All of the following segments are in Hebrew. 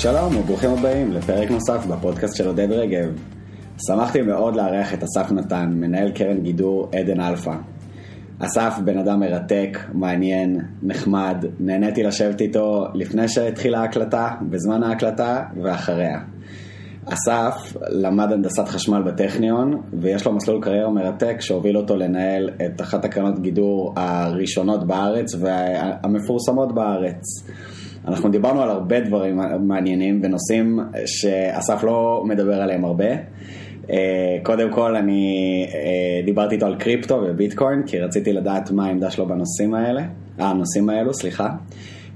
שלום וברוכים הבאים לפרק נוסף בפודקאסט של עודד רגב. שמחתי מאוד לארח את אסף נתן, מנהל קרן גידור עדן אלפא. אסף בן אדם מרתק, מעניין, נחמד, נהניתי לשבת איתו לפני שהתחילה ההקלטה, בזמן ההקלטה ואחריה. אסף למד הנדסת חשמל בטכניון, ויש לו מסלול קריירה מרתק שהוביל אותו לנהל את אחת הקרנות גידור הראשונות בארץ והמפורסמות בארץ. אנחנו דיברנו על הרבה דברים מעניינים ונושאים שאסף לא מדבר עליהם הרבה. אה, קודם כל אני אה, דיברתי איתו על קריפטו וביטקוין כי רציתי לדעת מה העמדה שלו בנושאים האלה, אה, הנושאים האלו, סליחה.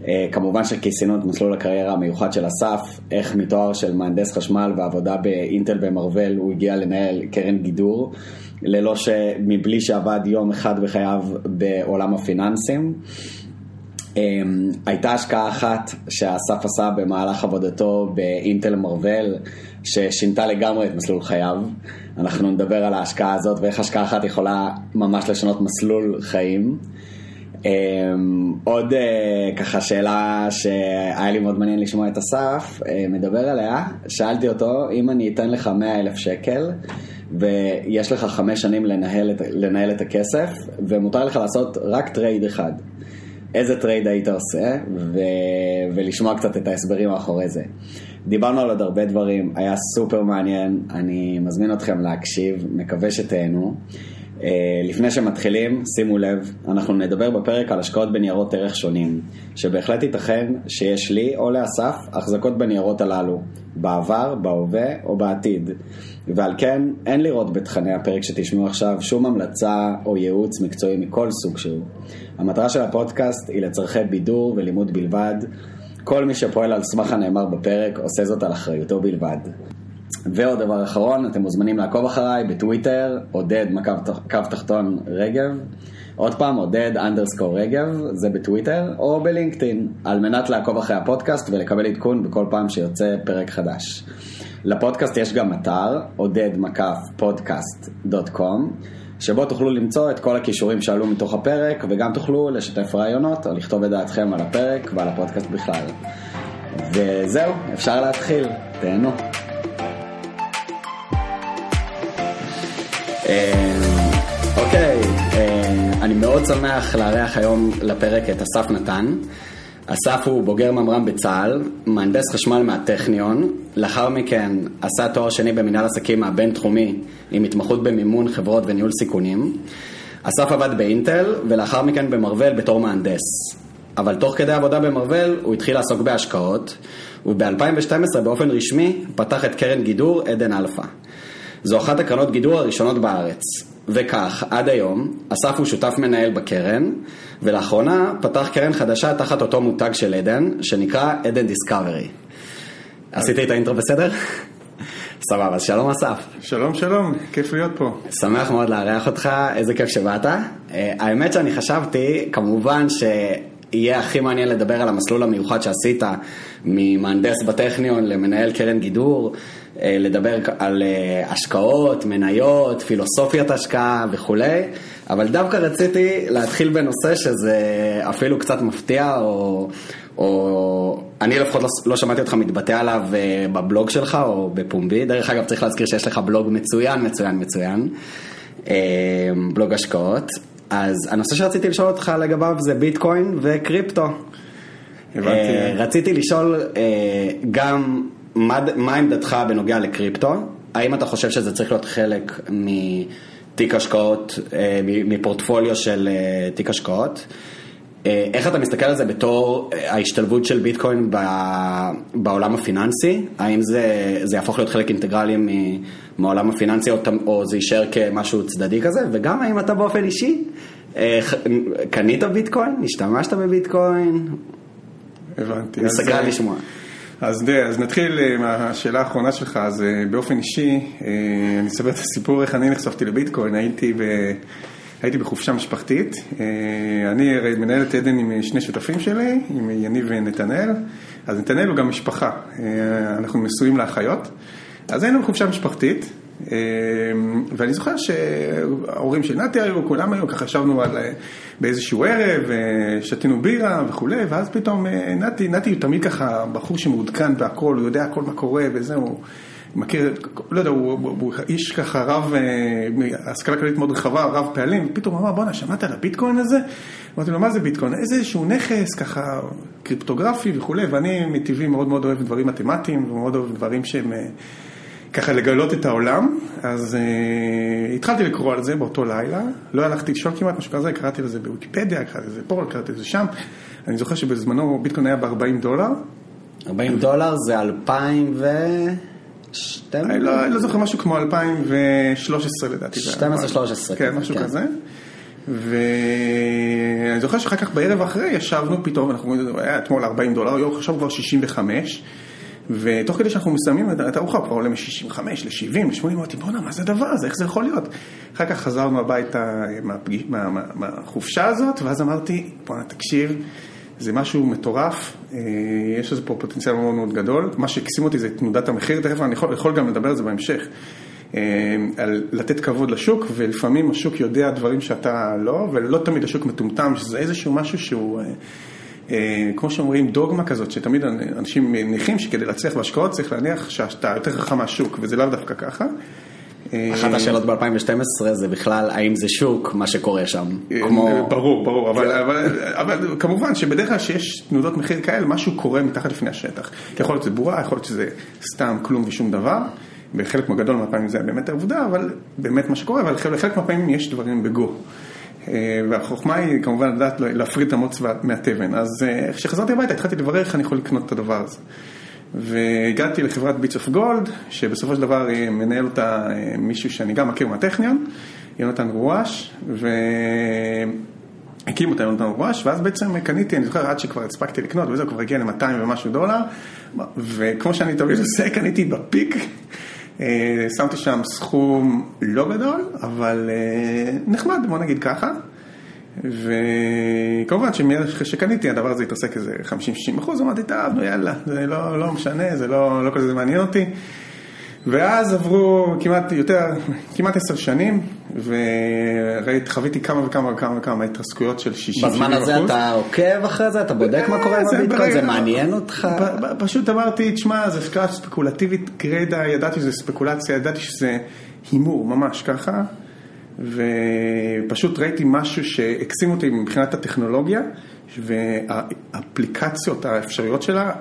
אה, כמובן שכיסינו את מסלול הקריירה המיוחד של אסף, איך מתואר של מהנדס חשמל ועבודה באינטל ומרוול הוא הגיע לנהל קרן גידור, ללא ש... מבלי שעבד יום אחד בחייו בעולם הפיננסים. אמ, הייתה השקעה אחת שאסף עשה במהלך עבודתו באינטל מרוול, ששינתה לגמרי את מסלול חייו. אנחנו נדבר על ההשקעה הזאת ואיך השקעה אחת יכולה ממש לשנות מסלול חיים. אמ, עוד אה, ככה שאלה שהיה לי מאוד מעניין לשמוע את אסף, אה, מדבר עליה, שאלתי אותו אם אני אתן לך 100 אלף שקל ויש לך חמש שנים לנהל את, לנהל את הכסף ומותר לך לעשות רק trade אחד. איזה trade היית עושה, ו... ולשמוע קצת את ההסברים מאחורי זה. דיברנו על עוד הרבה דברים, היה סופר מעניין, אני מזמין אתכם להקשיב, מקווה שתהנו. Uh, לפני שמתחילים, שימו לב, אנחנו נדבר בפרק על השקעות בניירות ערך שונים, שבהחלט ייתכן שיש לי או לאסף החזקות בניירות הללו, בעבר, בהווה או בעתיד. ועל כן, אין לראות בתכני הפרק שתשמעו עכשיו שום המלצה או ייעוץ מקצועי מכל סוג שהוא. המטרה של הפודקאסט היא לצורכי בידור ולימוד בלבד. כל מי שפועל על סמך הנאמר בפרק עושה זאת על אחריותו בלבד. ועוד דבר אחרון, אתם מוזמנים לעקוב אחריי בטוויטר, עודד קו תחתון רגב. עוד פעם, עודד אנדרסקור רגב, זה בטוויטר, או בלינקדאין, על מנת לעקוב אחרי הפודקאסט ולקבל עדכון בכל פעם שיוצא פרק חדש. לפודקאסט יש גם אתר, עודד מקף פודקאסט דוט קום, שבו תוכלו למצוא את כל הכישורים שעלו מתוך הפרק, וגם תוכלו לשתף רעיונות או לכתוב את דעתכם על הפרק ועל הפודקאסט בכלל. וזהו, אפשר להתחיל, תהנו. אוקיי, אה, אני מאוד שמח לארח היום לפרק את אסף נתן. אסף הוא בוגר ממר"ם בצה"ל, מהנדס חשמל מהטכניון, לאחר מכן עשה תואר שני במנהל עסקים הבינתחומי עם התמחות במימון חברות וניהול סיכונים. אסף עבד באינטל ולאחר מכן במרוול בתור מהנדס. אבל תוך כדי עבודה במרוול הוא התחיל לעסוק בהשקעות, וב-2012 באופן רשמי פתח את קרן גידור עדן אלפא. זו אחת הקרנות גידור הראשונות בארץ. וכך, עד היום, אסף הוא שותף מנהל בקרן, ולאחרונה פתח קרן חדשה תחת אותו מותג של עדן, שנקרא עדן דיסקאברי. עשיתי את האינטרו בסדר? סבבה, אז שלום אסף. שלום שלום, כיף להיות פה. שמח מאוד לארח אותך, איזה כיף שבאת. אה, האמת שאני חשבתי, כמובן שיהיה הכי מעניין לדבר על המסלול המיוחד שעשית ממהנדס בטכניון למנהל קרן גידור, לדבר על אה, השקעות, מניות, פילוסופיית השקעה וכולי, אבל דווקא רציתי להתחיל בנושא שזה אפילו קצת מפתיע, או, או אני לפחות לא, לא שמעתי אותך מתבטא עליו אה, בבלוג שלך או בפומבי. דרך אגב, צריך להזכיר שיש לך בלוג מצוין, מצוין, מצוין, בלוג השקעות. אז הנושא שרציתי לשאול אותך לגביו זה ביטקוין וקריפטו. הבנתי. רציתי לשאול גם מה, מה עמדתך בנוגע לקריפטו? האם אתה חושב שזה צריך להיות חלק מתיק השקעות, אה, מפורטפוליו של אה, תיק השקעות? אה, איך אתה מסתכל על זה בתור ההשתלבות של ביטקוין בעולם הפיננסי? האם זה, זה יהפוך להיות חלק אינטגרלי מהעולם הפיננסי או, או זה יישאר כמשהו צדדי כזה? וגם האם אתה באופן אישי קנית ביטקוין? השתמשת בביטקוין? הבנתי. מסקרן לשמוע. אז, אז נתחיל אה, מהשאלה האחרונה שלך, אז אה, באופן אישי, אה, אני אספר את הסיפור איך אני נחשפתי לביטקוין, הייתי, ב, הייתי בחופשה משפחתית, אני מנהל את עדן עם שני שותפים שלי, עם יניב ונתנאל, אז נתנאל הוא גם משפחה, אנחנו נשואים לאחיות, אז היינו בחופשה משפחתית, ואני זוכר שההורים של נתי היו, כולם היו, ככה ישבנו על, אה, באיזשהו ערב, אה, שתינו בירה וכולי, ואז פתאום נתי, נתי הוא תמיד ככה בחור שמעודכן בהכל, הוא יודע הכל מה קורה וזהו. מכיר, לא יודע, הוא, הוא, הוא איש ככה רב, השכלה כללית מאוד רחבה, רב פעלים, ופתאום הוא אמר, בואנה, שמעת על הביטקוין הזה? אמרתי לו, מה זה ביטקוין? איזה איזשהו נכס, ככה, קריפטוגרפי וכולי, ואני מטבעי מאוד מאוד אוהב דברים מתמטיים, ומאוד אוהב דברים שהם... ככה לגלות את העולם, אז uh, התחלתי לקרוא על זה באותו לילה, לא הלכתי לישון כמעט, משהו כזה, קראתי לזה בוויקיפדיה, קראתי לזה פה, קראתי לזה שם, אני זוכר שבזמנו ביטקוין היה ב-40 דולר. 40 דולר זה 2012? אני לא, לא זוכר משהו כמו 2013 לדעתי. 12-13. כן, משהו כן. כזה. ואני זוכר שאחר כך בערב אחרי ישבנו פתאום, אנחנו היה אתמול 40 דולר, היום עכשיו כבר 65. ותוך כדי שאנחנו מסיימים את הארוחה, כבר עולה מ-65 ל-70, ל-80, אמרתי, בואנה, מה זה הדבר הזה, איך זה יכול להיות? אחר כך חזרנו הביתה מהחופשה הזאת, ואז אמרתי, בואנה, תקשיב, זה משהו מטורף, אה, יש לזה פה פוטנציאל מאוד מאוד גדול. מה שהקסים אותי זה תנודת המחיר, תכף אני יכול, יכול גם לדבר על זה בהמשך. אה, על לתת כבוד לשוק, ולפעמים השוק יודע דברים שאתה לא, ולא תמיד השוק מטומטם, שזה איזשהו משהו שהוא... אה, אה, כמו שאומרים, דוגמה כזאת, שתמיד אנשים מניחים שכדי להצליח בהשקעות צריך להניח שאתה יותר חכם מהשוק, וזה לאו דווקא ככה. אחת השאלות ב-2012 זה בכלל, האם זה שוק, מה שקורה שם, אה, כמו... ברור, ברור, אבל, כן. אבל, אבל כמובן שבדרך כלל שיש תנודות מחיר כאלה, משהו קורה מתחת לפני השטח. יכול להיות שזה בורה, יכול להיות שזה סתם כלום ושום דבר. בחלק גדול מהפעמים זה באמת עובדה, אבל באמת מה שקורה, אבל בחלק מהפעמים יש דברים בגו. אה, והחוכמה היא כמובן לדעת להפריד את המוץ מהתבן. אז אה, כשחזרתי הביתה התחלתי לברר איך אני יכול לקנות את הדבר הזה. והגעתי לחברת ביטס אוף גולד, שבסופו של דבר מנהל אותה אה, מישהו שאני גם מכיר מהטכניון, יונתן רואש, והקים אותה יונתן רואש, ואז בעצם קניתי, אני זוכר עד שכבר הספקתי לקנות, וזה כבר הגיע ל-200 ומשהו דולר, וכמו שאני תמיד עושה, קניתי בפיק. אה, שמתי שם סכום לא גדול, אבל אה, נחמד, בוא נגיד ככה. וכמובן אחרי שקניתי הדבר הזה התעסק איזה 50-60 אחוז, אמרתי, טוב, יאללה, זה לא, לא משנה, זה לא, לא כזה מעניין אותי. ואז עברו כמעט יותר, כמעט עשר שנים, וחוויתי כמה וכמה וכמה וכמה התרסקויות של 60-70 בזמן הזה אתה עוקב אחרי זה? אתה בודק מה קורה עם הביטקוין? זה מעניין אותך? פשוט אמרתי, תשמע, זה השקעה ספקולטיבית גרידא, ידעתי שזה ספקולציה, ידעתי שזה הימור, ממש ככה. ופשוט ראיתי משהו שהקסים אותי מבחינת הטכנולוגיה והאפליקציות האפשריות שלה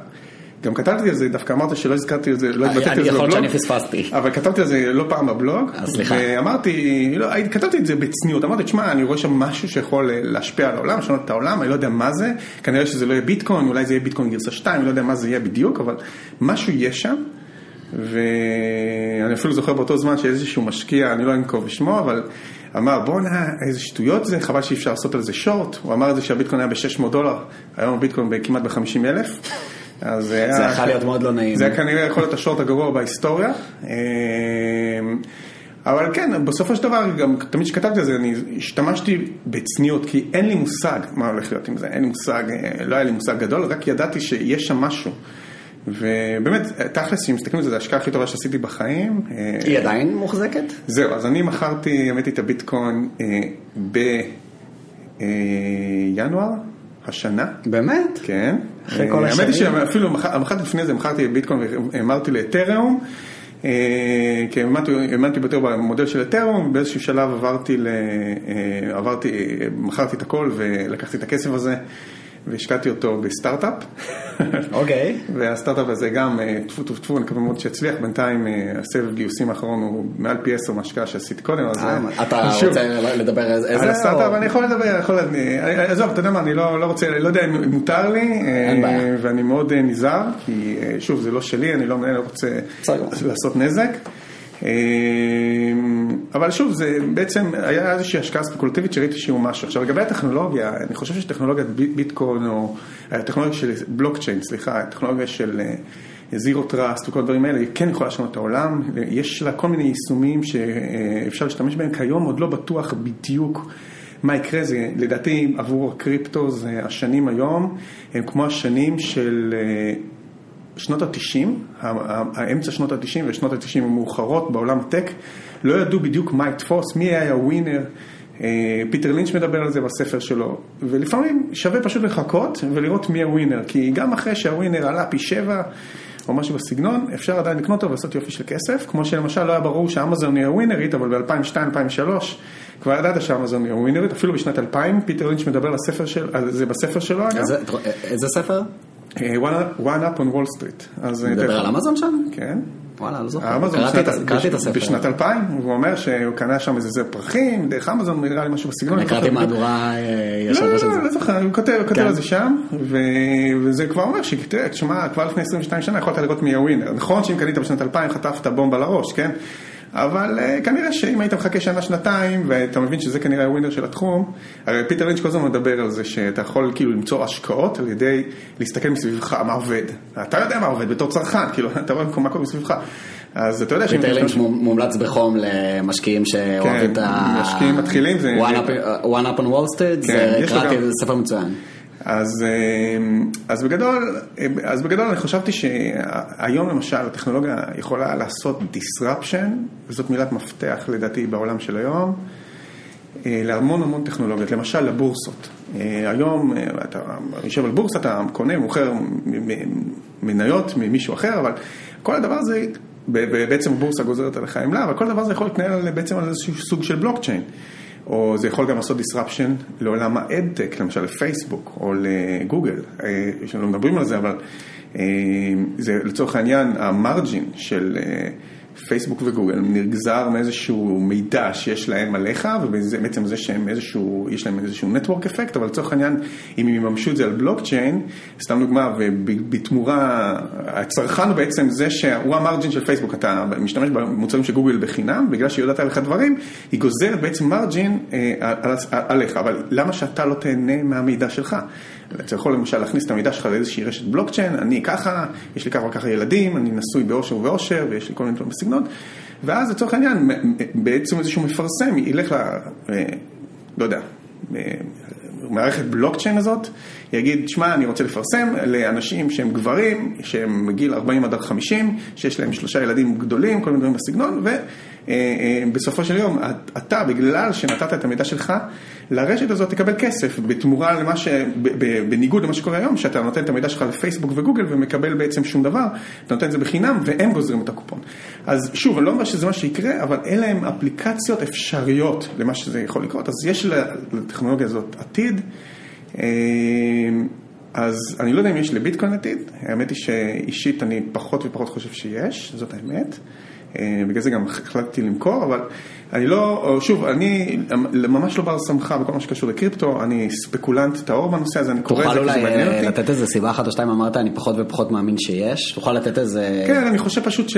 גם כתבתי על זה, דווקא אמרת שלא הזכרתי את זה, לא התבטאתי על זה בבלוג. יכול להיות שאני פספסתי. אבל כתבתי על זה לא פעם בבלוג. אה, סליחה. ואמרתי, לא, כתבתי את זה בצניעות, אמרתי, תשמע, אני רואה שם משהו שיכול אה, להשפיע על העולם, לשנות את העולם, אני לא יודע מה זה, כנראה שזה לא יהיה ביטקוין, אולי זה יהיה ביטקוין גרסה 2, אני לא יודע מה זה יהיה בדיוק, אבל משהו יש שם. ואני אפילו זוכר באותו זמן שאיזשהו משקיע, אני לא אנקוב בשמו, אבל אמר בואנה איזה שטויות זה, חבל שאי אפשר לעשות על זה שורט, הוא אמר את זה שהביטקוין היה ב-600 דולר, היום הביטקוין כמעט ב-50 אלף. אז זה יכול להיות מאוד לא נעים. זה היה כנראה יכול להיות השורט הגרוע בהיסטוריה. אמ, אבל כן, בסופו של דבר, גם תמיד כשכתבתי על זה, אני השתמשתי בצניעות, כי אין לי מושג מה הולך להיות עם זה, אין לי מושג, אה, לא היה לי מושג גדול, רק ידעתי שיש שם משהו. ובאמת, תכלס, אם מסתכלים על זה, זו ההשקעה הכי טובה שעשיתי בחיים. אה, היא עדיין מוחזקת? זהו, אז אני מכרתי, האמת את הביטקוין בינואר אה, השנה. באמת? כן. אחרי כל השנים? האמת היא שאפילו אחת לפני זה מכרתי ביטקוין והמרתי לאתריאום. אה, כי האמנתי יותר במודל של אתריאום, ובאיזשהו שלב עברתי, עברתי, מכרתי את הכל ולקחתי את הכסף הזה. והשקעתי אותו בסטארט-אפ. אוקיי. והסטארט-אפ הזה גם, אה, טפו טפו טפו, אני מקווה מאוד שיצליח, בינתיים אה, הסבב גיוסים האחרון הוא מעל פי עשר מהשקעה שעשיתי קודם, אז... אה, אתה רוצה לדבר איזה? על הסטארט-אפ, אני יכול לדבר, יכול... עזוב, אתה יודע מה, אני לא, לא רוצה, לא יודע אם מותר לי, ואני מאוד נזהר, כי שוב, זה לא שלי, אני לא רוצה לעשות נזק. אמ, אבל שוב, זה בעצם היה איזושהי השקעה ספקולטיבית שראיתי שהוא משהו. עכשיו לגבי הטכנולוגיה, אני חושב שטכנולוגיית ביטקוין או הטכנולוגיה של בלוקצ'יין, סליחה, הטכנולוגיה של זירו טראסט וכל הדברים האלה, היא כן יכולה לשנות את העולם. יש לה כל מיני יישומים שאפשר להשתמש בהם כיום, עוד לא בטוח בדיוק. מה יקרה זה, לדעתי עבור הקריפטו זה השנים היום, הם כמו השנים של שנות ה-90, האמצע שנות ה-90 ושנות ה-90 המאוחרות בעולם הטק, לא ידעו בדיוק מה יתפוס, מי היה הווינר. אה, פיטר לינץ' מדבר על זה בספר שלו, ולפעמים שווה פשוט לחכות ולראות מי ה winner, כי גם אחרי שה winner עלה פי שבע או משהו בסגנון, אפשר עדיין לקנות אותו ולעשות יופי של כסף, כמו שלמשל לא היה ברור שאמזון היא ה winnerית, אבל ב-2002-2003 כבר ידעת שאמזון היא ה winnerית, אפילו בשנת 2000, פיטר לינץ' מדבר על, זה בספר שלו אגב. איזה, איזה ספר? One Up on Wall Street. מדבר על אמזון שם? כן. וואלה, לא זוכר. קראתי את הספר. בשנת 2000, הוא אומר שהוא קנה שם איזה זר פרחים, דרך אמזון, נראה לי משהו בסגנון. אני קראתי מהדורה אה, של לא, זה. לא, לא זוכר, הוא כותב כן. על זה שם, וזה כבר אומר שתשמע, כבר לפני 22 שנה יכולת לראות מי הווינר. נכון שאם קנית בשנת 2000 חטפת בומבה לראש, כן? אבל uh, כנראה שאם היית מחכה שנה-שנתיים, ואתה מבין שזה כנראה הווינר של התחום, הרי פיטר לינץ' כל הזמן מדבר על זה שאתה יכול כאילו למצוא השקעות על ידי להסתכל מסביבך מה עובד. אתה יודע מה עובד בתור צרכן, כאילו, אתה רואה מה קורה מסביבך. אז אתה יודע ש... פיטר לינץ' מומלץ בחום למשקיעים שאוהבים כן, את ה... משקיעים מתחילים זה... One Up on Wall Street, כן, קראתי, זה ספר מצוין. אז, אה, אז, בגדול, אז בגדול אני חשבתי שהיום למשל הטכנולוגיה יכולה לעשות disruption, וזאת מילת מפתח לדעתי בעולם של היום, אה, להמון המון טכנולוגיות, למשל לבורסות. אה, היום אתה יושב על בורסה, אתה קונה, מוכר מניות ממישהו אחר, אבל כל הדבר הזה, בעצם הבורסה גוזרת עליך עמלה, אבל כל דבר הזה יכול להתנהל בעצם על איזשהו סוג של בלוקצ'יין. או זה יכול גם לעשות disruption לעולם האדטק, למשל לפייסבוק או לגוגל, אה, שלא מדברים על זה, אבל אה, זה לצורך העניין המרג'ין של אה, פייסבוק וגוגל נגזר מאיזשהו מידע שיש להם עליך, ובעצם זה שהם איזשהו, יש להם איזשהו נטוורק אפקט, אבל לצורך העניין, אם הם יממשו את זה על בלוקצ'יין, סתם דוגמה, ובתמורה, הצרכן הוא בעצם זה שהוא המרג'ין של פייסבוק, אתה משתמש במוצרים של גוגל בחינם, בגלל שהיא יודעת עליך דברים, היא גוזרת בעצם מרג'ין אה, עליך, אבל למה שאתה לא תהנה מהמידע שלך? אתה יכול למשל להכניס את המידע שלך לאיזושהי רשת בלוקצ'יין, אני ככה, יש לי ככה וככה ילדים, אני נשוי באושר ובאושר, ויש לי כל מיני דברים בסגנון, ואז לצורך העניין, בעצם איזשהו מפרסם ילך ל... אה, לא יודע, אה, מערכת בלוקצ'יין הזאת, יגיד, שמע, אני רוצה לפרסם לאנשים שהם גברים, שהם מגיל 40 עד 50, שיש להם שלושה ילדים גדולים, כל מיני דברים בסגנון, ובסופו של יום, אתה, בגלל שנתת את המידע שלך, לרשת הזאת תקבל כסף, בתמורה למה ש... בניגוד למה שקורה היום, שאתה נותן את המידע שלך לפייסבוק וגוגל ומקבל בעצם שום דבר, אתה נותן את זה בחינם והם גוזרים את הקופון. אז שוב, אני לא אומר שזה מה שיקרה, אבל אלה הם אפליקציות אפשריות למה שזה יכול לקרות, אז יש לטכנולוגיה הזאת עתיד. אה, אז אני לא יודע אם יש לביטקוין עתיד, האמת היא שאישית אני פחות ופחות חושב שיש, זאת האמת. אה, בגלל זה גם החלטתי למכור, אבל אני לא, שוב, אני ממש לא בר סמכה בכל מה שקשור לקריפטו, אני ספקולנט טהור בנושא הזה, אני קורא את זה כי זה מעניין אותי. תוכל אולי לתת איזה סיבה אחת או שתיים, אמרת, אני פחות ופחות מאמין שיש, תוכל לתת איזה... כן, אני חושב פשוט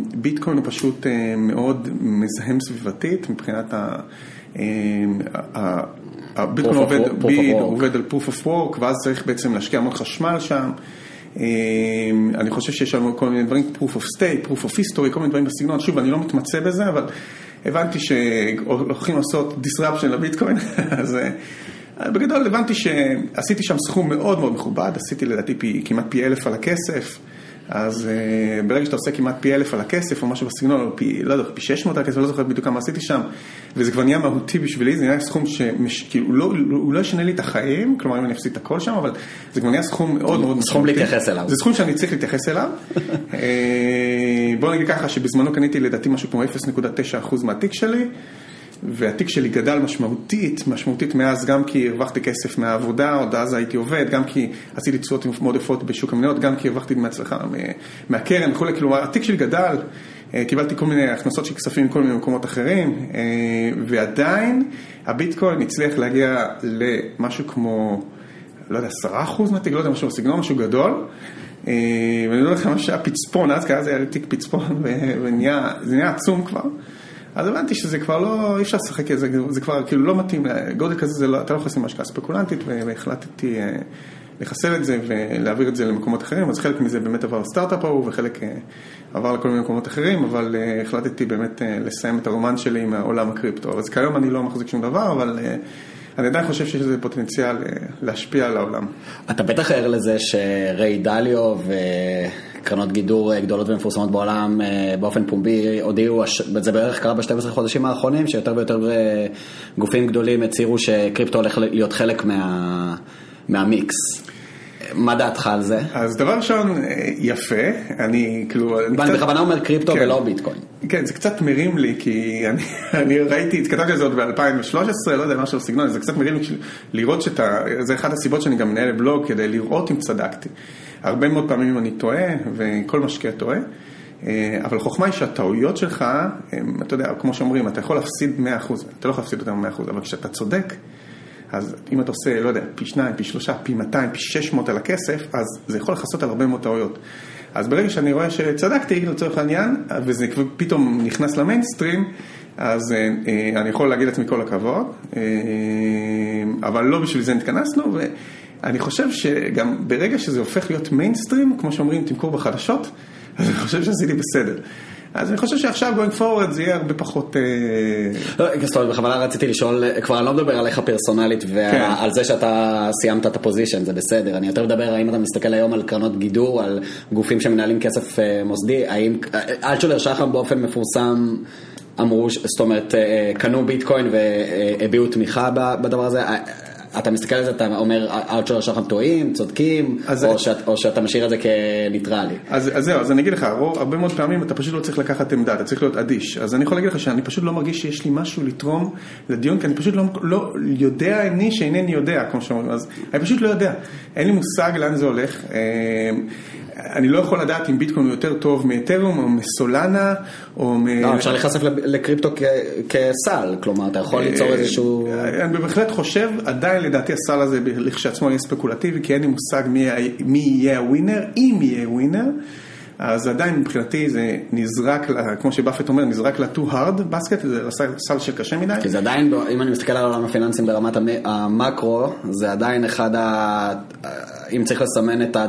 שהביטקוין הוא פשוט אה, מאוד מזהם סביבתית מבחינת ה... אה, הביטקוין עובד על proof of work, ואז צריך בעצם להשקיע המון חשמל שם. אמ, אני חושב שיש לנו כל מיני דברים, proof of state, proof of history, כל מיני דברים בסגנון, שוב, אני לא מתמצא בזה, אבל הבנתי שהולכים לעשות disruption לביטקוין, אז אה, בגדול הבנתי שעשיתי שם סכום מאוד מאוד מכובד, עשיתי לדעתי פי, כמעט פי אלף על הכסף. אז uh, ברגע שאתה עושה כמעט פי אלף על הכסף או משהו בסגנון, או פי, לא יודע, פי 600 על הכסף, לא זוכר בדיוק כמה עשיתי שם, וזה כבר נהיה מהותי בשבילי, זה נהיה סכום שכאילו לא, הוא לא ישנה לי את החיים, כלומר אם אני אפסיד את הכל שם, אבל זה כבר נהיה סכום מאוד מאוד משמעותי. סכום להתייחס אליו. זה סכום שאני צריך להתייחס אליו. אה, בוא נגיד ככה, שבזמנו קניתי לדעתי משהו כמו 0.9% מהתיק שלי. והתיק שלי גדל משמעותית, משמעותית מאז גם כי הרווחתי כסף מהעבודה, עוד אז הייתי עובד, גם כי עשיתי תשואות מאוד יפות בשוק המניות, גם כי הרווחתי מהצלחה מהקרן וכולי, כלומר התיק שלי גדל, אה, קיבלתי כל מיני הכנסות של כספים מכל מיני מקומות אחרים, אה, ועדיין הביטקוין הצליח להגיע למשהו כמו, לא יודע, עשרה אחוז מהתיק, לא יודע, משהו בסגנון, משהו גדול. אה, ואני לא יודע לך מה שהיה פצפון, אז כי אז היה לי תיק פצפון, וזה נהיה עצום כבר. אז הבנתי שזה כבר לא, אי אפשר לשחק את זה, זה כבר כאילו לא מתאים, גודל כזה, לא, אתה לא יכול לשים השקעה ספקולנטית, והחלטתי אה, לחסל את זה ולהעביר את זה למקומות אחרים, אז חלק מזה באמת עבר לסטארט-אפ ההוא, וחלק אה, עבר לכל מיני מקומות אחרים, אבל uh, החלטתי באמת לסיים את הרומן שלי עם העולם הקריפטו. אז כיום אני לא מחזיק שום דבר, אבל אני עדיין חושב שיש לזה פוטנציאל אה, להשפיע על העולם. אתה בטח ער לזה שריי דליו וקרנות גידור גדולות ומפורסמות בעולם אה, באופן פומבי הודיעו, זה בערך קרה ב-12 חודשים האחרונים, שיותר ויותר אה, גופים גדולים הצהירו שקריפטו הולך להיות חלק מה, מהמיקס. מה דעתך על זה? אז דבר ראשון, יפה, אני כאילו... אני קצת... בכוונה אומר קריפטו כן. ולא ביטקוין. כן, זה קצת מרים לי, כי אני, אני ראיתי, התכתבתי על זה עוד ב-2013, לא יודע, משהו בסגנון, זה קצת מרים לי לראות שאתה, זה אחת הסיבות שאני גם מנהל בלוג, כדי לראות אם צדקתי. הרבה מאוד פעמים אני טועה, וכל משקיע טועה. אבל החוכמה היא שהטעויות שלך, הם, אתה יודע, כמו שאומרים, אתה יכול להפסיד 100%, אתה לא יכול להפסיד יותר מ-100%, אבל כשאתה צודק, אז אם אתה עושה, לא יודע, פי שניים, פי שלושה, פי 200, פי 600 על הכסף, אז זה יכול לכסות על הרבה מאוד טעויות. אז ברגע שאני רואה שצדקתי, לצורך העניין, וזה פתאום נכנס למיינסטרים, אז אה, אה, אני יכול להגיד לעצמי כל הכבוד, אה, אבל לא בשביל זה נתכנסנו, ואני חושב שגם ברגע שזה הופך להיות מיינסטרים, כמו שאומרים, תמכור בחדשות, אז אני חושב שעשיתי בסדר. אז אני חושב שעכשיו going forward זה יהיה הרבה פחות... אה, לא, זאת אומרת, בכוונה רציתי לשאול, כבר אני לא מדבר עליך פרסונלית ועל כן. זה שאתה סיימת את הפוזיישן, זה בסדר. אני יותר מדבר, האם אתה מסתכל היום על קרנות גידור, על גופים שמנהלים כסף אה, מוסדי, האם אלטשולר שחם באופן מפורסם... אמרו, זאת אומרת, אה, קנו ביטקוין והביעו תמיכה בדבר הזה. אתה מסתכל על זה, אתה אומר, אלטשולר שחם טועים, צודקים, או, שאת, או שאתה משאיר את זה כניטרלי. אז, אז זהו, אז אני אגיד לך, הרבה מאוד פעמים אתה פשוט לא צריך לקחת עמדה, אתה צריך להיות אדיש. אז אני יכול להגיד לך שאני פשוט לא מרגיש שיש לי משהו לתרום לדיון, כי אני פשוט לא, לא יודע אני שאינני יודע, כמו שאומרים, אז אני פשוט לא יודע. אין לי מושג לאן זה הולך. אה, אני לא יכול לדעת אם ביטקוין הוא יותר טוב מאתרום או מסולנה או מ... לא, אפשר להיחשף לקריפטו כסל, כלומר אתה יכול ליצור אה, איזשהו... אני בהחלט חושב, עדיין לדעתי הסל הזה לכשעצמו יהיה ספקולטיבי, כי אין לי מושג מי יהיה הווינר, אם יהיה ווינר. אז עדיין מבחינתי זה נזרק, כמו שבאפט אומר, נזרק ל-too hard basket, זה סל שקשה מדי. כי זה עדיין, אם אני מסתכל על עולם הפיננסים ברמת המקרו, זה עדיין אחד ה... אם צריך לסמן את ה...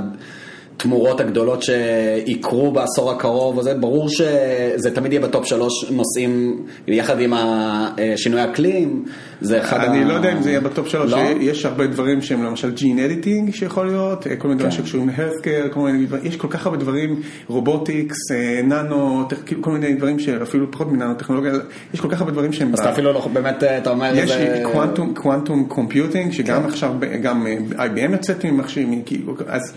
התמורות הגדולות שיקרו בעשור הקרוב וזה, ברור שזה תמיד יהיה בטופ שלוש נושאים יחד עם השינוי אקלים, זה אחד אני ה... אני לא יודע אם זה יהיה ב top שלוש, לא? יש הרבה דברים שהם למשל gene editing שיכול להיות, כל מיני דברים כן. שקשורים ל healthcare, יש כל כך הרבה דברים, robotics, ננו, כל מיני דברים שאפילו פחות מננו טכנולוגיה, יש כל כך הרבה דברים שהם... אז אתה אפילו לא, באמת, אתה אומר... יש quantum computing, שגם כן. עכשיו, גם IBM יוצאת מכשירים, כאילו, אז...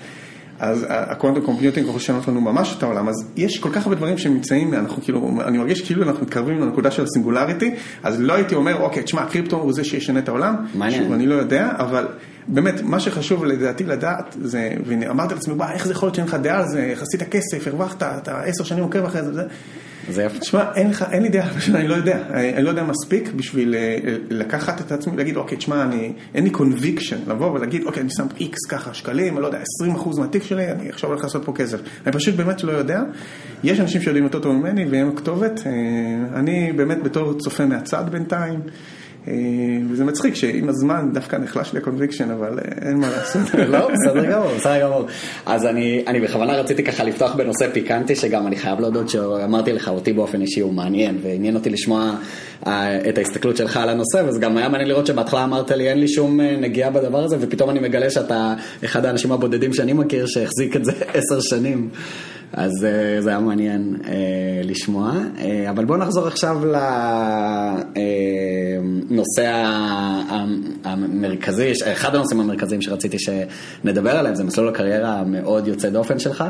אז ה quantum computing יכול לשנות לנו ממש את העולם, אז יש כל כך הרבה דברים שנמצאים, אנחנו כאילו, אני מרגיש כאילו אנחנו מתקרבים לנקודה של ה singularity, אז לא הייתי אומר, אוקיי, תשמע, הקריפטו הוא זה שישנה את העולם, מעניין, שוב, אני לא יודע, אבל באמת, מה שחשוב לדעתי לדעת, זה, ואמרתי לעצמי, איך זה יכול להיות שאין לך דעה על זה, יחסית הכסף, הרווחת, אתה עשר שנים עוקב אחרי זה, זה יפה. תשמע, אין לך, אין לי דעה, אני לא יודע, אני לא יודע מספיק בשביל אה, לקחת את עצמי, להגיד, אוקיי, תשמע, אני, אין לי conviction, לבוא ולהגיד, אוקיי, אני שם איקס ככה שקלים, אני לא יודע, 20% מהתיק שלי, אני עכשיו הולך לעשות פה כסף. אני פשוט באמת לא יודע. יש אנשים שיודעים יותר טוב ממני והם כתובת. אה, אני באמת בתור צופה מהצד בינתיים. אה, וזה מצחיק שעם הזמן דווקא נחלש לי ה conviction, אבל אה, אין מה לעשות. לא, בסדר גמור, בסדר גמור. אז אני, אני בכוונה רציתי ככה לפתוח בנושא פיקנטי, שגם אני חייב להודות שאמרתי לך, אותי באופן אישי הוא מעניין, ועניין אותי לשמוע אה, את ההסתכלות שלך על הנושא, וזה גם היה מעניין לראות שבהתחלה אמרת לי, אין לי שום נגיעה בדבר הזה, ופתאום אני מגלה שאתה אחד האנשים הבודדים שאני מכיר שהחזיק את זה עשר שנים. אז uh, זה היה מעניין uh, לשמוע. Uh, אבל בואו נחזור עכשיו לנושא המרכזי, אחד הנושאים המרכזיים שרציתי שנדבר עליהם, זה מסלול הקריירה המאוד יוצא דופן שלך,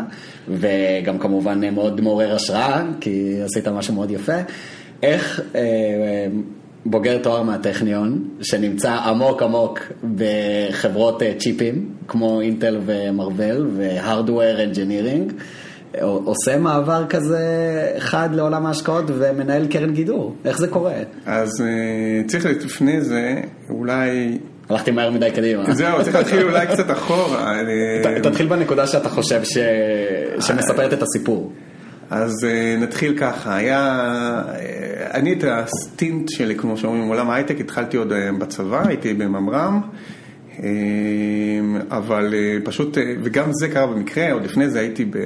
וגם כמובן מאוד מעורר השראה, כי עשית משהו מאוד יפה. איך... בוגר תואר מהטכניון, שנמצא עמוק עמוק בחברות צ'יפים, כמו אינטל ומרוויל והארדוור אנג'ינירינג, עושה מעבר כזה חד לעולם ההשקעות ומנהל קרן גידור, איך זה קורה? אז אה, צריך לפני זה אולי... הלכתי מהר מדי קדימה. זהו, צריך להתחיל אולי קצת אחורה. תתחיל בנקודה שאתה חושב שמספרת את הסיפור. אז אה, נתחיל ככה, היה, אני את ה stint שלי, כמו שאומרים, בעולם ההייטק, התחלתי עוד בצבא, הייתי בממר"ם, אבל uh, פשוט, uh, וגם זה קרה במקרה, עוד לפני זה הייתי ב...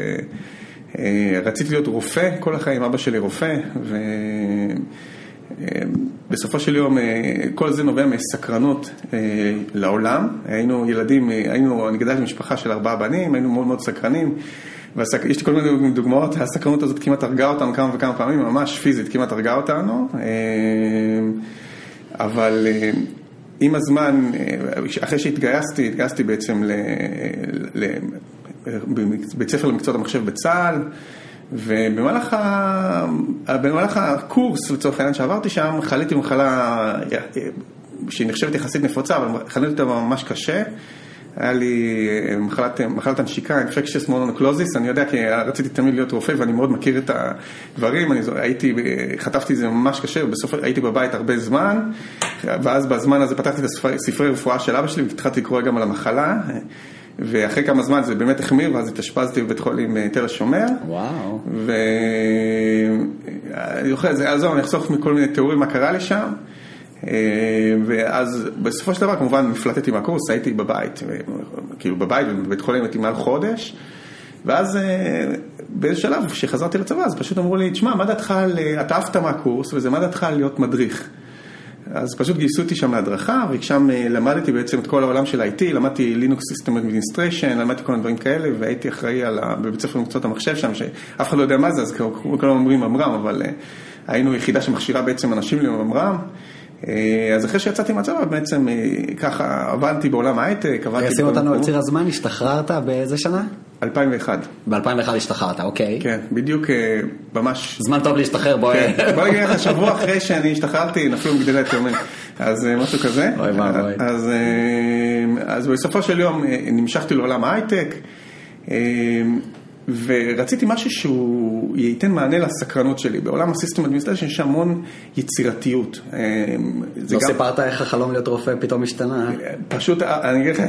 אה, רציתי להיות רופא כל החיים, אבא שלי רופא, בסופו של יום כל זה נובע מסקרנות לעולם. היינו ילדים, היינו, אני גדלתי במשפחה של ארבעה בנים, היינו מאוד מאוד סקרנים. ויש לי כל מיני דוגמאות, הסקרנות הזאת כמעט הרגה אותנו כמה וכמה פעמים, ממש פיזית כמעט הרגה אותנו. אבל עם הזמן, אחרי שהתגייסתי, התגייסתי בעצם לבית ספר למקצועות המחשב בצה"ל. ובמהלך. הקורס, לצורך העניין שעברתי שם, חליתי במחלה שהיא נחשבת יחסית נפוצה, אבל חליתי אותה ממש קשה. היה לי מחלת, מחלת הנשיקה, infectious mononoclosis, אני יודע כי רציתי תמיד להיות רופא ואני מאוד מכיר את הדברים, אני הייתי, חטפתי את זה ממש קשה, ובסוף הייתי בבית הרבה זמן, ואז בזמן הזה פתחתי את הספרי רפואה של אבא שלי והתחלתי לקרוא גם על המחלה. ואחרי כמה זמן זה באמת החמיר, ואז התאשפזתי בבית חולים אה, תל השומר. וואו. ואני זוכר, יעזור, אני אחסוך מכל מיני תיאורים מה קרה לי שם. אה, ואז בסופו של דבר כמובן נפלטתי מהקורס, הייתי בבית, כאילו בבית ובבית חולים הייתי מעל חודש. ואז אה, באיזה שלב, כשחזרתי לצבא, אז פשוט אמרו לי, תשמע, מה דעתך, אתה עפת מהקורס, וזה מה דעתך להיות מדריך? אז פשוט גייסו אותי שם להדרכה, ושם אה, למדתי בעצם את כל העולם של IT, למדתי Linux System Administration, למדתי כל מיני דברים כאלה, והייתי אחראי על, בבית ספר למקצועות המחשב שם, שאף אחד לא יודע מה זה, אז כולם אומרים ממר"ם, אבל אה, היינו יחידה שמכשירה בעצם אנשים לממר"ם. אה, אז אחרי שיצאתי מהצבא, בעצם ככה עבדתי בעולם ההייטק, עבדתי... שים אותנו על ציר הזמן, השתחררת באיזה שנה? 2001. ב-2001 השתחררת, אוקיי. כן, בדיוק אה, ממש... זמן טוב להשתחרר, בואי. כן, בוא נגיד לך, שבוע אחרי שאני השתחררתי, נפלו מגדלי התאומים. אז אה, משהו כזה. אוי ואבוי. אז, אה, אז בסופו של יום נמשכתי לעולם ההייטק. ורציתי משהו שהוא ייתן מענה לסקרנות שלי. בעולם ה system administration יש המון יצירתיות. אה, לא גם... סיפרת איך החלום להיות רופא פתאום השתנה? פשוט, אני אגיד לך,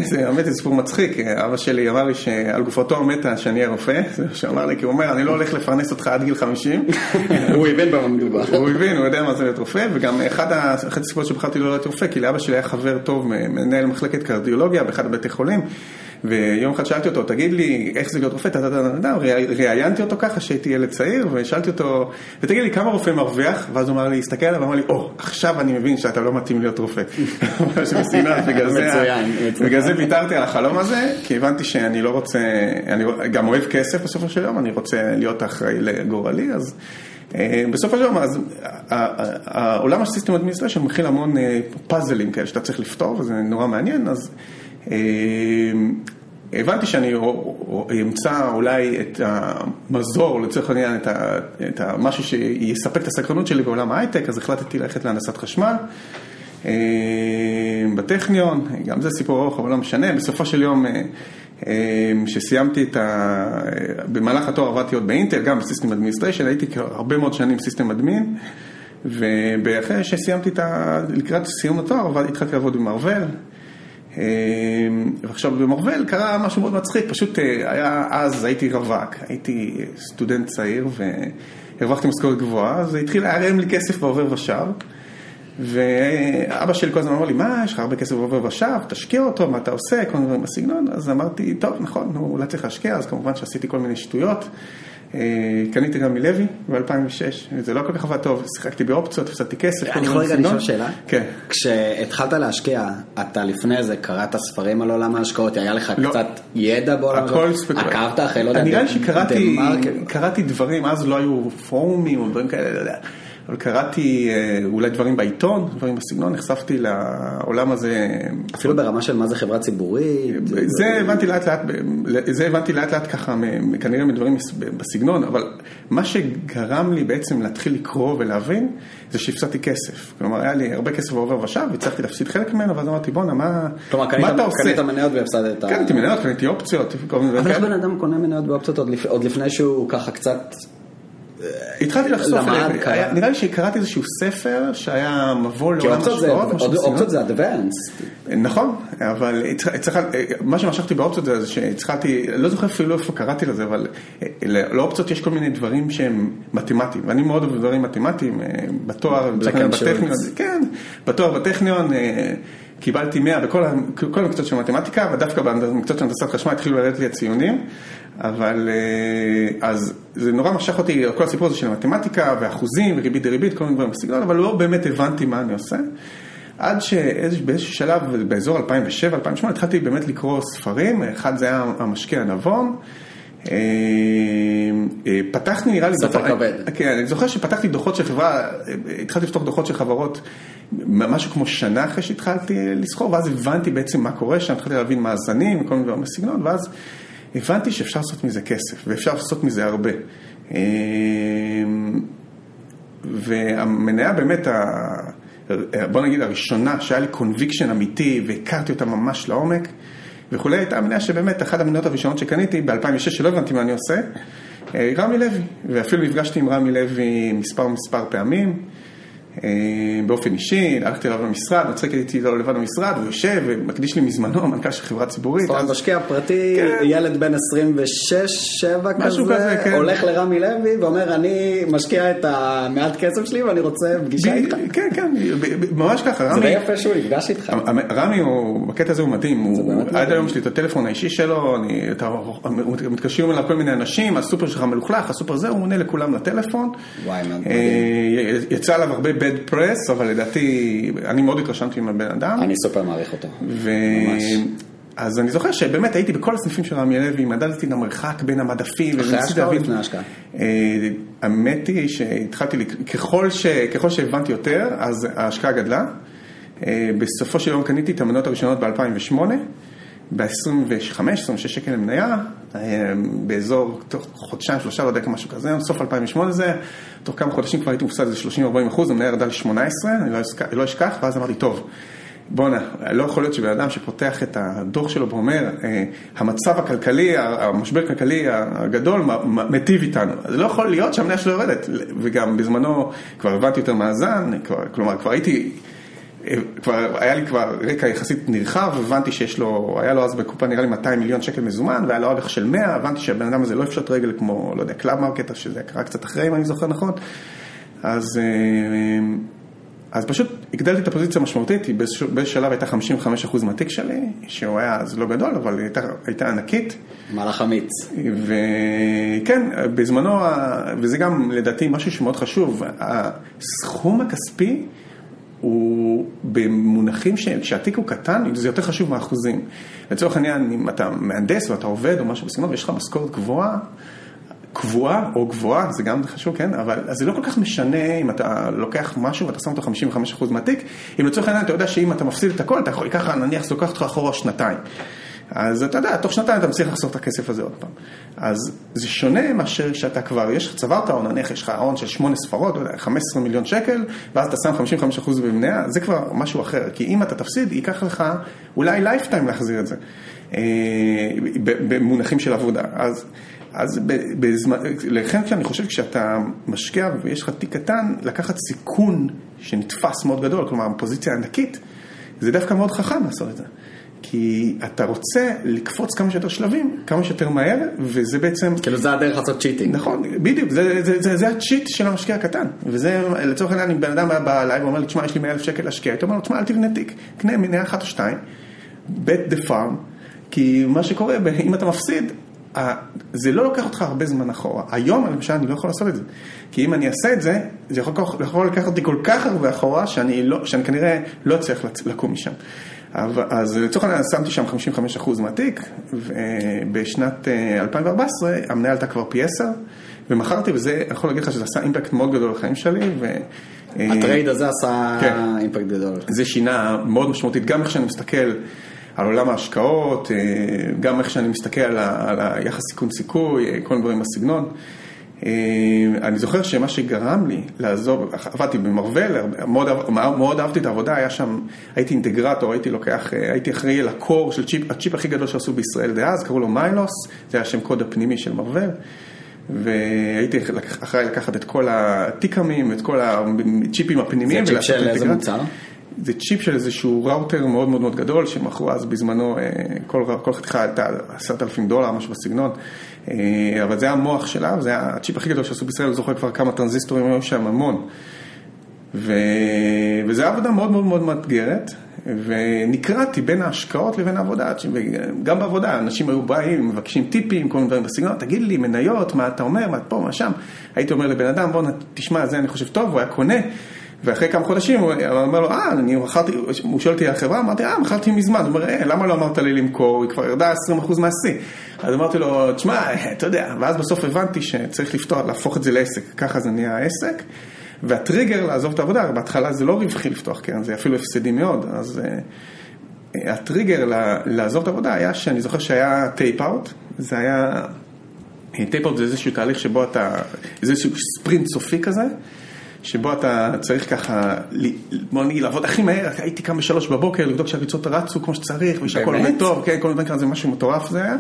זה סיפור מצחיק. אבא שלי אמר לי שעל גופתו מתה שאני אהיה רופא, זה מה שאמר לי, כי הוא אומר, אני לא הולך לפרנס אותך עד גיל 50. הוא הבין במה מדובר. הוא הבין, הוא יודע מה זה להיות רופא, וגם אחד הסיפורות שבחרתי לא להיות רופא, כי לאבא שלי היה חבר טוב, מנהל מחלקת קרדיולוגיה באחד הבתי חולים. ויום אחד שאלתי אותו, תגיד לי, איך זה להיות רופא? ראיינתי אותו ככה שהייתי ילד צעיר, ושאלתי אותו, ותגיד לי, כמה רופא מרוויח? ואז הוא אמר לי, הסתכל עליו ואמר לי, או, עכשיו אני מבין שאתה לא מתאים להיות רופא. בגלל זה ויתרתי על החלום הזה, כי הבנתי שאני לא רוצה, אני גם אוהב כסף בסופו של יום, אני רוצה להיות אחראי לגורלי, אז... אה, בסופו של דבר, אז העולם של system administration מכיל המון פאזלים כאלה שאתה צריך לפתור, וזה נורא מעניין, אז אה, הבנתי שאני אמצא אולי את המזור, לצורך העניין, את, משהו שיספק את הסקרנות שלי בעולם ההייטק, אז החלטתי ללכת להנדסת חשמל. אה, בטכניון, גם זה סיפור ארוך, אבל לא משנה, בסופו של יום, כשסיימתי את ה... במהלך התואר עבדתי עוד באינטל, גם ב system administration, הייתי הרבה מאוד שנים system admin, ואחרי שסיימתי את ה... לקראת סיום התואר, התחלתי לעבוד במרוול. ועכשיו במרוול קרה משהו מאוד מצחיק, פשוט אה, היה, אז הייתי רווק, הייתי סטודנט צעיר והרווחתי משכורת גבוהה, אז התחיל להרם לי כסף בעובר ושב. ואבא שלי כל הזמן אמר לי, מה, יש לך הרבה כסף בעובר ושב, תשקיע אותו, מה אתה עושה, כל מיני דברים בסגנון, אז אמרתי, טוב, נכון, נו, אולי צריך להשקיע, אז כמובן שעשיתי כל מיני שטויות. אה, קניתי גם מלוי ב-2006, זה לא כל כך עבד טוב, שיחקתי באופציות, הפסדתי כסף. אני יכול רגע לשאול שאלה? כן. כשהתחלת להשקיע, אתה לפני זה קראת ספרים על עולם ההשקעות, היה לך לא. קצת ידע בעולם ההשקעות? עקבת אחרי, לא יודע, נראה לי שקראתי דברים, אז לא היו פורומים או דברים כאלה, לא יודע. אבל קראתי אה, אולי דברים בעיתון, דברים בסגנון, נחשפתי לעולם הזה. אפילו ברמה של מה זה חברה ציבורית? זה הבנתי לאט לאט, זה הבנתי לאט לאט ככה, כנראה מדברים בסגנון, אבל מה שגרם לי בעצם להתחיל לקרוא ולהבין, זה שהפסדתי כסף. כלומר, היה לי הרבה כסף בעובר ושב, והצלחתי להפסיד חלק ממנו, ואז אמרתי, בואנה, מה, מה אתה עושה? קנית מניות והפסדת. קניתי מניות, קניתי אופציות. אבל איך בן אדם קונה מניות ואופציות עוד לפני שהוא ככה קצת... התחלתי לחשוף, נראה לי שקראתי איזשהו ספר שהיה מבוא לעולם השקעות. אופציות זה אדוונס. נכון, אבל מה שמשכתי באופציות זה שהתחלתי, לא זוכר אפילו איפה קראתי לזה, אבל לאופציות יש כל מיני דברים שהם מתמטיים, ואני מאוד אוהב דברים מתמטיים, בתואר, בטכניון, כן, בתואר בטכניון. קיבלתי 100 בכל המקצועות של מתמטיקה, ודווקא במקצועות של הנדסת חשמל התחילו לרדת לי הציונים, אבל אז זה נורא משך אותי, כל הסיפור הזה של מתמטיקה ואחוזים וריבית דריבית, כל מיני דברים בסגנון, אבל לא באמת הבנתי מה אני עושה. עד שבאיזשהו שלב, באזור 2007-2008, התחלתי באמת לקרוא ספרים, אחד זה היה המשקיע הנבון. פתחתי נראה לי, ספר כבד, כן, אני זוכר שפתחתי דוחות של חברה, התחלתי לפתוח דוחות של חברות משהו כמו שנה אחרי שהתחלתי לסחור, ואז הבנתי בעצם מה קורה שם, התחלתי להבין מאזנים וכל מיני דברים בסגנון, ואז הבנתי שאפשר לעשות מזה כסף, ואפשר לעשות מזה הרבה. והמניה באמת, בוא נגיד הראשונה, שהיה לי קונביקשן אמיתי והכרתי אותה ממש לעומק וכולי, הייתה המניה שבאמת אחת המניות הראשונות שקניתי ב-2006, שלא הבנתי מה אני עושה, רמי לוי, ואפילו נפגשתי עם רמי לוי מספר מספר פעמים. באופן אישי, הלכתי אליו למשרד, מצחיק הייתי איתו לבד במשרד, הוא יושב ומקדיש לי מזמנו, מנכ"ל של חברה ציבורית. זאת אומרת, משקיע פרטי, ילד בן 26-7 כזה, הולך לרמי לוי ואומר, אני משקיע את המעט כסף שלי ואני רוצה פגישה איתך. כן, כן, ממש ככה. זה די יפה שהוא נפגש איתך. רמי, בקטע הזה הוא מדהים, עד היום יש לי את הטלפון האישי שלו, מתקשרים אליו כל מיני אנשים, הסופר שלך מלוכלך, הסופר זה, הוא עונה לכולם לטלפון. יצא עליו הרבה bad press, אבל לדעתי, אני מאוד התרשמתי מהבן אדם. אני סופר מעריך אותו, ו... ממש. אז אני זוכר שבאמת הייתי בכל הסניפים של רמי לוי, מדדתי את המרחק בין המדפים. אחרי ההשקעה או לפני ההשקעה? האמת היא שהתחלתי, ככל, ש... ככל שהבנתי יותר, אז ההשקעה גדלה. בסופו של יום קניתי את המניות הראשונות ב-2008. ב-25-26 שקל למניה, באזור, תוך חודשיים, שלושה, לא יודע כמשהו כזה, סוף 2008 זה, תוך כמה חודשים כבר הייתי מופסד איזה 30-40 אחוז, המניה ירדה ל-18, אני לא אשכח, ואז אמרתי, טוב, בואנה, לא יכול להיות שבן אדם שפותח את הדוח שלו ואומר, המצב הכלכלי, המשבר הכלכלי הגדול מטיב איתנו, אז לא יכול להיות שהמניה שלו יורדת, וגם בזמנו כבר הבנתי יותר מאזן, כלומר, כבר הייתי... כבר, היה לי כבר רקע יחסית נרחב, הבנתי שיש לו, היה לו אז בקופה נראה לי 200 מיליון שקל מזומן, והיה לו אג"ח של 100, הבנתי שהבן אדם הזה לא יפשוט רגל כמו, לא יודע, קלאב מרקט, שזה קרה קצת אחרי, אם אני זוכר נכון. אז, אז פשוט הגדלתי את הפוזיציה המשמעותית, היא באיזשהו שלב הייתה 55% מהתיק שלי, שהוא היה אז לא גדול, אבל היא הייתה, הייתה ענקית. מהלך אמיץ. וכן, בזמנו, וזה גם לדעתי משהו שמאוד חשוב, הסכום הכספי, הוא במונחים שכשהתיק הוא קטן, זה יותר חשוב מהאחוזים. לצורך העניין, אם אתה מהנדס ואתה עובד או משהו בסגנון, ויש לך משכורת גבוהה, קבועה או גבוהה, זה גם חשוב, כן? אבל זה לא כל כך משנה אם אתה לוקח משהו ואתה שם אותו 55% מהתיק, אם לצורך העניין אתה יודע שאם אתה מפסיד את הכל, אתה יכול, ככה נניח זה לוקח אותך אחורה שנתיים. אז אתה יודע, תוך שנתיים אתה מצליח לחסוך את הכסף הזה עוד פעם. אז זה שונה מאשר שאתה כבר, יש לך צברת הון, נניח יש לך הון של שמונה ספרות, 15 מיליון שקל, ואז אתה שם 55% במניה, זה כבר משהו אחר. כי אם אתה תפסיד, ייקח לך אולי lifetime להחזיר את זה, במונחים של עבודה. אז, אז בזמן, לכן כשאני חושב כשאתה משקיע ויש לך תיק קטן, לקחת סיכון שנתפס מאוד גדול, כלומר פוזיציה ענקית, זה דווקא מאוד חכם לעשות את זה. כי אתה רוצה לקפוץ כמה שיותר שלבים, כמה שיותר מהר, וזה בעצם... כאילו זה הדרך לעשות cheating. נכון, בדיוק, זה, זה, זה, זה ה cheat של המשקיע הקטן. וזה, לצורך העניין, אם בן אדם בא אליי ואומר לי, תשמע, יש לי 100 אלף שקל להשקיע, הייתי אומר לו, תשמע, אל תבנה תיק, קנה מניה אחת או שתיים, bet the farm, כי מה שקורה, אם אתה מפסיד, זה לא לוקח אותך הרבה זמן אחורה. היום, למשל, אני לא יכול לעשות את זה. כי אם אני אעשה את זה, זה יכול, יכול לקחת אותי כל כך הרבה אחורה, שאני, לא, שאני כנראה לא אצליח לקום משם. אז לצורך העניין שמתי שם 55% מהתיק, ובשנת 2014 המניה עלתה כבר פי 10, ומכרתי, וזה, אני יכול להגיד לך שזה עשה אימפקט מאוד גדול לחיים שלי. ו... הטרייד הזה עשה כן. אימפקט גדול. זה שינה מאוד משמעותית, גם איך שאני מסתכל על עולם ההשקעות, גם איך שאני מסתכל על, ה, על היחס סיכון סיכוי, כל מיני דברים בסגנון. אני זוכר שמה שגרם לי לעזוב, עבדתי במרוול, מאוד, מאוד אהבתי את העבודה, היה שם, הייתי אינטגרטור, הייתי לוקח, הייתי אחראי על ה core של צ'יפ, הצ'יפ הכי גדול שעשו בישראל דאז, קראו לו מיילוס, זה היה שם קוד הפנימי של מרוול, והייתי אחראי לקחת את כל ה take-ים, את כל הצ'יפים הפנימיים. זה צ'יפ של איזה מוצר? זה צ'יפ של איזשהו ראוטר מאוד מאוד מאוד גדול, שמכרו אז בזמנו, כל, כל חתיכה הייתה עשרת אלפים דולר, משהו בסגנון, אבל זה המוח שלה, וזה הצ'יפ הכי גדול שעשו בישראל, אני זוכר כבר כמה טרנזיסטורים היו שם, המון. ו... וזו עבודה מאוד מאוד מאוד מאתגרת, ונקרעתי בין ההשקעות לבין העבודה, גם בעבודה, אנשים היו באים, מבקשים טיפים, כל מיני דברים בסגנון, תגיד לי, מניות, מה אתה אומר, מה פה, מה שם, הייתי אומר לבן אדם, בוא תשמע, זה אני חושב טוב, הוא היה קונה. ואחרי כמה חודשים הוא אומר לו, אה, אני מכרתי, הוא שואל אותי החברה, אמרתי, אה, מכרתי מזמן, הוא אומר, אה, למה לא אמרת לי למכור, היא כבר ירדה 20% מהשיא. אז אמרתי לו, תשמע, אתה יודע, ואז בסוף הבנתי שצריך לפתוח, להפוך את זה לעסק, ככה זה נהיה העסק. והטריגר לעזוב את העבודה, בהתחלה זה לא רווחי לפתוח קרן, זה אפילו הפסדי מאוד, אז אה, הטריגר לעזוב את העבודה היה שאני זוכר שהיה tape-out, זה היה, tape-out זה איזשהו תהליך שבו אתה, זה איזשהו ספרינט סופי כזה. שבו אתה צריך ככה, בוא נגיד, לעבוד הכי מהר, הייתי קם בשלוש בבוקר, לבדוק שהריצות רצו כמו שצריך, ושהכל עובד טוב, כן, כל מיני זה משהו מטורף זה היה.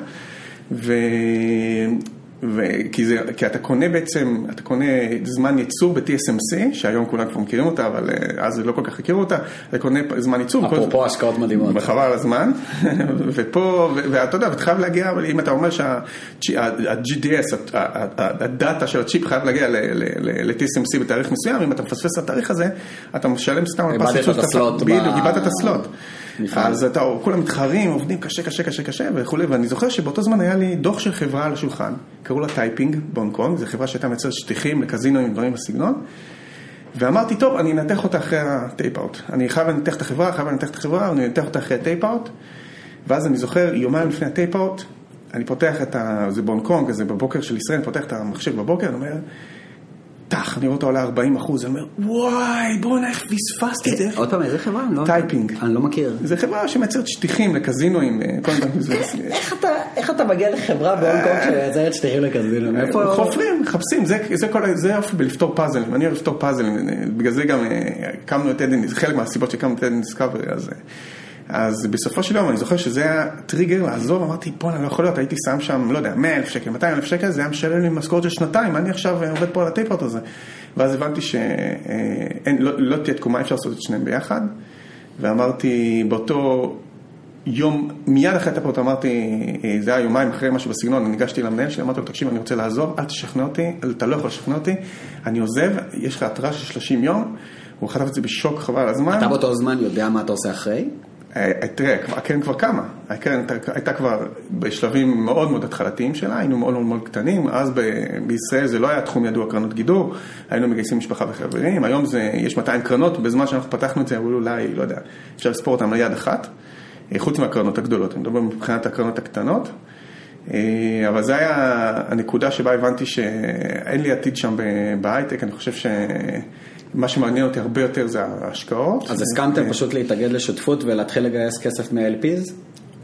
ו... וכי זה, כי אתה קונה בעצם, אתה קונה זמן ייצור ב-TSMC, שהיום כולם כבר מכירים אותה, אבל אה, אז לא כל כך הכירו אותה, אתה קונה זמן ייצור. אפרופו השקעות מדהימות. וחבל על הזמן, ופה, ואתה יודע, ואתה חייב להגיע, אבל אם אתה אומר שה-GDS, הדאטה של הצ'יפ חייב להגיע ל-TSMC בתאריך מסוים, אם אתה מפספס את התאריך הזה, אתה משלם סתם על פס ייצור. איבדת את ה slot. בדיוק, איבדת את ה slot. אז אתה, כולם מתחרים, עובדים קשה, קשה, קשה, קשה וכולי, ואני זוכר שבאותו זמן היה לי דוח של חברה על השולחן, קראו לה טייפינג בהונג קונג, זו חברה שהייתה מייצרת שטיחים לקזינו עם דברים בסגנון, ואמרתי, טוב, אני אנתח אותה אחרי ה tape-out. אני חייב לנתח את החברה, חייב לנתח את החברה, אני אנתח אותה אחרי ה tape-out, ואז אני זוכר, יומיים לפני ה tape-out, אני פותח את ה... זה בהונג קונג, זה בבוקר של ישראל, אני פותח את המחשב בבוקר, אני אומר, טח, אני רואה אותו עולה 40 אחוז, אני אומר, וואי, בוא'נה, איך פספסתי את זה. עוד פעם, איזה חברה? טייפינג. אני לא מכיר. זו חברה שמייצרת שטיחים לקזינואים. איך אתה מגיע לחברה בהונג קונג שמייצרת שטיחים לקזינואים? חופרים, מחפשים, זה יופי בלפתור פאזלים, אני אוהב לפתור פאזלים, בגלל זה גם הקמנו את עדן, זה חלק מהסיבות שהקמנו את עדן דיסקאברי, אז... אז בסופו של יום אני זוכר שזה היה טריגר לעזוב, אמרתי בואנה לא יכול להיות, הייתי שם שם, לא יודע, 100 אלף שקל, 200 אלף שקל, זה היה משלם לי משכורת של שנתיים, אני עכשיו עובד פה על ה tape-out הזה. ואז הבנתי שלא לא, לא תהיה תקומה, אפשר לעשות את שניהם ביחד, ואמרתי באותו יום, מיד אחרי ה tape-out אמרתי, זה היה יומיים אחרי משהו בסגנון, אני ניגשתי למנהל שלי, אמרתי לו, תקשיב, אני רוצה לעזוב, אל תשכנע אותי, אתה לא יכול לשכנע אותי, אני עוזב, יש לך התראה של 30 יום, הוא חטף את זה בשוק חבל הזמן. אתה באותו זמן יודע מה אתה עושה אחרי? אה, תראה, הקרן כבר קמה, הקרן הייתה כבר בשלבים מאוד מאוד התחלתיים שלה, היינו מאוד מאוד מאוד קטנים, אז בישראל זה לא היה תחום ידוע קרנות גידור, היינו מגייסים משפחה וחברים, היום זה, יש 200 קרנות, בזמן שאנחנו פתחנו את זה, אבל אולי, לא יודע, אפשר לספור אותן ליד אחת, אה, חוץ מהקרנות הגדולות, אני מדבר מבחינת הקרנות הקטנות, אה, אבל זה היה הנקודה שבה הבנתי שאין לי עתיד שם בהייטק, אני חושב ש... מה שמעניין אותי הרבה יותר זה ההשקעות. אז הסכמתם פשוט להתאגד לשותפות ולהתחיל לגייס כסף מ-LPs?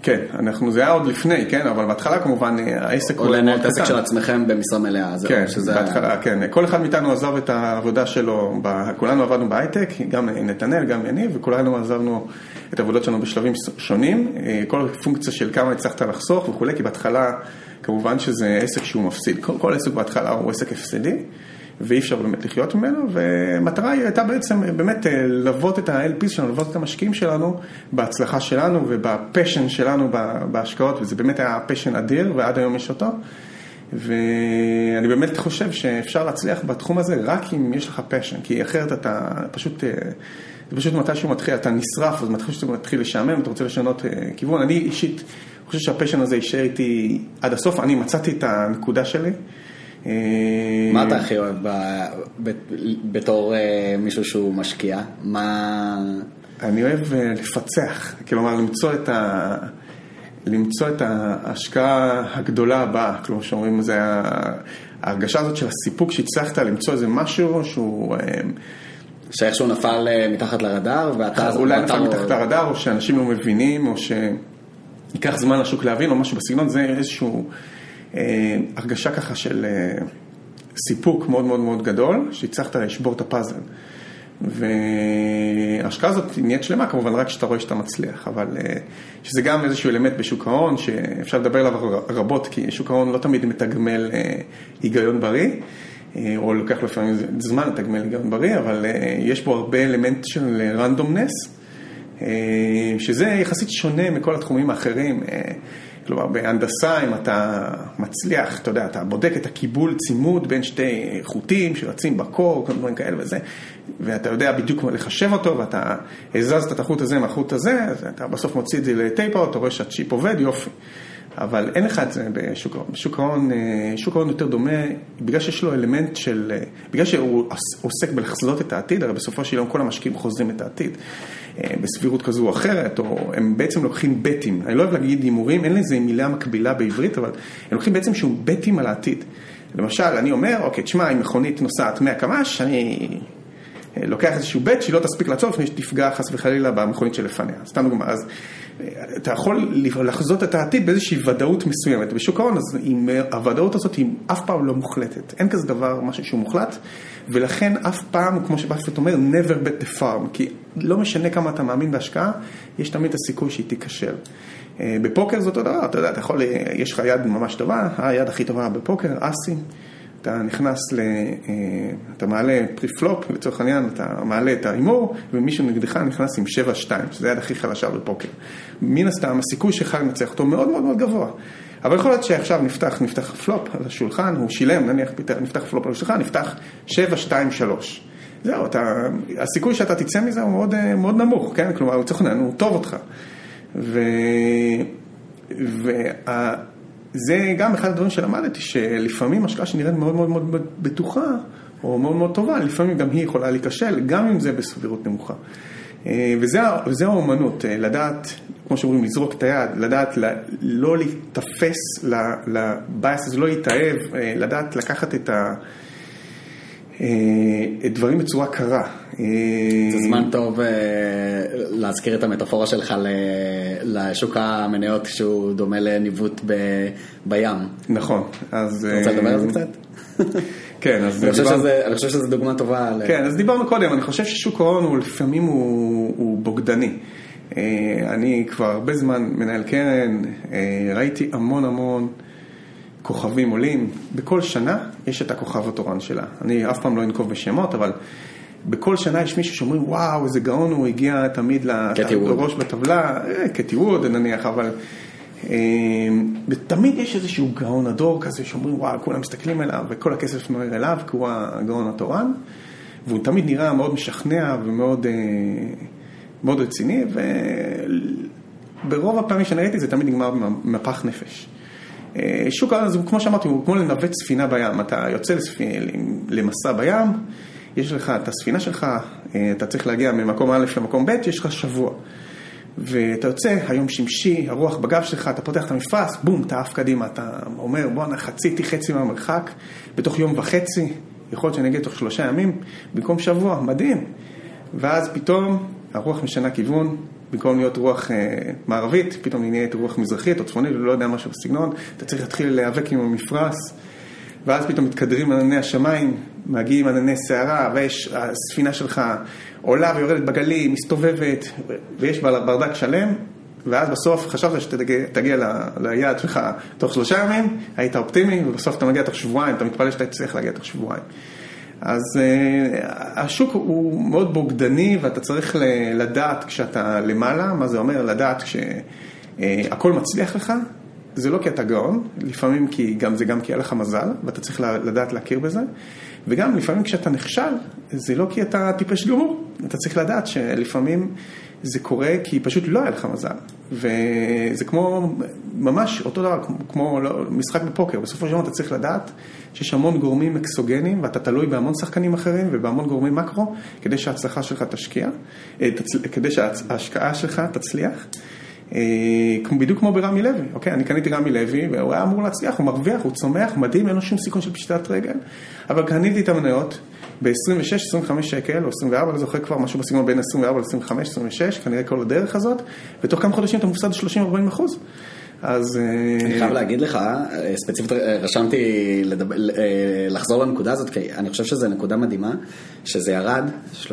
כן, אנחנו, זה היה עוד לפני, כן, אבל בהתחלה כמובן העסק הוא מאוד קטן. או לנהל את העסק של עצמכם במשרה מלאה, זהו, כן, שזה... בהתחלה, כן, כל אחד מאיתנו עזב את העבודה שלו, כולנו עבדנו בהייטק, גם נתנאל, גם יניב, וכולנו עזבנו את העבודות שלנו בשלבים שונים, כל פונקציה של כמה הצלחת לחסוך וכולי, כי בהתחלה, כמובן שזה עסק שהוא מפסיד, כל, כל עסק בהתחלה הוא עסק הפסדי. ואי אפשר באמת לחיות ממנו, ומטרה הייתה בעצם באמת אה, ללוות את ה-LP שלנו, ללוות את המשקיעים שלנו בהצלחה שלנו ובפשן שלנו בהשקעות, וזה באמת היה פשן אדיר, ועד היום יש אותו. ואני באמת חושב שאפשר להצליח בתחום הזה רק אם יש לך פשן, כי אחרת אתה פשוט, אה, זה פשוט מתי שהוא מתחיל, אתה נשרף, אז מתחיל שאתה מתחיל לשעמם, אתה רוצה לשנות אה, כיוון. אני אישית חושב שהפשן הזה יישאר איתי עד הסוף, אני מצאתי את הנקודה שלי. אה, מה אתה הכי אוהב בתור אה, מישהו שהוא משקיע? מה... אני אוהב אה, לפצח, כלומר למצוא את ה... למצוא את ההשקעה הגדולה הבאה, כלומר שאומרים, זה ההרגשה הזאת של הסיפוק שהצלחת למצוא איזה משהו שהוא... שאיכשהו נפל מתחת לרדאר ואתה... אולי נפל מתחת לרדאר, או שאנשים לא מבינים, או שייקח זמן לשוק להבין, או משהו בסגנון, זה איזשהו... אה, הרגשה ככה של אה, סיפוק מאוד מאוד מאוד גדול, שהצלחת לשבור את הפאזל. וההשקעה הזאת נהיית שלמה כמובן רק כשאתה רואה שאתה מצליח, אבל אה, שזה גם איזשהו אלמנט בשוק ההון שאפשר לדבר עליו רבות, כי שוק ההון לא תמיד מתגמל היגיון בריא, או לוקח לפעמים זמן לתגמל היגיון בריא, אבל יש בו הרבה אלמנט של randomness, שזה יחסית שונה מכל התחומים האחרים. כלומר, בהנדסה, אם אתה מצליח, אתה יודע, אתה בודק את הקיבול צימוד בין שתי חוטים שרצים ב core, כל דברים כאלה וזה, ואתה יודע בדיוק מה לחשב אותו, ואתה הזזת את החוט הזה מהחוט הזה, אז אתה בסוף מוציא את זה ל tape-out, אתה רואה שהצ'יפ עובד, יופי. אבל אין לך את זה בשוק ההון. אה, שוק ההון יותר דומה, בגלל שיש לו אלמנט של, אה, בגלל שהוא עוסק בלחזות את העתיד, הרי בסופו של יום כל המשקיעים חוזים את העתיד. אה, בסבירות כזו או אחרת, או הם בעצם לוקחים בטים. אני לא אוהב להגיד הימורים, אין לזה מילה מקבילה בעברית, אבל הם לוקחים בעצם שהוא בטים על העתיד. למשל, אני אומר, אוקיי, תשמע, אם מכונית נוסעת 100 קמ"ש, אני לוקח איזשהו בט שהיא לא תספיק לעצור לפני שתפגע חס וחלילה במכונית שלפניה. סתם דוגמא, אז אתה יכול לחזות את העתיד באיזושהי ודאות מסוימת. בשוק ההון, אז עם הוודאות הזאת היא אף פעם לא מוחלטת. אין כזה דבר, משהו שהוא מוחלט, ולכן אף פעם, כמו שבאפט אומר, never bet the farm, כי לא משנה כמה אתה מאמין בהשקעה, יש תמיד את הסיכוי שהיא תיכשל. אה, בפוקר זה אותו דבר, אתה יודע, אתה יכול, יש לך יד ממש טובה, היד הכי טובה בפוקר, אסי. אתה נכנס ל... אה, אתה מעלה preflop, לצורך העניין, אתה מעלה את ההימור, ומישהו נגדך נכנס עם 7-2, שזה היד הכי חלשה בפוקר. מן הסתם, הסיכוי שלך לנצח אותו מאוד מאוד מאוד גבוה. אבל יכול להיות שעכשיו נפתח, נפתח פלופ על השולחן, הוא שילם, נניח נפתח פלופ על השולחן, נפתח 7, 2, 3. זהו, אתה, הסיכוי שאתה תצא מזה הוא מאוד, אה, מאוד נמוך, כן? כלומר, הוא צריך לענות, הוא טוב אותך. ו... וה... זה גם אחד הדברים שלמדתי, שלפעמים השקעה שנראית מאוד מאוד מאוד בטוחה, או מאוד מאוד טובה, לפעמים גם היא יכולה להיכשל, גם אם זה בסבירות נמוכה. אה, וזה, וזה האומנות, אה, לדעת, כמו שאומרים, לזרוק את היד, לדעת לא להיתפס לבייס הזה, לא להתאהב, אה, לדעת לקחת את ה... דברים בצורה קרה. זה זמן טוב להזכיר את המטאפורה שלך לשוק המניות שהוא דומה לניווט בים. נכון, אז... אתה רוצה לדבר על זה קצת? כן, אז אני, דיבר... שזה, אני חושב שזו דוגמה טובה. כן, אז דיברנו קודם, אני חושב ששוק ההון הוא לפעמים הוא, הוא בוגדני. אני כבר הרבה זמן מנהל קרן, ראיתי המון המון כוכבים עולים, בכל שנה יש את הכוכב התורן שלה. אני אף פעם לא אנקוב בשמות, אבל בכל שנה יש מישהו שאומרים, וואו, איזה גאון הוא הגיע תמיד לראש בטבלה, אה, קטי ווד נניח, אבל... אה, ותמיד יש איזשהו גאון הדור כזה שאומרים, וואו, כולם מסתכלים עליו וכל הכסף נוער אליו, כי הוא הגאון התורן, והוא תמיד נראה מאוד משכנע ומאוד אה, מאוד רציני, וברוב הפעמים שאני ראיתי זה תמיד נגמר במפח נפש. שוק ההון, כמו שאמרתי, הוא כמו לנווט ספינה בים, אתה יוצא למסע בים, יש לך את הספינה שלך, אה, אתה צריך להגיע ממקום א' למקום ב', יש לך שבוע. ואתה יוצא, היום שמשי, הרוח בגב שלך, אתה פותח את המפרש, בום, אתה עף קדימה, אתה אומר, בואנה, חציתי חצי מהמרחק, בתוך יום וחצי, יכול להיות שאני אגיע תוך שלושה ימים, במקום שבוע, מדהים. ואז פתאום הרוח משנה כיוון, במקום להיות רוח אה, מערבית, פתאום היא נהיית רוח מזרחית או צפונית, לא יודע משהו בסגנון, אתה צריך להתחיל להיאבק עם המפרש. ואז פתאום מתקדרים ענני השמיים, מגיעים ענני סערה, ויש, הספינה שלך עולה ויורדת בגלים, מסתובבת, ויש ברדק שלם, ואז בסוף חשבת שתגיע ליעד שלך תוך שלושה ימים, היית אופטימי, ובסוף אתה מגיע תוך שבועיים, אתה מתפלל שאתה תצליח להגיע תוך שבועיים. אז uh, השוק הוא מאוד בוגדני, ואתה צריך לדעת כשאתה למעלה, מה זה אומר? לדעת כשהכול מצליח לך, זה לא כי אתה גאון, לפעמים כי גם זה גם כי היה לך מזל, ואתה צריך לדעת להכיר בזה, וגם לפעמים כשאתה נכשל, זה לא כי אתה טיפש גמור, אתה צריך לדעת שלפעמים זה קורה כי פשוט לא היה לך מזל. וזה כמו, ממש אותו דבר, כמו לא, משחק בפוקר, בסופו של דבר אתה צריך לדעת שיש המון גורמים אקסוגנים, ואתה תלוי בהמון שחקנים אחרים ובהמון גורמים מקרו, כדי שההצלחה שלך תשקיע, אה, כדי שההשקעה שלך תצליח. אה, בדיוק כמו ברמי לוי, אוקיי? אני קניתי רמי לוי והוא היה אמור להצליח, הוא מרוויח, הוא צומח, מדהים, אין לו שום סיכון של פשיטת רגל, אבל קניתי את המניות ב-26, 25 שקל או 24, אני זוכר כבר משהו בסגנון בין 24 ל-25, 26, כנראה כל הדרך הזאת, ותוך כמה חודשים אתה מופסד 30-40 אחוז. אז... אה, אני חייב להגיד לך, אה, ספציפית רשמתי לדבר, לחזור לנקודה הזאת, כי אני חושב שזו נקודה מדהימה, שזה ירד 30-40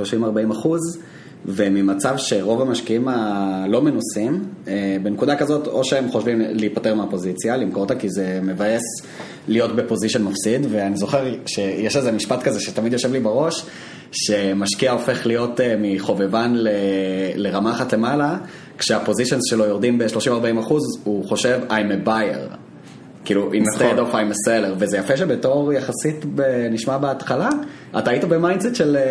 אחוז. וממצב שרוב המשקיעים הלא מנוסים, אה, בנקודה כזאת, או שהם חושבים להיפטר מהפוזיציה, למכור אותה, כי זה מבאס להיות ב position מפסיד, ואני זוכר שיש איזה משפט כזה שתמיד יושב לי בראש, שמשקיע הופך להיות אה, מחובב ל- לרמה אחת למעלה, כשהפוזיציונס שלו יורדים ב-30-40 אחוז, הוא חושב I'm a buyer. כאילו, instead נכון. of I'm a seller, וזה יפה שבתור יחסית נשמע בהתחלה, אתה היית ב mindset של אה,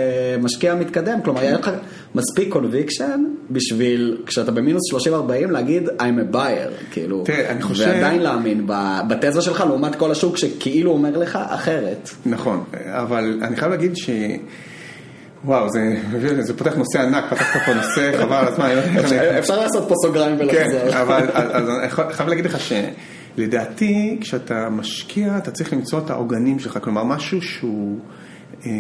משקיע מתקדם, כלומר, היה לך מספיק conviction בשביל, כשאתה במינוס 30-40, להגיד I'm a buyer, כאילו, תראה, אני חושב- ועדיין להאמין בתזה שלך לעומת כל השוק שכאילו אומר לך אחרת. נכון, אבל אני חייב להגיד ש... וואו, זה, זה פותח נושא ענק, פתחת פה נושא, חבל על הזמן. לא אפשר לעשות פה סוגריים כן, ולחזור. אבל אז, אז אני חייב להגיד לך שלדעתי, כשאתה משקיע, אתה צריך למצוא את העוגנים שלך, כלומר משהו שהוא אה,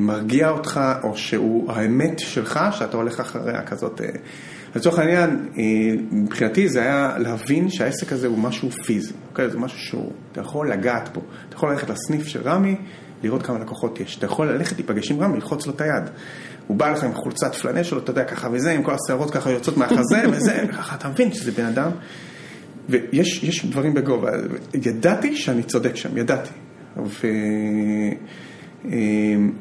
מרגיע אותך, או שהוא האמת שלך, שאתה הולך אחריה כזאת. אה. לצורך העניין, אה, מבחינתי זה היה להבין שהעסק הזה הוא משהו פיזי, אוקיי? זה משהו שהוא, אתה יכול לגעת בו, אתה יכול ללכת לסניף של רמי, לראות כמה לקוחות יש, אתה יכול ללכת להיפגש עם רמי, ללחוץ לו את היד. הוא בא לך עם חולצת פלנל שלו, אתה יודע, ככה וזה, עם כל השערות ככה יוצאות מהחזה וזה, ככה אתה מבין שזה בן אדם. ויש יש דברים בגובה, ידעתי שאני צודק שם, ידעתי. ו... אמ,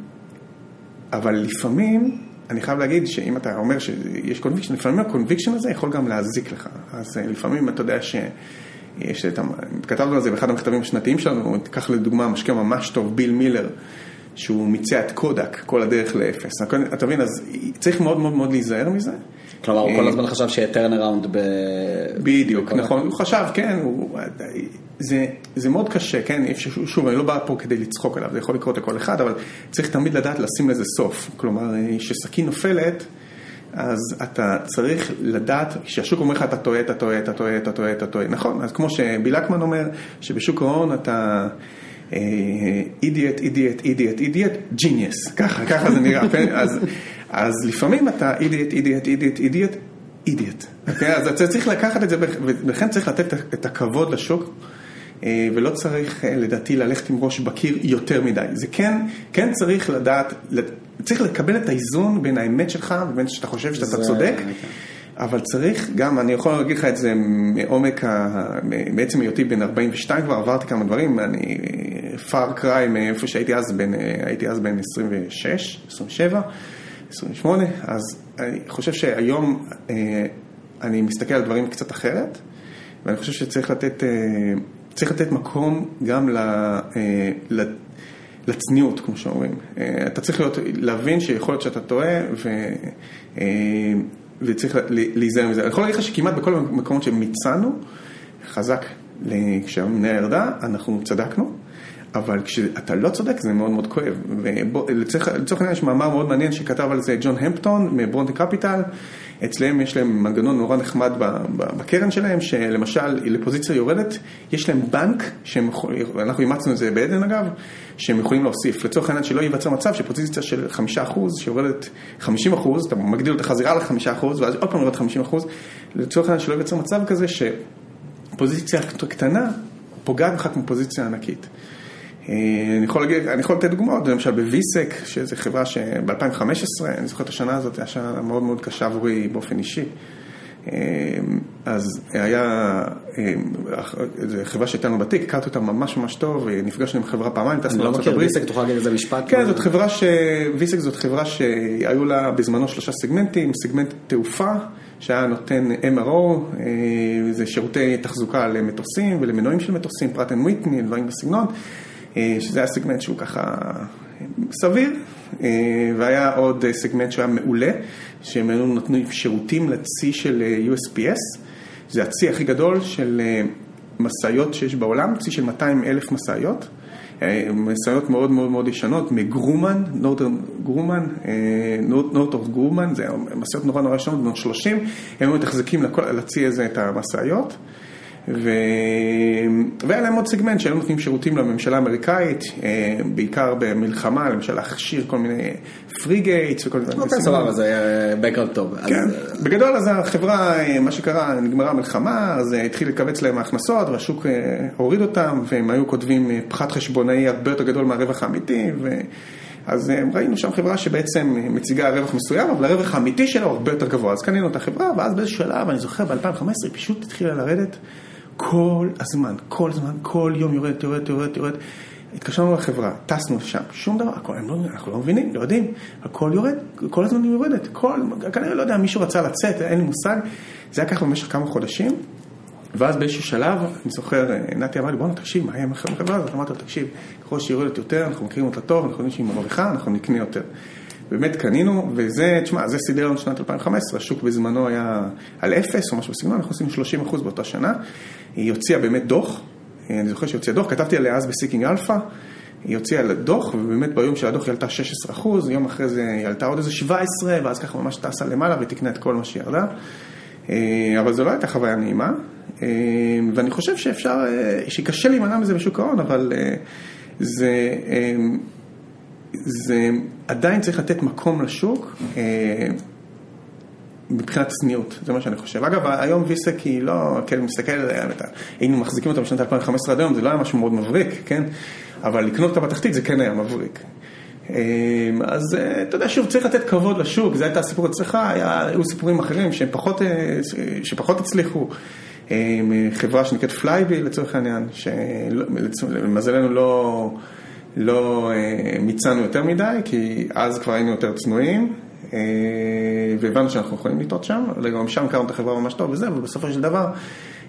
אבל לפעמים, אני חייב להגיד שאם אתה אומר שיש conviction, לפעמים ה conviction הזה יכול גם להזיק לך. אז אה, לפעמים אתה יודע ש... יש את, כתבנו על זה באחד המכתבים השנתיים שלנו, קח לדוגמה משקיע ממש טוב, ביל מילר, שהוא מיצע את קודק כל הדרך לאפס. אתה מבין, אז צריך מאוד מאוד מאוד להיזהר מזה. כלומר, הוא כל אה, הזמן חשב שיהיה turnaround ב... בדיוק, נכון, הוא חשב, כן, הוא, זה, זה מאוד קשה, כן, שוב, אני לא בא פה כדי לצחוק עליו, זה יכול לקרות לכל אחד, אבל צריך תמיד לדעת לשים לזה סוף. כלומר, כשסכין נופלת, אז אתה צריך לדעת, כשהשוק אומר לך אתה טועה, אתה טועה, אתה טועה, אתה טועה, אתה טועה, נכון, אז כמו שבילקמן אומר, שבשוק ההון אתה... אידיאט, אידיאט, אידיאט, אידיאט, ג'יניוס, ככה, ככה זה נראה, כן? אז, אז לפעמים אתה אידיאט, אידיאט, אידיאט, אידיאט, אידיאט, אוקיי? אז אתה צריך לקחת את זה, ולכן צריך לתת את הכבוד לשוק, אה, ולא צריך אה, לדעתי ללכת עם ראש בקיר יותר מדי. זה כן, כן צריך לדעת, צריך לקבל את האיזון בין האמת שלך ובין שאתה חושב שאתה זה- צודק. כן. אבל צריך גם, אני יכול להגיד לך את זה מעומק, ה... בעצם היותי בן 42 כבר עברתי כמה דברים, אני פאר קריי מאיפה שהייתי אז, בין, הייתי אז בן 26, 27, 28, אז אני חושב שהיום אה, אני מסתכל על דברים קצת אחרת, ואני חושב שצריך לתת, אה, צריך לתת מקום גם ל... אה, ל לצניעות, כמו שאומרים. אה, אתה צריך להיות, להבין שיכול להיות שאתה טועה, ו... אה, וצריך להיזהר מזה. אני יכול להגיד לך שכמעט בכל המקומות שמיצענו, חזק, כשהמניה ירדה, אנחנו צדקנו, אבל כשאתה לא צודק זה מאוד מאוד כואב. ולצורך העניין יש מאמר מאוד מעניין שכתב על זה ג'ון המפטון מברונטי קפיטל, אצלם יש להם מנגנון נורא נחמד בקרן שלהם, שלמשל לפוזיציה יורדת, יש להם בנק, אנחנו אימצנו את זה בעדן אגב, שהם יכולים להוסיף. לצורך העניין שלא ייווצר מצב שפוזיציה של 5% שיורדת 50%, אתה מגדיל את החזירה ל-5%, ואז עוד פעם יורדת 50%, לצורך העניין שלא ייווצר מצב כזה שפוזיציה קטנה פוגעת בך כמו פוזיציה ענקית. אני יכול, להגיד, אני יכול לתת דוגמאות, למשל בוויסק, שזו חברה שב-2015, אני זוכר את השנה הזאת, הייתה שנה מאוד מאוד קשה עבורי באופן אישי. אז היה, זו חברה שהייתה לנו בתיק, הכרתי אותה ממש ממש טוב, נפגשנו עם חברה פעמיים, אני לא מכיר ויסק, תוכל להגיד איזה משפט? כן, זאת חברה ש... ויסק זאת חברה שהיו לה בזמנו שלושה סגמנטים, סגמנט תעופה, שהיה נותן MRO, זה שירותי תחזוקה למטוסים ולמנועים של מטוסים, פרט אנד וויטני, דברים בסגנון. שזה היה סגמנט שהוא ככה סביר, והיה עוד סגמנט שהיה מעולה, שהם היו נותנים שירותים לצי של USPS, זה הצי הכי גדול של משאיות שיש בעולם, צי של 200 אלף משאיות, משאיות מאוד מאוד מאוד ישנות, מגרומן, נורטון גרומן, נורטון גרומן, זה משאיות נורא נורא ישנות, בנות 30, הם מתחזקים לצי הזה את המשאיות. ו... והיה להם עוד סגמנט שהיו נותנים שירותים לממשלה האמריקאית, בעיקר במלחמה, למשל להכשיר כל מיני פרי גייטס וכל מיני... אוקיי, סבבה, זה היה background טוב. כן, בגדול אז החברה, מה שקרה, נגמרה המלחמה, אז התחיל לקבץ להם ההכנסות והשוק הוריד אותם, והם היו כותבים פחת חשבונאי הרבה יותר גדול מהרווח האמיתי, ו... אז ראינו שם חברה שבעצם מציגה רווח מסוים, אבל הרווח האמיתי שלה הוא הרבה יותר גבוה. אז קנינו את החברה, ואז באיזשהו שלב, אני זוכר, ב-2015 היא פשוט התחילה לרדת כל הזמן, כל הזמן, כל יום יורדת, יורדת, יורדת, יורדת. התקשרנו לחברה, טסנו לשם, שום דבר, הכל, לא, אנחנו לא מבינים, לא יודעים, הכל יורד, כל הזמן היא יורדת, כל, כנראה לא יודע, מישהו רצה לצאת, אין לי מושג, זה היה ככה במשך כמה חודשים, ואז באיזשהו שלב, אני זוכר, נתי אמר לי, בואנה תקשיב, מה יהיה עם החברה הזאת? אמרתי לו, תקשיב, ככל שהיא יורדת יותר, אנחנו מכירים אותה טוב, אנחנו יודעים שהיא מרוויחה, אנחנו נקנה יותר. באמת קנינו, וזה, תשמע, זה סידר לנו שנת 2015, השוק בזמנו היה על אפס או משהו בסגנון, אנחנו עשינו 30 אחוז באותה שנה. היא הוציאה באמת דוח, אני זוכר שהיא הוציאה דוח, כתבתי עליה אז בסיקינג אלפא, היא הוציאה דוח, ובאמת ביום של הדוח היא עלתה 16 אחוז, יום אחרי זה היא עלתה עוד איזה 17, ואז ככה ממש טסה למעלה ותקנה את כל מה שהיא ירדה. אבל זו לא הייתה חוויה נעימה, ואני חושב שאפשר, שקשה להימנע מזה בשוק ההון, אבל זה... זה עדיין צריך לתת מקום לשוק מבחינת צניעות, זה מה שאני חושב. אגב, היום ויסק היא לא, כן, מסתכל עליה, היינו מחזיקים אותה בשנת 2015 עד היום, זה לא היה משהו מאוד מבריק, כן? אבל לקנות אותה בתחתית זה כן היה מבריק. אז אתה יודע, שוב, צריך לתת כבוד לשוק, זה הייתה הסיפור אצלך, היו סיפורים אחרים שפחות, שפחות הצליחו. חברה שנקראת פלייבי לצורך העניין, שלמזלנו לא... לא מיצנו יותר מדי, כי אז כבר היינו יותר צנועים, והבנו שאנחנו יכולים לטעות שם, וגם שם הכרנו את החברה ממש טוב וזה, אבל בסופו של דבר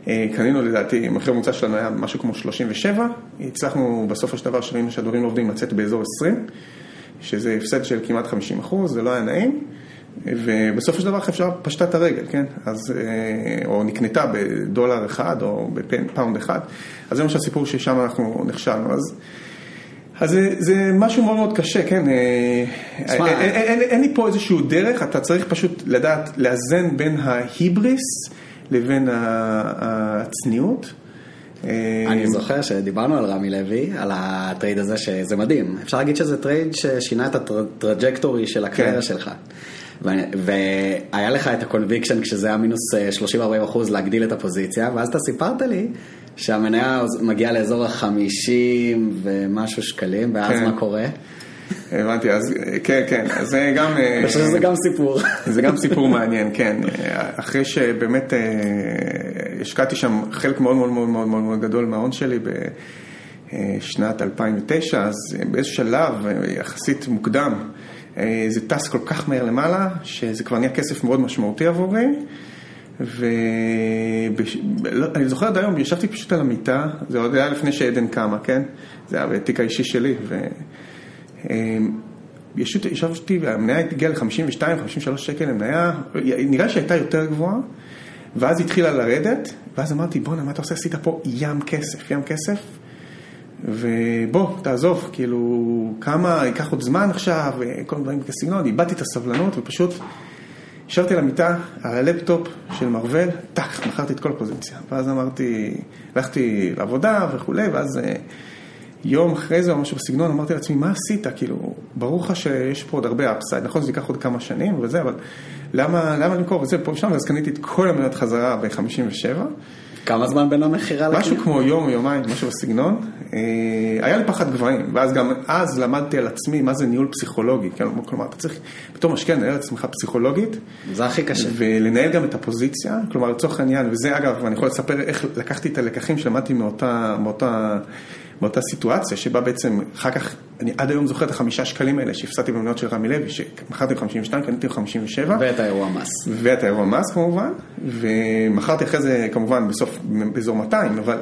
קנינו לדעתי, מחיר ממוצע שלנו היה משהו כמו 37, הצלחנו בסופו של דבר שראינו שהדברים לא עובדים לצאת באזור 20, שזה הפסד של כמעט 50 אחוז, זה לא היה נעים. ובסופו של דבר אפשר פשטה את הרגל, כן? אז, או נקנתה בדולר אחד או בפאונד אחד, אז זה מה שהסיפור ששם אנחנו נכשלנו. אז אז זה, זה משהו מאוד מאוד קשה, כן, אין, אין, אין לי פה איזשהו דרך, אתה צריך פשוט לדעת לאזן בין ההיבריס לבין הצניעות. אני זוכר שדיברנו על רמי לוי, על ה trade הזה, שזה מדהים. אפשר להגיד שזה trade ששינה את ה trajectory של הקריירה שלך. והיה לך את ה conviction כשזה היה מינוס 30-40 אחוז להגדיל את הפוזיציה, ואז אתה סיפרת לי שהמניה מגיעה לאזור החמישים ומשהו שקלים, ואז מה קורה? הבנתי, אז כן, כן, זה גם... אני חושב שזה גם סיפור. זה גם סיפור מעניין, כן. אחרי שבאמת השקעתי שם חלק מאוד מאוד מאוד מאוד מאוד גדול מההון שלי בשנת 2009, אז באיזשהו שלב, יחסית מוקדם, זה טס כל כך מהר למעלה, שזה כבר נהיה כסף מאוד משמעותי עבורי. ואני זוכר עד היום, ישבתי פשוט על המיטה, זה עוד היה לפני שעדן קמה, כן? זה היה בתיק האישי שלי, וישבתי, והמניה הגיעה ל-52-53 שקל למניה, נראה שהייתה יותר גבוהה, ואז התחילה לרדת, ואז אמרתי, בואנה, מה אתה עושה? עשית פה ים כסף, ים כסף, ובוא, תעזוב, כאילו, כמה, ייקח עוד זמן עכשיו, כל מיני דברים כסגנון, איבדתי את הסבלנות ופשוט... ישבתי על המיטה, על הלפטופ של Marvell, טאק, מכרתי את כל הפוזיציה. ואז אמרתי, הלכתי לעבודה וכולי, ואז יום אחרי זה או משהו בסגנון, אמרתי לעצמי, מה עשית? כאילו, ברור לך שיש פה עוד הרבה upside, נכון שזה ייקח עוד כמה שנים וזה, אבל למה, למה למכור את זה פה ושם? אז קניתי את כל המניות חזרה ב-57. כמה זמן בין המכירה לקנייה? משהו כמו יום, יומיים, משהו בסגנון. היה לי פחד גבוהים, ואז גם אז למדתי על עצמי מה זה ניהול פסיכולוגי. כלומר, אתה צריך בתור משקיע לנהל את עצמך פסיכולוגית. זה הכי קשה. ולנהל גם את הפוזיציה, כלומר, לצורך העניין, וזה אגב, אני יכול לספר איך לקחתי את הלקחים שלמדתי מאותה, מאותה, מאותה סיטואציה, שבה בעצם, אחר כך, אני עד היום זוכר את החמישה שקלים האלה שהפסדתי במניות של רמי לוי, שמכרתי ב-52, קניתי ב-57. ואת האירוע מס. ואת האירוע מס כמובן, ומכרתי אחרי זה כמובן בסוף, באזור 200, אבל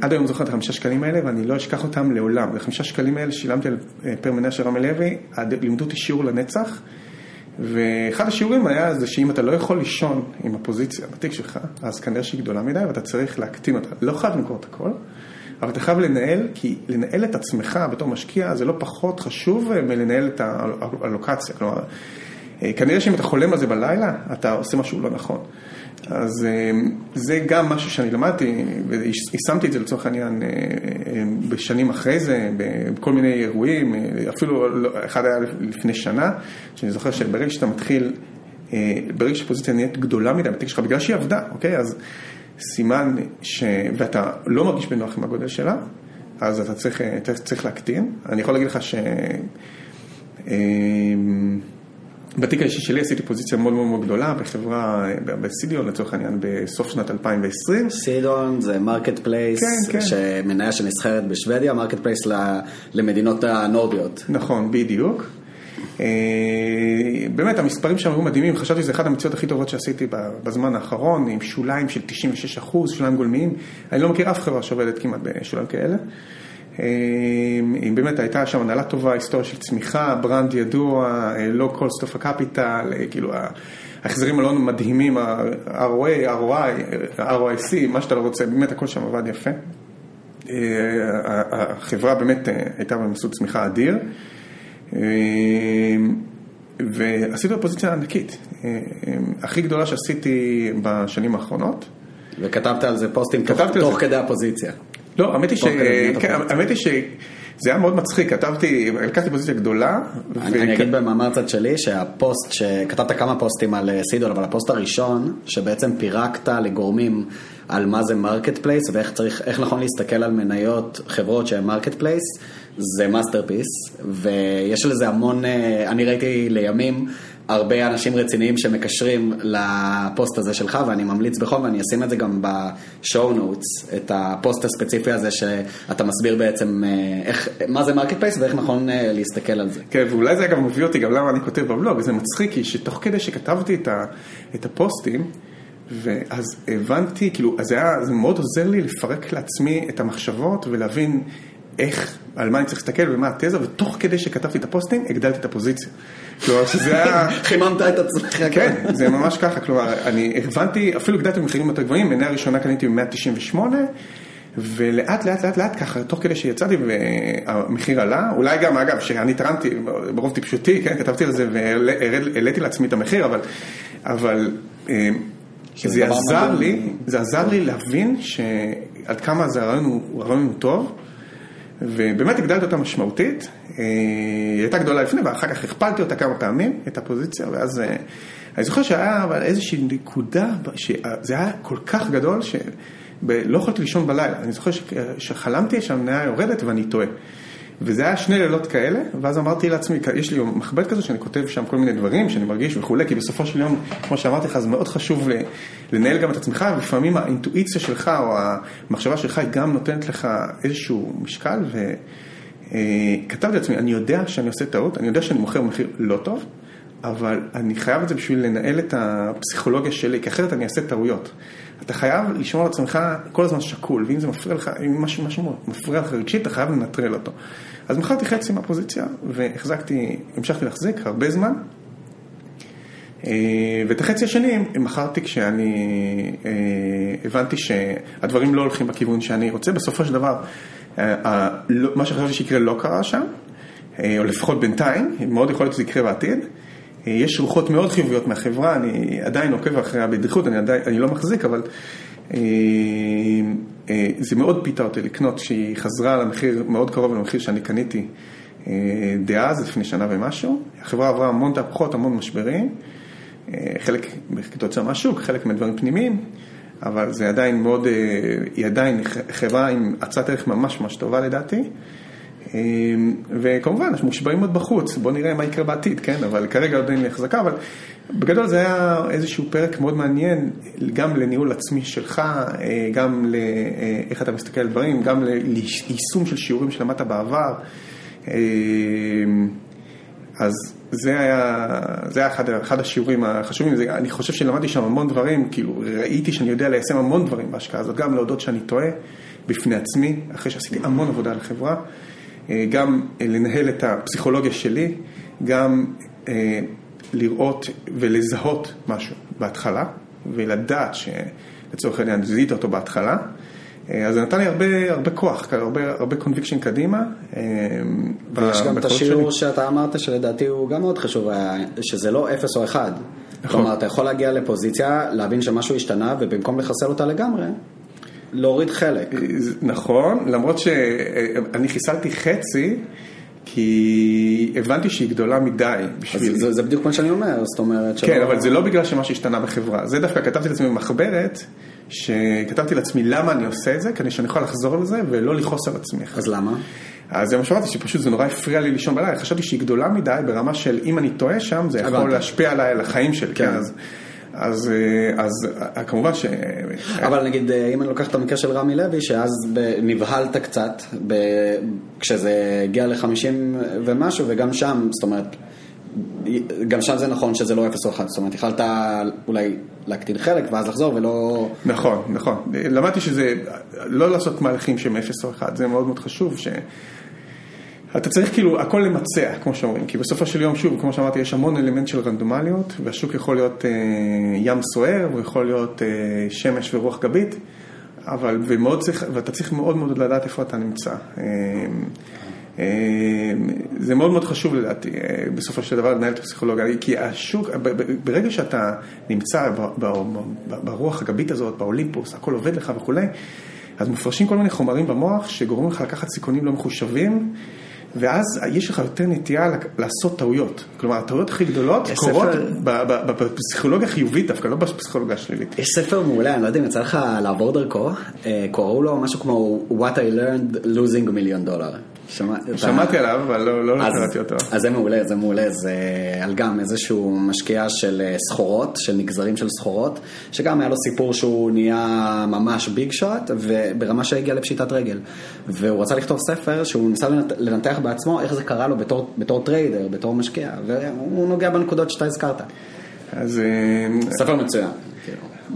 עד היום זוכר את החמישה שקלים האלה, ואני לא אשכח אותם לעולם. את החמישה שקלים האלה שילמתי על פר מניה של רמי לוי, לימדו אותי שיעור לנצח. ואחד השיעורים היה זה שאם אתה לא יכול לישון עם הפוזיציה בתיק שלך, אז כנראה שהיא גדולה מדי ואתה צריך להקטין אותה. לא חייב למכור את הכל, אבל אתה חייב לנהל, כי לנהל את עצמך בתור משקיע זה לא פחות חשוב מלנהל את האלוקציה. כלומר, כנראה שאם אתה חולם על זה בלילה, אתה עושה משהו לא נכון. אז זה גם משהו שאני למדתי, ויישמתי את זה לצורך העניין בשנים אחרי זה, בכל מיני אירועים, אפילו אחד היה לפני שנה, שאני זוכר שברגע שאתה מתחיל, ברגע שהפוזיציה נהיית גדולה מדי בתיק שלך, בגלל שהיא עבדה, אוקיי? אז סימן ש... ואתה לא מרגיש בנוח עם הגודל שלה, אז אתה צריך, אתה צריך להקטין. אני יכול להגיד לך ש... בתיק האישי שלי עשיתי פוזיציה מאוד מאוד מאוד גדולה בחברה, ב CDON לצורך העניין, בסוף שנת 2020. CDON זה marketplace, כן, כן. מניה שנסחרת בשוודיה, marketplace למדינות הנורדיות. נכון, בדיוק. אה, באמת המספרים שם היו מדהימים, חשבתי שזה אחת המציאות הכי טובות שעשיתי בזמן האחרון, עם שוליים של 96 אחוז, שוליים גולמיים. אני לא מכיר אף חברה שעובדת כמעט בשוליים כאלה. אה, אם באמת הייתה שם הנהלה טובה, היסטוריה של צמיחה, brand ידוע, low cost of capital, כאילו ההחזרים שלה מדהימים, ה-ROA, ROI, ROIC, מה שאתה לא רוצה, באמת הכל שם עבד יפה. אה, החברה באמת הייתה במסלול צמיחה אדיר. ועשיתי בפוזיציה ענקית, הכי גדולה שעשיתי בשנים האחרונות. וכתבת על זה פוסטים תוך, תוך כדי הפוזיציה. לא, האמת היא, ש... כן, האמת היא שזה היה מאוד מצחיק, כתבתי, לקחתי פוזיציה גדולה. אני, ו... אני אגיד במאמר צד שלי שהפוסט, שכתבת כמה פוסטים על CDON, אבל הפוסט הראשון, שבעצם פירקת לגורמים על מה זה marketplace ואיך צריך, נכון להסתכל על מניות חברות שהן marketplace, זה masterpiece, ויש לזה המון, אה, אני ראיתי לימים הרבה אנשים רציניים שמקשרים לפוסט הזה שלך, ואני ממליץ בחום, ואני אשים את זה גם ב show notes, את הפוסט הספציפי הזה שאתה מסביר בעצם אה, איך, מה זה marketplace ואיך נכון אה, להסתכל על זה. כן, ואולי זה גם מביא אותי גם למה אני כותב בבלוג, זה מצחיק, כי שתוך כדי שכתבתי את, ה, את הפוסטים, ואז הבנתי, כאילו, אז היה, זה מאוד עוזר לי לפרק לעצמי את המחשבות ולהבין איך, על מה אני צריך להסתכל ומה התזה, ותוך כדי שכתבתי את הפוסטים, הגדלתי את הפוזיציה. כלומר, שזה היה... חיממת את עצמך. כן, זה ממש ככה, כלומר, אני הבנתי, אפילו הגדלתי במחירים יותר גבוהים, מניה הראשונה קניתי ב-198, ולאט לאט לאט לאט ככה, תוך כדי שיצאתי והמחיר עלה, אולי גם, אגב, שאני תרמתי ברוב טיפשותי, כן, כתבתי על זה והעליתי לעצמי את המחיר, אבל, אבל אה, זה עזר לי, זה עזר לי להבין שעד כמה זה הרעיון הוא טוב. ובאמת הגדלתי אותה משמעותית, אה, היא הייתה גדולה לפני ואחר כך הכפלתי אותה כמה פעמים, את הפוזיציה, ואז אה, אני זוכר שהיה אבל איזושהי נקודה, שזה היה כל כך גדול שלא יכולתי לישון בלילה, אני זוכר שחלמתי שהמניה יורדת ואני טועה. וזה היה שני לילות כאלה, ואז אמרתי לעצמי, יש לי מחבט כזה שאני כותב שם כל מיני דברים שאני מרגיש וכולי, כי בסופו של יום, כמו שאמרתי לך, זה מאוד חשוב לנהל גם את עצמך, ולפעמים האינטואיציה שלך או המחשבה שלך היא גם נותנת לך איזשהו משקל, וכתבתי לעצמי, אני יודע שאני עושה טעות, אני יודע שאני מוכר במחיר לא טוב, אבל אני חייב את זה בשביל לנהל את הפסיכולוגיה שלי, כי אחרת אני אעשה טעויות. אתה חייב לשמור על עצמך כל הזמן שקול, ואם זה מפריע לך, אם משהו, משהו מפריע לך רגשית, אתה חייב לנטרל אותו. אז מכרתי חצי מהפוזיציה, והחזקתי, המשכתי להחזיק הרבה זמן. אה, ואת החצי השני מכרתי כשאני אה, הבנתי שהדברים לא הולכים בכיוון שאני רוצה. בסופו של דבר, אה, מה שחשבתי שיקרה לא קרה שם, או לפחות בינתיים, מאוד יכול להיות שזה יקרה בעתיד. יש רוחות מאוד חיוביות מהחברה, אני עדיין עוקב אחריה בדריכות, אני, עדיין, אני לא מחזיק, אבל אה, אה, זה מאוד פיתה אותי לקנות, שהיא חזרה למחיר מאוד קרוב למחיר שאני קניתי אה, דאז, לפני שנה ומשהו. החברה עברה המון תהפוכות, המון משברים, חלק כתוצאה מהשוק, חלק מדברים פנימיים, אבל זה עדיין מאוד, היא עדיין חברה עם הצעת ערך ממש ממש טובה לדעתי. אמ, וכמובן, אנחנו מושבעים עוד בחוץ, בואו נראה מה יקרה בעתיד, כן? אבל כרגע עוד אין לי החזקה, אבל בגדול זה היה איזשהו פרק מאוד מעניין, גם לניהול עצמי שלך, אה, גם לאיך אתה מסתכל על דברים, גם ליישום של שיעורים שלמדת בעבר. אמ, אז זה היה, זה היה אחד, אחד השיעורים החשובים, זה, אני חושב שלמדתי שם המון דברים, כאילו ראיתי שאני יודע ליישם המון דברים בהשקעה הזאת, גם להודות שאני טועה בפני עצמי, אחרי שעשיתי המון עבודה על החברה. אה, גם אה, לנהל את הפסיכולוגיה שלי, גם אה, לראות ולזהות משהו בהתחלה, ולדעת שלצורך העניין זיהית אותו בהתחלה. אז זה נתן לי הרבה, הרבה כוח, הרבה, הרבה קונביקשן קדימה. ויש גם את השיעור שלי. שאתה אמרת שלדעתי הוא גם מאוד חשוב, שזה לא אפס או אחד. נכון. כלומר, אתה יכול להגיע לפוזיציה, להבין שמשהו השתנה, ובמקום לחסל אותה לגמרי, להוריד חלק. נכון, למרות שאני חיסלתי חצי, כי הבנתי שהיא גדולה מדי אז בשבילי. זה, זה בדיוק מה שאני אומר, זאת אומרת כן, אבל זה לא בגלל שמשהו השתנה בחברה. זה דווקא כתבתי לעצמי במחברת, שכתבתי לעצמי למה אני עושה את זה, כדי שאני אוכל לחזור לזה ולא לכעוס על עצמי. אז למה? אז זה מה שאמרתי, שפשוט זה נורא הפריע לי לישון בלילה, חשבתי שהיא גדולה מדי ברמה של אם אני טועה שם, זה יכול. להשפיע עליי, על החיים שלי, כן. כן, אז, אז, אה, אז אה, כמובן ש... אבל נגיד, אה, אם אני לוקח את המקרה של רמי לוי, שאז נבהלת קצת, ב... כשזה הגיע ל-50 ומשהו, וגם שם, זאת אומרת, גם שם זה נכון שזה לא 0 או 1, זאת אומרת, יכלת אולי להקטין חלק ואז לחזור ולא... נכון, נכון. למדתי שזה, לא לעשות מהלכים שהם 0 או 1, זה מאוד מאוד חשוב, ש... אתה צריך כאילו הכל למצע, כמו שאומרים, כי בסופו של יום, שוב, כמו שאמרתי, יש המון אלמנט של רנדומליות, והשוק יכול להיות אה, ים סוער, הוא יכול להיות אה, שמש ורוח גבית, אבל, ומאוד צריך, ואתה צריך מאוד מאוד לדעת איפה אתה נמצא. אה, אה, זה מאוד מאוד חשוב לדעתי, אה, בסופו של דבר לנהל את הפסיכולוגיה, כי השוק, ברגע שאתה נמצא ברוח הגבית הזאת, באולימפוס, הכל עובד לך וכולי, אז מופרשים כל מיני חומרים במוח שגורמים לך לקחת סיכונים לא מחושבים, ואז יש לך יותר נטייה לעשות טעויות. כלומר, הטעויות הכי גדולות קורות ספר- בפסיכולוגיה חיובית דווקא, לא בפסיכולוגיה השלילית. יש ספר מעולה, אני לא יודע אם יצא לך לעבור דרכו, אה, קראו לו משהו כמו What I learned losing a million dollar. שמעתי עליו, אבל לא לא קראתי אותו. אז זה מעולה, זה מעולה, זה על גם איזשהו משקיע של אה, סחורות, של נגזרים של סחורות, שגם היה לו סיפור שהוא נהיה ממש ביג שוט, וברמה שהגיע לפשיטת רגל. והוא רצה לכתוב ספר שהוא ניסה לנת- לנתח בעצמו איך זה קרה לו בתור, בתור trader, בתור משקיע, והוא נוגע בנקודות שאתה הזכרת. אז אה, ספר מצוין.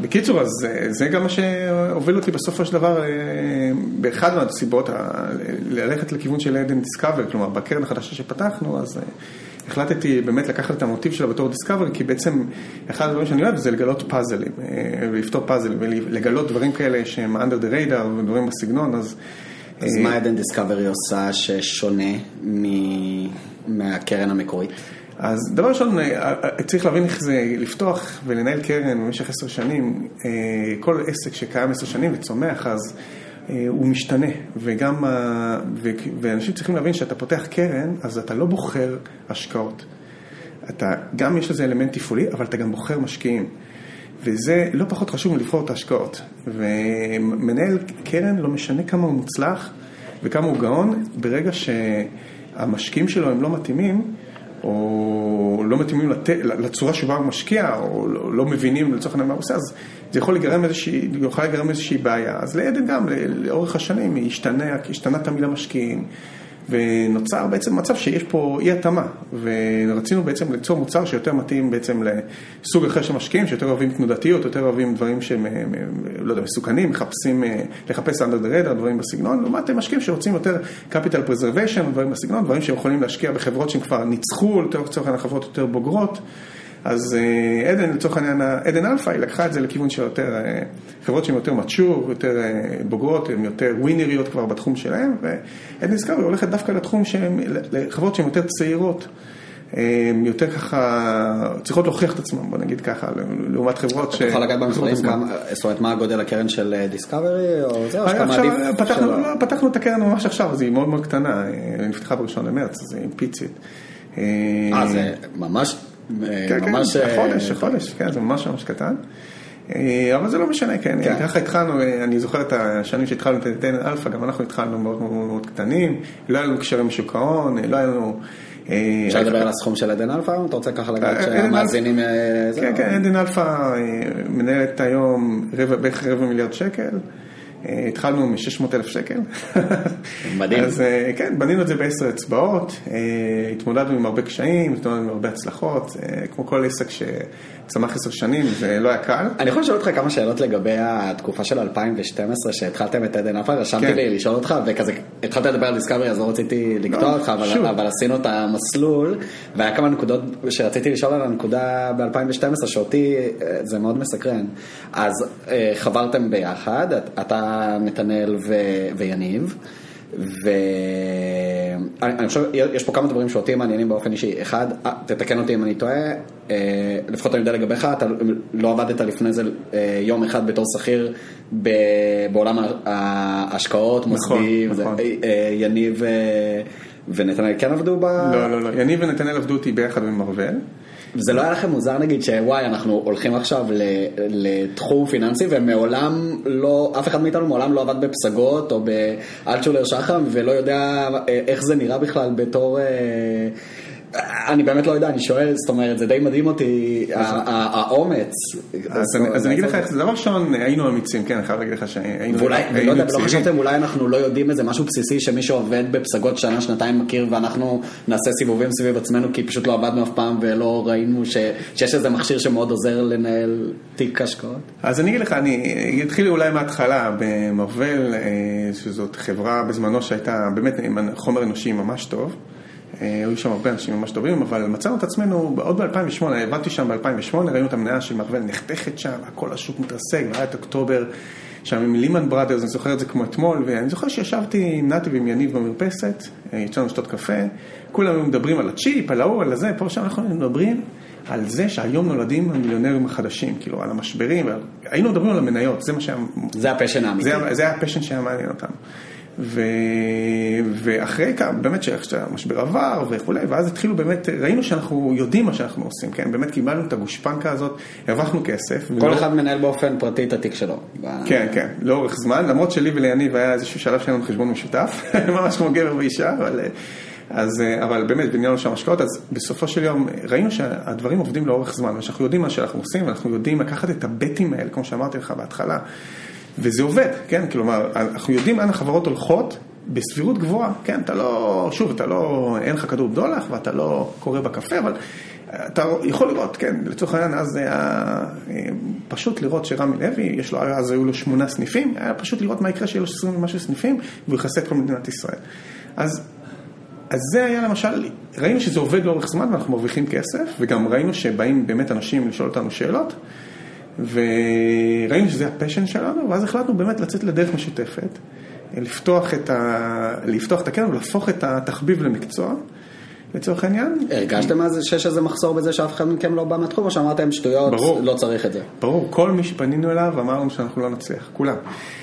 בקיצור, אז אה, זה גם מה שהוביל אותי בסופו של דבר, אה, באחד מהסיבות, ה- ללכת לכיוון של עדן Discovery, כלומר בקרן החדשה שפתחנו, אז אה, החלטתי באמת לקחת את המוטיב שלה בתור discover, כי בעצם אחד הדברים שאני אוהב זה לגלות פאזלים, אה, ולפתור פאזלים, ולגלות דברים כאלה שהם under the radar ודברים בסגנון, אז... אז אה, מה עדן דיסקאברי עושה ששונה מ- מהקרן המקורית? אז דבר ראשון, אה, אה, צריך להבין איך זה לפתוח ולנהל קרן במשך עשר שנים. אה, כל עסק שקיים עשר שנים וצומח, אז הוא משתנה. וגם, ואנשים צריכים להבין שאתה פותח קרן, אז אתה לא בוחר השקעות. אתה, גם יש לזה אלמנט תפעולי, אבל אתה גם בוחר משקיעים. וזה לא פחות חשוב מלבחור את ההשקעות. ומנהל קרן, לא משנה כמה הוא מוצלח וכמה הוא גאון, ברגע שהמשקיעים שלו הם לא מתאימים, או לא מתאימים לת... לצורה שבה הוא משקיע, או לא, לא מבינים לצורך העניין מה הוא עושה, אז זה יכול לגרם איזושהי, יכול לגרם איזושהי בעיה. אז לעדן גם, לאורך השנים, השתנה, השתנה תמיד המשקיעים, ונוצר בעצם מצב שיש פה אי התאמה, ורצינו בעצם ליצור מוצר שיותר מתאים בעצם לסוג אחר של משקיעים, שיותר אוהבים תנודתיות, יותר אוהבים דברים שהם, לא יודע, מסוכנים, מחפשים, אה, לחפש under the radar, דברים בסגנון, לעומת משקיעים שרוצים יותר capital preservation, דברים בסגנון, דברים שהם יכולים להשקיע בחברות שהם כבר ניצחו, לצורך העניין חברות יותר בוגרות. אז אה, עדן, לצורך העניין, עדן אלפא, היא לקחה את זה לכיוון של יותר, אה, חברות שהן יותר mature, יותר אה, בוגרות, הן יותר ווינריות כבר בתחום שלהן, ועדן דיסקאברי הולכת דווקא לתחום שהן, לחברות שהן יותר צעירות. הן יותר ככה, צריכות להוכיח את עצמן, בוא נגיד ככה, לעומת חברות ש... אתה יכול לגעת במספרים, זאת אומרת, מה הגודל הקרן של דיסקאברי, או זהו, שאתה עכשיו מעדיף... פתחנו, את הקרן ממש עכשיו, אז היא מאוד מאוד קטנה, היא נפתחה בראשון למרץ, אז היא פיצית. אה, זה ממש... אה, כן, כן, ממש... אה, חודש, חודש, כן, זה ממש ממש קטן. אה, אבל זה לא משנה, כן, כן. ככה התחלנו, אני זוכר את השנים שהתחלנו את עדן אלפא, גם אנחנו התחלנו מאוד מאוד מאוד קטנים, לא היה לנו קשרים בשוק ההון, לא היה לנו... אפשר לדבר על הסכום של עדן אלפא? אתה רוצה ככה לגעת שהמאזינים... כן, כן, עדן אלפא מנהלת היום בערך רבע מיליארד שקל. התחלנו מ-600 אלף שקל. מדהים. אז אה, כן, בנינו את זה בעשר אצבעות, אה, התמודדנו עם הרבה קשיים, התמודדנו עם הרבה הצלחות, אה, כמו כל עסק שצמח עשר שנים, זה לא היה קל. אני יכול לשאול אותך כמה שאלות לגבי התקופה של 2012 שהתחלתם את עדן אלפא, רשמתי כן. לי לשאול אותך וכזה התחלת לדבר על Discovery אז לא רציתי לקטוע לא, אותך אבל, עשינו את המסלול והיה כמה נקודות שרציתי לשאול על הנקודה ב-2012 שאותי זה מאוד מסקרן. אז חברתם ביחד, את- אתה נתנאל ו- ויניב. ואני אני חושב, יש פה כמה דברים שאותי מעניינים באופן אישי. אחד, אה, תתקן אותי אם אני טועה, אה, לפחות אני יודע לגביך, אתה לא עבדת לפני זה אה, יום אחד בתור שכיר ב- בעולם ההשקעות, נכון, מוסדי, וזה- נכון. אה, יניב ונתנאל כן עבדו ב... לא, לא, לא. יניב ונתנאל עבדו איתי ביחד במרוול. זה לא היה לכם מוזר נגיד שוואי אנחנו הולכים עכשיו לתחום פיננסי ומעולם לא, אף אחד מאיתנו מעולם לא עבד בפסגות או באלטשולר שחם ולא יודע אה, איך זה נראה בכלל בתור... אני באמת לא יודע, אני שואל, זאת אומרת, זה די מדהים אותי, ה- האומץ. אז אני- אגיד לך איך זה, דבר ראשון, היינו אמיצים, כן, אני חייב להגיד לך שהיינו היינו ולא. חשבתם אולי אנחנו לא יודעים איזה משהו בסיסי שמי שעובד בפסגות שנה שנתיים מכיר ואנחנו נעשה סיבובים סביב עצמנו כי פשוט לא עבדנו אף פעם ולא ראינו שיש איזה מכשיר שמאוד עוזר לנהל תיק השקעות. אז אני אגיד לך, אני אתחיל אולי מההתחלה במרוול, אה, שזאת חברה בזמנו שהייתה באמת עם חומר אנושי ממש טוב. אה, היו שם הרבה אנשים ממש טובים, אבל מצאנו את עצמנו עוד ב-2008, עבדתי שם ב-2008, ראינו את המניה של Marvell נחתכת שם, הכל השוק מתרסק, והיה את אוקטובר שם עם Lehman Brothers, אני זוכר את זה כמו אתמול, ואני זוכר שישבתי עם נתי ועם יניב במרפסת, אה, יצאנו לשתות קפה, כולם היו מדברים על הצ'יפ, על ההוא, על הזה, פה ושם אנחנו מדברים על זה שהיום נולדים המיליונרים החדשים, כאילו על המשברים. היינו מדברים על המניות, זה מה שהיה... זה ה passion האמיתי. זה, זה ה passion שהיה מעניין אותנו. ו... ואחרי כמה, באמת שהמשבר עבר וכולי, ואז התחילו באמת, ראינו שאנחנו יודעים מה שאנחנו עושים, כן? באמת קיבלנו את הגושפנקה הזאת, הרווחנו כסף. כל ולא- אחד מנהל באופן פרטי את התיק שלו. כן, כן, לאורך זמן, למרות שלי וליניב היה איזשהו שלב שהיה לנו חשבון משותף, ממש כמו גבר ואישה, אבל, אז, אבל באמת, וניהלנו שם השקעות, אז בסופו של יום ראינו שהדברים עובדים לאורך זמן, ושאנחנו יודעים מה שאנחנו עושים, ואנחנו יודעים לקחת את הבטים האלה, כמו שאמרתי לך בהתחלה, וזה עובד, כן, כלומר, אנחנו יודעים לאן החברות הולכות. בסבירות גבוהה, כן, אתה לא, שוב, אתה לא, אין לך כדור בדולח ואתה לא קורא בקפה, אבל אתה יכול לראות, כן, לצורך העניין, אז היה אה, פשוט לראות שרמי לוי, יש לו, אז היו לו שמונה סניפים, היה פשוט לראות מה יקרה שיהיה לו 20 ומשהו סניפים, והוא יכסה את כל מדינת ישראל. אז, אז זה היה למשל, ראינו שזה עובד לאורך זמן ואנחנו מרוויחים כסף, וגם ראינו שבאים באמת אנשים לשאול אותנו שאלות, וראינו שזה הפשן שלנו, ואז החלטנו באמת לצאת לדרך משותפת, לפתוח את, ה... לפתוח את הקרן ולהפוך את התחביב למקצוע. לצורך העניין. הרגשתם אז שיש איזה מחסור בזה שאף אחד מכם לא בא מהתחום, או שאמרתם שטויות, ברור. לא צריך את זה? ברור, כל מי שפנינו אליו אמרנו שאנחנו לא נצליח, כולם.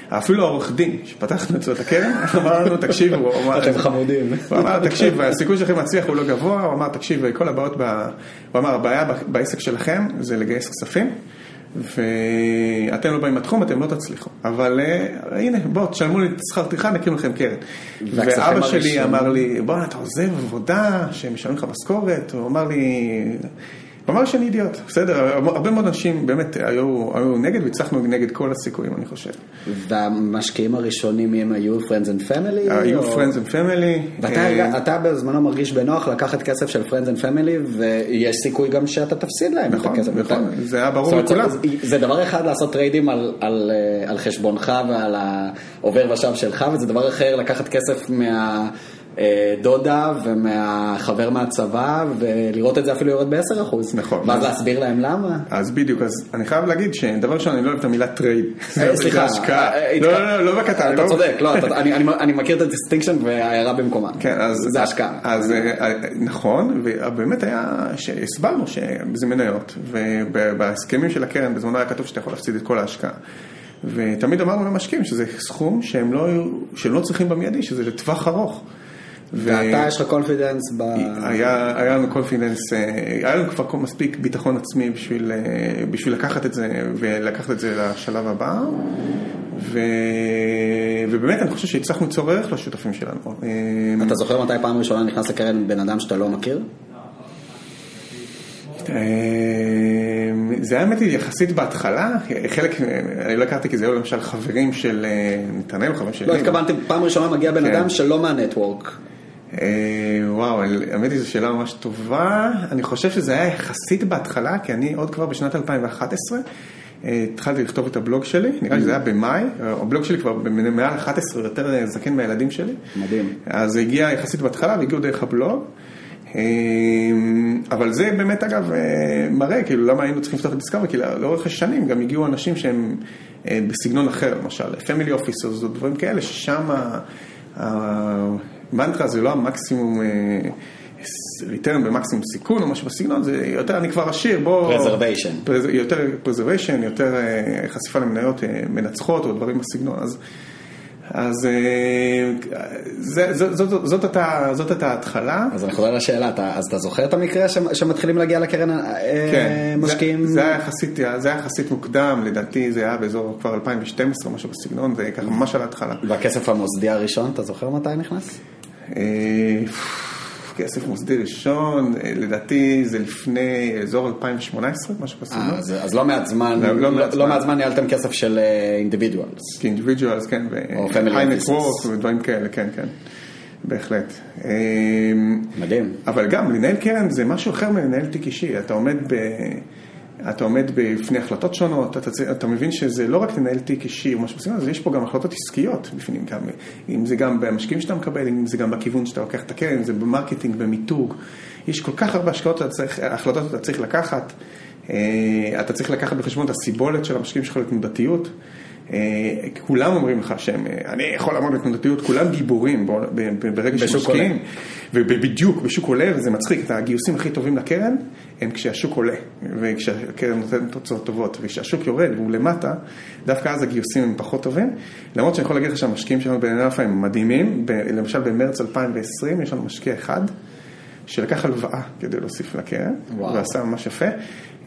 אפילו העורך דין שפתחנו אצלו את הקרן, אמר לנו, תקשיבו, הוא אמר, אתם חמודים. הוא אמר, תקשיב, הסיכוי שלכם להצליח הוא לא גבוה, הוא אמר, תקשיב, כל הבעיות. הוא אמר, הבעיה בעסק שלכם זה לגייס כספים. ואתם לא באים מהתחום, אתם לא תצליחו. אבל uh, הנה, בואו, תשלמו לי שכר טרחה, נקים לכם קרן. ואבא שלי. אמר לי, בוא, אתה עוזב עבודה, שמשלמים לך משכורת, הוא אמר לי, אמר שאני אידיוט, בסדר, הרבה מאוד אנשים באמת היו, היו נגד, והצלחנו נגד כל הסיכויים, אני חושב. והמשקיעים הראשונים הם היו Friends and Family? היו או- Friends and Family. ואתה אה, בזמנו מרגיש בנוח לקחת כסף של Friends and Family ויש סיכוי גם שאתה תפסיד להם נכון, את הכסף. נכון, אתה- זה היה ברור לכולם. זה- זה דבר אחד לעשות טריידים על, על, אה, על חשבונך ועל העובר ושב שלך וזה דבר אחר לקחת כסף מהדודה ומהחבר מהצבא ולראות את זה אפילו יורד ב-10%. נכון. ואז להסביר להם למה. אז בדיוק, אז אני חייב להגיד שדבר ראשון, אני לא אוהב את המילה trade. אה, סליחה, זה השקעה. אה, אה, לא, לא, לא, לא בקטן. אתה לא- צודק, לא, אני- מכיר את ה distinction וההערה במקומה. כן, אז... זה השקעה. אז אה, נכון, ובאמת היה, שהסברנו שזה מניות, ובהסכמים של הקרן בזמנו היה כתוב שאתה יכול להפסיד את כל ההשקעה. ותמיד אמרנו למשקיעים שזה סכום שהם לא, שהם לא צריכים במיידי, שזה לטווח ארוך. ואתה יש לך confidence ב... היה, היה לנו confidence, אה, היה לנו כבר מספיק ביטחון עצמי בשביל, אה, בשביל לקחת את זה ולקחת את זה לשלב הבא. ו... ובאמת אני חושב שהצלחנו ליצור ערך לשותפים שלנו. אה, אתה זוכר מתי פעם ראשונה נכנס לקרן בן אדם שאתה לא מכיר? זה היה האמת היא יחסית בהתחלה, חלק, אני לא הכרתי כי זה היו למשל חברים של נתנאל, חברים שלי. לא, התכוונתי, פעם ראשונה מגיע בן כן. אדם שלא מהנטוורק. אה, וואו, האמת היא זו שאלה ממש טובה. אני חושב שזה היה יחסית בהתחלה, כי אני עוד כבר בשנת 2011 אה, התחלתי לכתוב את הבלוג שלי, נראה לי שזה היה במאי, אה, הבלוג שלי כבר מעל 11, יותר אה, זקן מהילדים שלי. מדהים. אז זה הגיע יחסית בהתחלה והגיעו דרך הבלוג. אבל זה באמת אגב אה, מראה, כאילו למה היינו צריכים לפתוח את Discover, כי לאורך השנים גם הגיעו אנשים שהם בסגנון אחר, למשל, family officers או דברים כאלה, ששם המנטרה זה לא המקסימום return במקסימום סיכון או משהו בסגנון, זה יותר אני כבר עשיר, בוא... Preservation. פרז- יותר preservation, יותר אה, חשיפה למניות אה, מנצחות או דברים בסגנון. אז, אז אה, זה, זאת, זאת, זאת, זאת הייתה ההתחלה. אז אני חוזר לשאלה, אתה, אז אתה זוכר את המקרה ש, שמתחילים להגיע לקרן אה, כן, משקיעים? זה, זה, היה יחסית, זה היה יחסית מוקדם, לדעתי זה היה באזור כבר 2012, משהו בסגנון, זה ככה ממש על ההתחלה. והכסף המוסדי הראשון, אתה זוכר מתי נכנס? אה, כסף מוסדי ראשון, אה, לדעתי זה לפני אזור 2018, משהו בסגנון. אז, אז לא מעט זמן, לא, לא לא, מעט זמן. ניהלתם כסף של אינדיבידואלס. כאינדיבידואלס, כן, ו-high ודברים כאלה, כן, כן, בהחלט. אה, מדהים. אבל גם לנהל קרן זה משהו אחר מלנהל תיק אישי, אתה עומד, ב, אתה עומד בפני החלטות שונות, אתה, אתה מבין שזה לא רק לנהל תיק אישי או משהו בסגנון, יש פה גם החלטות עסקיות בפנים, גם, אם זה גם במשקיעים שאתה מקבל, אם זה גם בכיוון שאתה לוקח את הקרן, אם זה במרקטינג, במיתוג, יש כל כך הרבה השקעות, שאתה החלטות אתה צריך לקחת, אה, אתה צריך לקחת בחשבון את הסיבולת של המשקיעים שלך לתנודתיות. אה, כולם אומרים לך שהם, אה, אני יכול לעמוד בתנודתיות, כולם גיבורים ברגע שמשקיעים, ובדיוק בשוק עולה, וזה מצחיק, את הגיוסים הכי טובים לקרן הם כשהשוק עולה, וכשהקרן נותנת תוצאות טובות, וכשהשוק יורד והוא למטה, דווקא אז הגיוסים הם פחות טובים, למרות שאני יכול להגיד לך שהמשקיעים שלנו אלפא הם מדהימים, למשל במרץ 2020 יש לנו משקיע אחד, שלקח הלוואה כדי להוסיף לקרן, וואו. ועשה ממש יפה.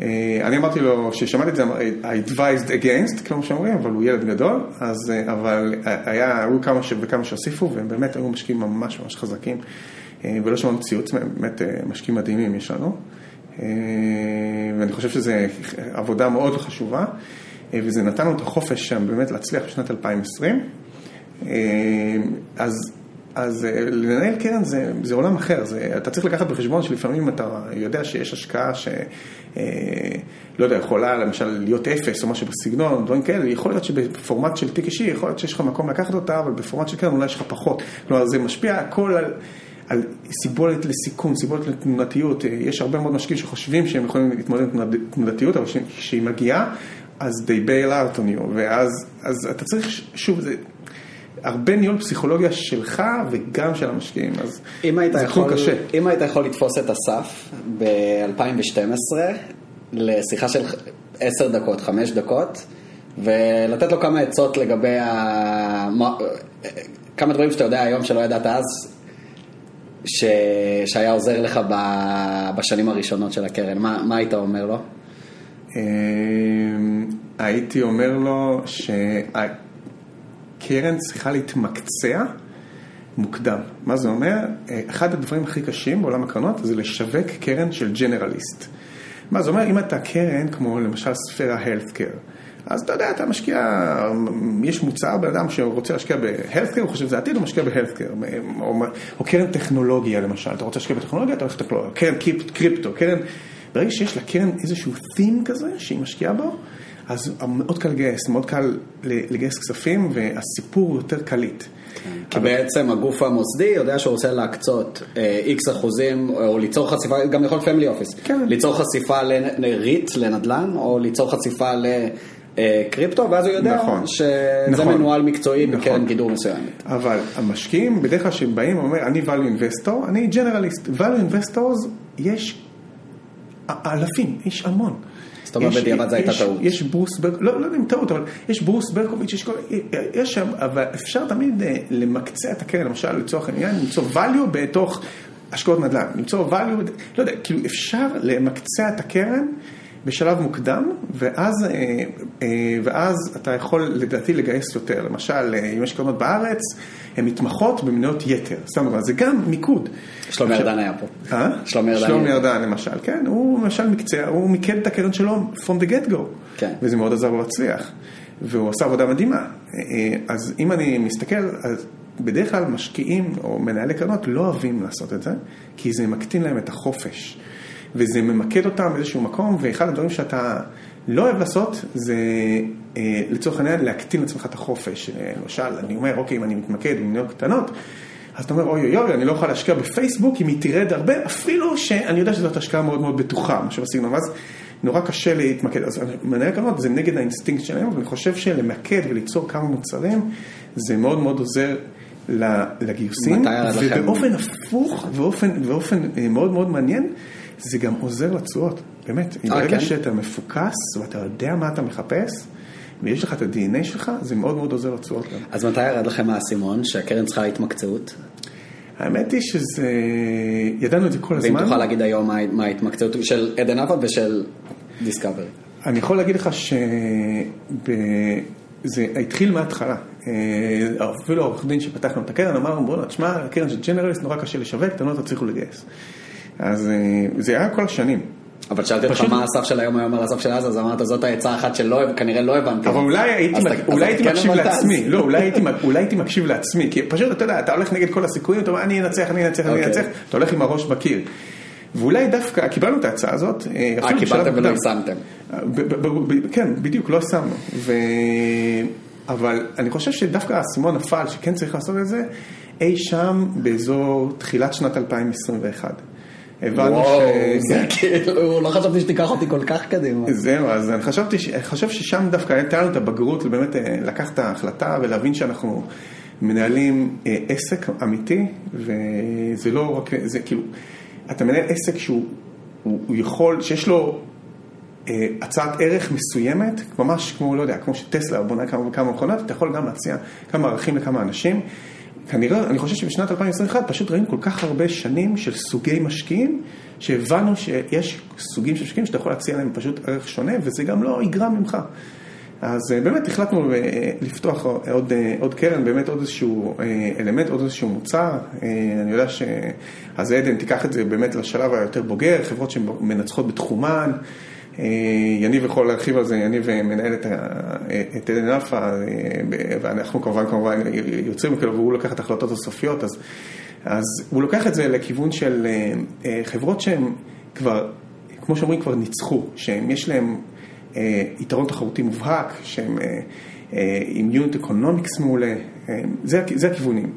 אה, אני אמרתי לו, כששמעתי את זה, I advised against, כמו שאומרים, אבל הוא ילד גדול, אז, אה, אבל היה, היו כמה ש- וכמה שהוסיפו, והם באמת היו משקיעים ממש ממש חזקים, אה, ולא שמענו ציוץ, באמת אה, משקיעים מדהימים יש לנו, אה, ואני חושב שזו עבודה מאוד חשובה, אה, וזה נתן לנו את החופש שם באמת להצליח בשנת 2020. אה, אז, אז אה, לנהל קרן זה, זה עולם אחר, זה, אתה צריך לקחת בחשבון שלפעמים אתה יודע שיש השקעה ש... אה, לא יודע, יכולה למשל להיות אפס או משהו בסגנון, דברים כאלה, יכול להיות שבפורמט של תיק אישי, יכול להיות שיש לך מקום לקחת אותה, אבל בפורמט של קרן אולי יש לך פחות. כלומר, זה משפיע הכל על... על סיבולת לסיכון, סיבולת לתנודתיות, אה, יש הרבה מאוד משקיעים שחושבים שהם יכולים להתמודד עם תנוד- תנודתיות, אבל כש- כשהיא מגיעה, אז they bail out on you, ואז אז אתה צריך, שוב, זה הרבה ניהול פסיכולוגיה שלך וגם של המשקיעים, אז אם היית, זה יכול, תחום קשה. אם היית יכול לתפוס את אסף ב-2012 לשיחה של 10 דקות, 5 דקות, ולתת לו כמה עצות לגבי ה... מה- כמה דברים שאתה יודע היום שלא ידעת אז, ש... שהיה עוזר לך ב... בשנים הראשונות של הקרן, מה, מה היית אומר לו? אמ, הייתי אומר לו שהקרן צריכה להתמקצע מוקדם. מה זה אומר? אחד הדברים הכי קשים בעולם הקרנות זה לשווק קרן של ג'נרליסט. מה זה אומר? אם אתה קרן כמו למשל ספירה healthcare, אז אתה יודע, אתה משקיע, יש מוצר, בן אדם שרוצה להשקיע ב-healthcare, הוא חושב שזה עתיד, הוא משקיע ב-healthcare, או, או קרן טכנולוגיה למשל, אתה רוצה להשקיע בטכנולוגיה, אתה הולך לטכנולוגיה, קרן קריפ- קריפטו, קרן, ברגע שיש לקרן איזשהו theme כזה שהיא משקיעה בו, אז מאוד קל לגייס, מאוד קל לגייס כספים, והסיפור יותר קליט. כי בעצם הגוף המוסדי יודע שהוא רוצה להקצות איקס אחוזים, או ליצור חשיפה, גם יכול להיות family office, כן. ליצור חשיפה לריט, לנדל"ן, או ליצור חשיפה לקריפטו, ואז הוא יודע נכון. שזה נכון. מנוהל מקצועי נכון. בקרן גידור מסוימת. אבל המשקיעים, בדרך כלל שהם באים ואומרים, אני value investor, אני generalist. value investors, יש אלפים, יש המון. זאת אומרת, יש- בדיעבד זו הייתה טעות. יש ברוס ברקוביץ', לא, לא יודע אם טעות, אבל יש ברוס ברקוביץ', יש, כל, יש שם, אבל אפשר תמיד אה, למקצע את הקרן, למשל, לצורך העניין, למצוא value בתוך השקעות נדל"ן, למצוא value, לא יודע, כאילו אפשר למקצע את הקרן. בשלב מוקדם, ואז, אה, אה, ואז אתה יכול לדעתי לגייס יותר. למשל, אה, אם יש קרנות בארץ, הן מתמחות במניות יתר. סתם דוגמא, זה גם מיקוד. שלומי ארדן היה פה. אה? שלומי ארדן. שלומי ארדן למשל, כן, הוא למשל מקצע, הוא מיקד את הקרן שלו from the get go. כן. וזה מאוד עזר לו להצליח. והוא עשה עבודה מדהימה. אז אם אני מסתכל, אז בדרך כלל משקיעים או מנהלי קרנות לא אוהבים לעשות את זה, כי זה מקטין להם את החופש. וזה ממקד אותם באיזשהו מקום, ואחד הדברים שאתה לא אוהב לעשות, זה אה, לצורך העניין להקטין לעצמך את החופש. אה, למשל, אני אומר, אוקיי, אם אני מתמקד במניות קטנות, אז אתה אומר, אוי אוי אוי, אני לא יכול להשקיע בפייסבוק אם היא תרד הרבה, אפילו שאני יודע שזאת השקעה מאוד מאוד בטוחה, משהו בסגנון, ואז נורא קשה להתמקד. אז מנהל קרנות זה נגד האינסטינקט שלהם, אבל אני חושב שלמקד וליצור כמה מוצרים, זה מאוד מאוד עוזר לגיוסים, היה לכם? ובאופן הפוך, ובאופן, באופן אה, מאוד מאוד מעניין, זה גם עוזר לתשואות, באמת. אה, ברגע כן? שאתה מפוקס ואתה יודע מה אתה מחפש, ויש לך את ה-DNA שלך, זה מאוד מאוד עוזר לתשואות גם. אז מתי ירד לכם האסימון שהקרן צריכה התמקצעות? האמת היא שזה, ידענו את זה כל הזמן. ואם תוכל להגיד היום מה- ההתמקצעות של עדן אבא ושל דיסקאברי. אני יכול להגיד לך שזה התחיל מההתחלה. אה, אפילו העורך דין שפתח לנו את הקרן אמר, בוא'נה, תשמע, הקרן של ג'נרליסט נורא קשה לשווק, אתם לא תצליחו לגייס. אז אה, זה היה כל השנים. אבל שאלתי אותך פשוט- מה הסף של היום היום על הסף של אז, אז אמרת זאת העצה אחת שכנראה לא הבנתי. אבל אולי הייתי, מק- אתה- אולי הייתי כן מקשיב לעצמי, אז. לא, אולי הייתי, אולי הייתי מקשיב לעצמי, כי פשוט, אתה יודע, אתה הולך נגד כל הסיכויים, אתה אומר, אני אנצח, אני אנצח, אני אוקיי. אנצח, אתה הולך עם הראש בקיר. ואולי דווקא, קיבלנו את ההצעה הזאת, אה, אה, קיבלתם ולא. יישמתם. ב- ב- כן, בדיוק, לא שמנו. ו... אבל אני חושב שדווקא האסימון נפל, שכן צריך לעשות את זה, אי שם באזור תחילת שנת 2021. הבנו ש... זה כאילו, לא חשבתי שתיקח אותי כל כך קדימה. זהו, אז אני חשבתי, חושב ששם דווקא הייתה לנו את הבגרות באמת אה, לקחת את ההחלטה ולהבין שאנחנו מנהלים אה, עסק אמיתי, וזה לא רק, זה כאילו, אתה מנהל עסק שהוא הוא, הוא יכול, שיש לו אה, הצעת ערך מסוימת, ממש כמו, לא יודע, כמו שטסלה בונה כמה וכמה מכונות, אתה יכול גם להציע כמה ערכים לכמה אנשים. כנראה, אני חושב שבשנת 2021 פשוט ראינו כל כך הרבה שנים של סוגי משקיעים, שהבנו שיש סוגים של משקיעים שאתה יכול להציע להם פשוט ערך שונה, וזה גם לא יגרע ממך. אז אה, באמת החלטנו אה, לפתוח עוד, אה, עוד קרן, באמת עוד איזשהו אלמנט, עוד איזשהו מוצר. אני יודע ש... אז עדן תיקח את זה באמת לשלב היותר בוגר, חברות שמנצחות בתחומן. אה, יניב יכול להרחיב על זה, יניב אה, מנהל את, עדן אלפא, אה, ואנחנו כמובן כמובן יוצרים מכאלה, והוא לוקח את ההחלטות הסופיות, אז, אז הוא לוקח את זה לכיוון של חברות שהן כבר, כמו שאומרים, כבר ניצחו, שיש להן יתרון תחרותי מובהק, אה, עם unit economics מעולה, זה, זה הכיוונים.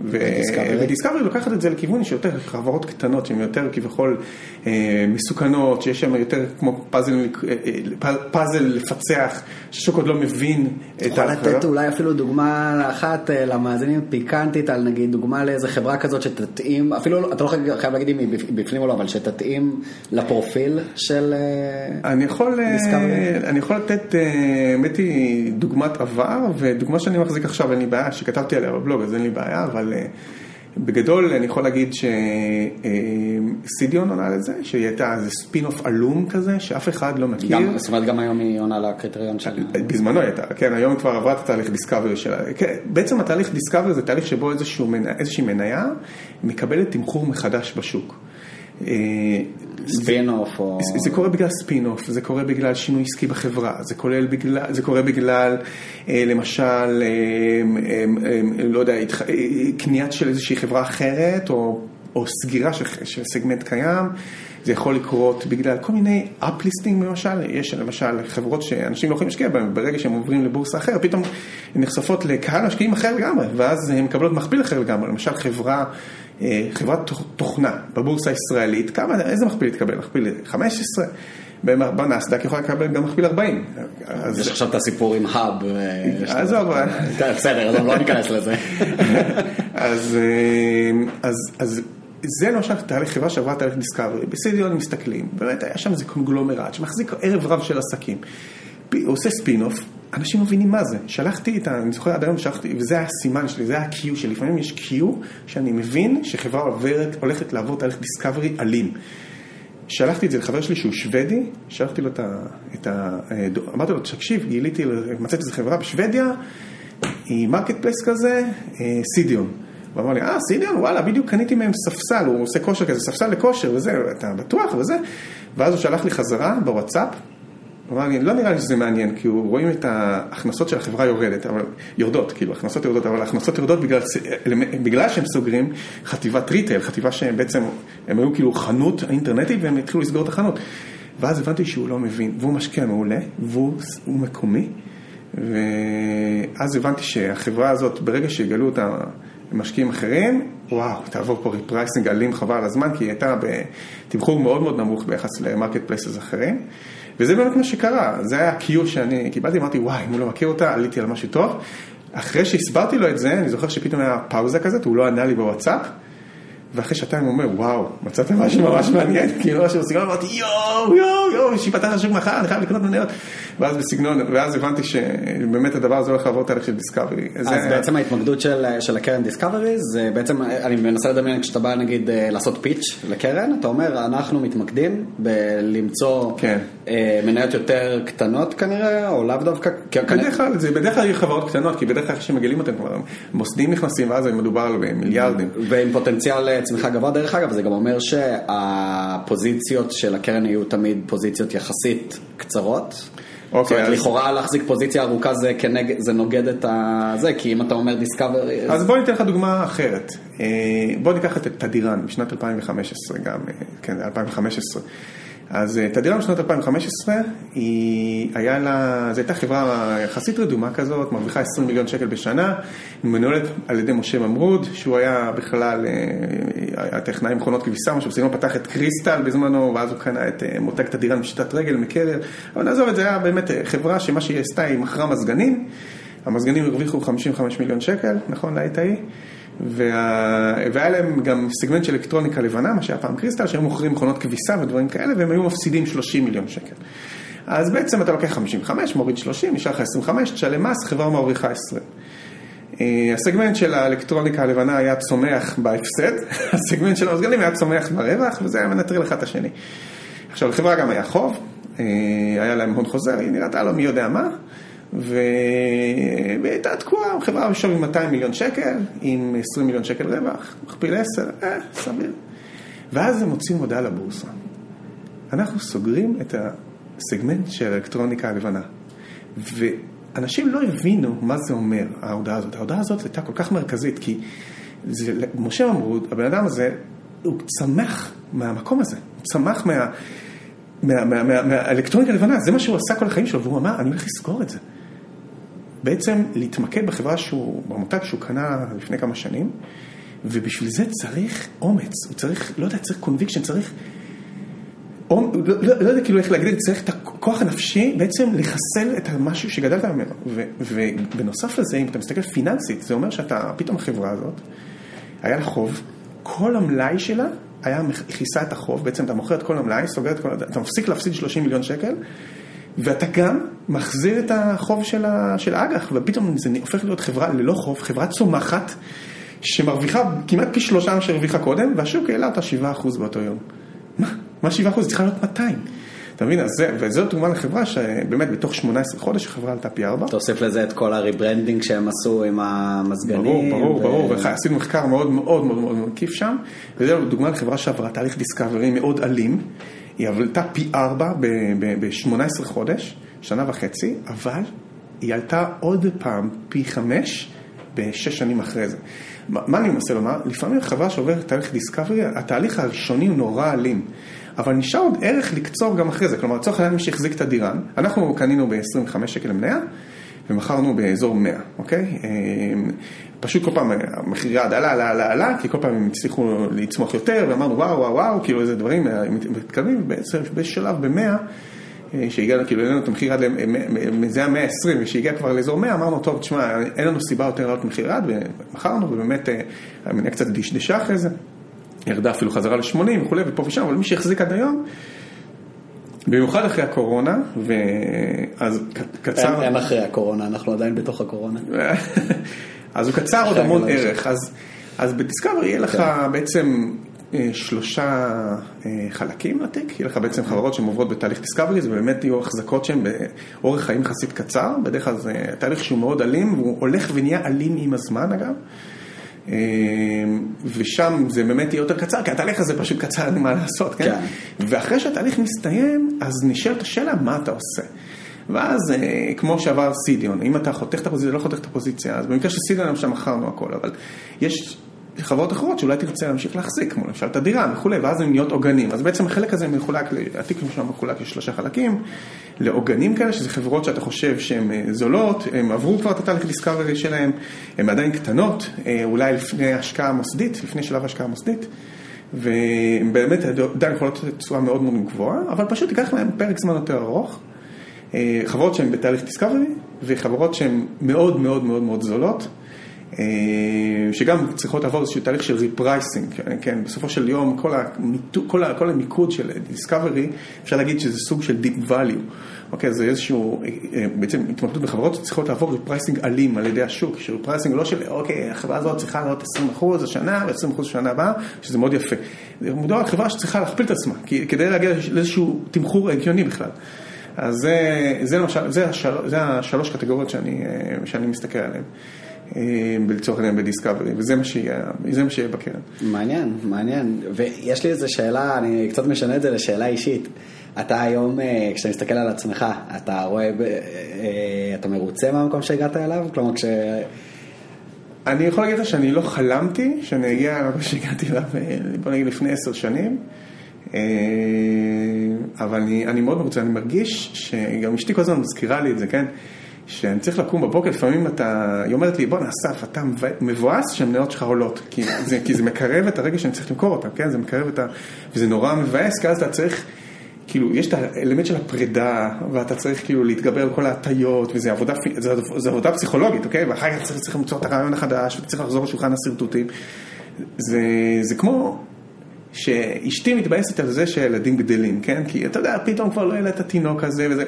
ו discovery? לוקחת את זה לכיוון של יותר חברות קטנות, שהן יותר כביכול אה, מסוכנות, שיש שם יותר כמו פאזל, אה, אה, פאזל לפצח, שהשוק עוד לא מבין את יכול לתת. אולי אפילו דוגמה אחת אה, למאזינים פיקנטית על נגיד דוגמה לאיזה חברה כזאת שתתאים, אפילו לא- אתה לא חייב להגיד אם היא בפ- בפנים או לא, אבל שתתאים לפרופיל של... אה, אני יכול, אה, discovery. אני יכול לתת, אה, האמת היא, דוגמת עבר, ודוגמה שאני מחזיק עכשיו, אין לי בעיה, שכתבתי עליה בבלוג, אז אין לי בעיה, אבל אה, בגדול אני יכול להגיד שסידיון עונה לזה, שהיא הייתה איזה ספין אוף עלום כזה, שאף אחד לא מכיר. גם, זאת אומרת גם היום היא עונה לקריטריון של... בזמנו היא הייתה, כן, היום כבר עברה את התהליך discovery שלה. כן, בעצם התהליך discovery זה תהליך שבו איזשהו, איזושהי מניה מקבלת תמחור מחדש בשוק. אה, ספין אוף או... זה- קורה בגלל ספין אוף, זה קורה בגלל שינוי עסקי בחברה, זה, כולל בגלל, זה קורה בגלל אה, למשל, אה, אה, אה, לא יודע, אה, קניית של איזושהי חברה אחרת, או, או סגירה של, של סגמנט קיים, זה יכול לקרות בגלל כל מיני uplisting למשל, יש למשל חברות שאנשים לא יכולים להשקיע בהן, ברגע שהם עוברים לבורסה אחרת, פתאום הן נחשפות לקהל משקיעים אחר לגמרי, ואז הן מקבלות מכפיל אחר לגמרי, למשל חברה, אה, חברת תוכ- תוכנה בבורסה הישראלית, כמה, איזה מכפיל תקבל? מכפיל 15? בנסדק יכולה לקבל גם מכפיל 40. אז יש עכשיו את הסיפור עם ה hub. אה, עזוב, בסדר, אז לא ניכנס לזה. אז, אה, אז זה למשל תהליך חברה שעברה תהליך discovery, בסידיון מסתכלים, באמת היה שם איזה קונגלומרט שמחזיק ערב רב של עסקים. הוא עושה ספין-אוף, אנשים מבינים מה זה. שלחתי את ה... אני זוכר עד היום שלחתי, וזה היה הסימן שלי, זה היה ה-cue שלי. לפעמים יש cue שאני מבין שחברה עוברת, הולכת לעבור תהליך discovery אלים. שלחתי את זה לחבר שלי שהוא שוודי, שלחתי לו את ה... את ה אמרתי לו, תקשיב, גיליתי, מצאתי איזה חברה בשוודיה, היא marketplace כזה, אה, סידיון. הוא אמר לי, אה, סידיון, וואלה, בדיוק קניתי מהם ספסל, הוא עושה כושר כזה, ספסל לכושר וזה, אתה בטוח וזה. ואז הוא שלח לי חזרה בוואטסאפ, הוא אמר לי, לא נראה לי שזה מעניין, כי הוא רואים את ההכנסות של החברה יורדת, אבל יורדות, כאילו, הכנסות יורדות, אבל ההכנסות יורדות בגלל, בגלל שהם סוגרים חטיבת retail, חטיבה שהם בעצם, הם היו כאילו חנות אינטרנטית והם התחילו לסגור את החנות. ואז הבנתי שהוא לא מבין, והוא משקיע מעולה, והוא הוא מקומי, ואז הבנתי שהחברה הזאת, ברגע שיגלו אותה משקיעים אחרים, וואו, תעבור פה repricing אלים חבל על הזמן, כי היא הייתה בתמחור מאוד מאוד נמוך ביחס ל marketplaces אחרים. וזה באמת מה שקרה, זה היה ה-Q שאני קיבלתי, אמרתי, וואי, אם הוא לא מכיר אותה, עליתי על משהו טוב. אחרי שהסברתי לו את זה, אני זוכר שפתאום היה פאוזה כזאת, הוא לא ענה לי בוואטסאפ, ואחרי שעתיים הוא אומר, וואו, מצאתם משהו ממש מעניין, כאילו משהו עושים, אמרתי, יואו, יואו, יואו, שיפתח השוק מחר, אני חייב לקנות מניות. ואז בסגנון, ואז הבנתי שבאמת הדבר הזה הולך לעבור תהליך של דיסקאברי. אז בעצם ההתמקדות של, של הקרן דיסקאברי זה בעצם, אני מנסה לדמיין כשאתה בא נגיד לעשות פיץ' לקרן, אתה אומר אנחנו מתמקדים בלמצוא כן. מניות יותר קטנות כנראה, או לאו דווקא. בדרך כלל, זה בדרך כלל יהיו חברות קטנות, כי בדרך כלל כשמגלים אותן כבר מוסדים נכנסים ואז מדובר על מיליארדים. ועם פוטנציאל צמיחה גבוה דרך אגב, זה גם אומר שהפוזיציות של הקרן יהיו תמיד פוזיציות יחסית קצרות. אוקיי. זאת אומרת. לכאורה להחזיק פוזיציה ארוכה זה, כנג... זה נוגד את זה, כי אם אתה אומר דיסקאברי... אז בוא ניתן לך דוגמה אחרת. אה, בוא ניקח את תדירן, בשנת 2015 גם, אה, כן, 2015. אז אה, תדירה בשנת 2015, היא היה לה, זו הייתה חברה יחסית רדומה כזאת, מרוויחה 20 מיליון שקל בשנה, מנוהלת על ידי משה ממרוד, שהוא היה בכלל, אה, היה טכנאי מכונות כביסה, משהו, בסיום פתח את קריסטל בזמנו, ואז הוא קנה את אה, מותג תדירה משיטת רגל מקרר, אבל נעזוב את זה, היה באמת חברה שמה שהיא עשתה, היא מכרה מזגנים, המזגנים הרוויחו 55 מיליון שקל, נכון לעת ההיא. וה... והיה להם גם סגמנט של אלקטרוניקה לבנה, מה שהיה פעם קריסטל, שהיו מוכרים מכונות כביסה ודברים כאלה, והם היו מפסידים 30 מיליון שקל. אז בעצם אתה לוקח 55, מוריד 30, נשאר לך 25, תשלם מס, חברה מרוויחה 20. אה, הסגמנט של האלקטרוניקה הלבנה היה צומח בהפסד, הסגמנט של המזגנים היה צומח ברווח, וזה היה מנטרל לך את השני. עכשיו, לחברה גם היה חוב, אה, היה להם הון חוזר, היא נראתה לו מי יודע מה. והיא הייתה תקועה, חברה בשווי 200 מיליון שקל, עם 20 מיליון שקל רווח, מכפיל 10, אה, סביר. אז הם מוצאים הודעה לבורסה. אנחנו סוגרים את הסגמנט של האלקטרוניקה הלבנה. ואנשים לא הבינו מה זה אומר, ההודעה הזאת. ההודעה הזאת הייתה כל כך מרכזית, כי זה, משה ממרוד, הבן אדם הזה, הוא צמח מהמקום הזה, הוא צמח מה... מהאלקטרוניקה הלבנה, זה מה שהוא עשה כל החיים שלו, והוא אמר, אני הולך לסגור את זה. בעצם להתמקד בחברה שהוא, במותג שהוא קנה לפני כמה שנים, ובשביל זה צריך אומץ, הוא צריך, לא יודע, צריך קונביקשן, צריך, לא, לא, לא יודע כאילו איך להגדיר, צריך את הכוח הנפשי בעצם לחסל את המשהו שגדלת ממנו. ובנוסף לזה, אם אתה מסתכל פיננסית, זה אומר שאתה, פתאום החברה הזאת, היה לה חוב, כל המלאי שלה היה כיסה את החוב, בעצם אתה מוכר את כל המלאי, סוגר את כל, אתה מפסיק להפסיד 30 מיליון שקל, ואתה גם מחזיר את החוב של, ה, של האג"ח, ופתאום זה הופך להיות חברה ללא חוב, חברה צומחת, שמרוויחה כמעט פי שלושה ממה שהרוויחה קודם, והשוק העלה אותה 7% באותו יום. מה? מה 7%? זה צריכה להיות 200. אתה מבין? אז זה, וזו דוגמה לחברה שבאמת בתוך 18 חודש החברה עלתה פי 4. תוסיף לזה את כל ה rebranding שהם עשו עם המזגנים. ברור, ברור, ו... ברור, ועשינו מחקר מאוד מאוד מאוד מאוד מקיף שם, וזו דוגמה לחברה שעברה תהליך דיסקאברי מאוד אלים. היא עלתה פי 4 ב-18 חודש, שנה וחצי, אבל היא עלתה עוד פעם פי 5 בשש שנים אחרי זה. מה אני מנסה לומר? לפעמים חברה שעוברת תהליך דיסקאברי, התהליך הראשוני הוא נורא אלים. אבל נשאר עוד ערך לקצור גם אחרי זה, כלומר לצורך העניין מי שהחזיק את הדירה, אנחנו קנינו ב-25 שקל למניה ומכרנו באזור 100, אוקיי? פשוט כל פעם המחיר ירד עלה, עלה, עלה, עלה, כי כל פעם הם הצליחו לצמוח יותר, ואמרנו וואו, וואו, וואו, כאילו איזה דברים מתקדמים, בעצם בשלב ב-100, אה, שהגיע, כאילו לנו את המחיר עד, זה היה 120, ושהגיע כבר לאזור 100, אמרנו, טוב, תשמע, אין לנו סיבה יותר לעלות מחיר ירד, ומכרנו, ובאמת אה, המניה קצת דשדשה אחרי זה. ירדה אפילו חזרה ל-80 וכולי, ופה ושם, אבל מי שהחזיק עד היום, במיוחד אחרי הקורונה, ואז קצר... אין, אין אחרי הקורונה, אנחנו עדיין בתוך הקורונה. אז הוא קצר עוד המון ערך, אז, אז בדיסקאבר יהיה לך כן. בעצם אה, שלושה אה, חלקים לתיק, יהיה לך בעצם חברות שהן עוברות בתהליך דיסקאברי, זה באמת יהיו החזקות שהן באורך חיים יחסית קצר, בדרך כלל זה תהליך שהוא מאוד אלים, והוא הולך ונהיה אלים עם הזמן אגב. אה, ושם זה באמת יהיה יותר קצר, כי התהליך הזה פשוט קצר, אין מה לעשות, כן? כן? ואחרי שהתהליך מסתיים, אז נשאלת השאלה, מה אתה עושה? ואז אה, כמו שעבר סידיון, אם אתה חותך את הפוזיציה, לא חותך את הפוזיציה, אז במקרה של סידיון למשל מכרנו הכל, אבל יש חברות אחרות שאולי תרצה להמשיך להחזיק, כמו למשל את הדירה וכולי, ואז הן נהיות עוגנים. אז בעצם החלק הזה מחולק, התיק שלנו מחולק לשלושה חלקים, לעוגנים כאלה, שזה חברות שאתה חושב שהן אה, זולות, הן עברו כבר את התהליך דיסקאברי שלהן, הן עדיין קטנות, אה, אולי לפני השקעה מוסדית, לפני שלב השקעה מוסדית. והן באמת עדיין יכולות לתת תשואה מאוד מאוד גבוהה, אבל פשוט ייקח להן פרק זמן יותר ארוך. אה, חברות שהן בתהליך discovery, וחברות שהן מאוד מאוד מאוד מאוד זולות. שגם צריכות לעבור איזשהו תהליך של repricing, כן, בסופו של יום כל, המיתו, כל, כל המיקוד של discovery, אפשר להגיד שזה סוג של Deep Value, אוקיי, זה איזשהו, בעצם התמקדות בחברות שצריכות לעבור repricing אלים על ידי השוק, ש repricing לא של, אוקיי, החברה הזאת צריכה לעלות 20% השנה ו-20% השנה הבאה, שזה מאוד יפה. מודע על חברה שצריכה להכפיל את עצמה, כדי להגיע לאיזשהו תמחור הגיוני בכלל. אז זה, זה למשל, זה, השל, זה השלוש קטגוריות שאני, שאני מסתכל עליהן. לצורך העניין בדיסקאברי, וזה מה שיהיה, מה שיהיה בקרן. מעניין, מעניין. ויש לי איזו שאלה, אני קצת משנה את זה לשאלה אישית. אתה היום, כשאתה מסתכל על עצמך, אתה רואה, אתה מרוצה מהמקום שהגעת אליו? כלומר, כש... אני יכול להגיד לך שאני לא חלמתי שאני אגיע למקום שהגעתי אליו, בוא נגיד לפני עשר שנים. אבל אני, אני מאוד מרוצה, אני מרגיש שגם אשתי כל הזמן מזכירה לי את זה, כן? שאני צריך לקום בבוקר, לפעמים אתה, היא אומרת לי, בוא נאסף, אתה מבואס שהמניות שלך עולות, כי זה, כי זה מקרב את הרגע שאני צריך למכור אותם, כן? זה מקרב את ה... וזה נורא מבאס, כי אז אתה צריך, כאילו, יש את האלמנט של הפרידה, ואתה צריך כאילו להתגבר על כל ההטיות, וזה עבודה, זה, זה עבודה פסיכולוגית, אוקיי? ואחר כך צריך, צריך למצוא את הרעיון החדש, ואתה צריך לחזור לשולחן השרטוטים. זה, זה כמו... שאשתי מתבאסת על זה שהילדים גדלים, כן? כי אתה יודע, פתאום כבר לא יהיה לה את התינוק הזה וזה...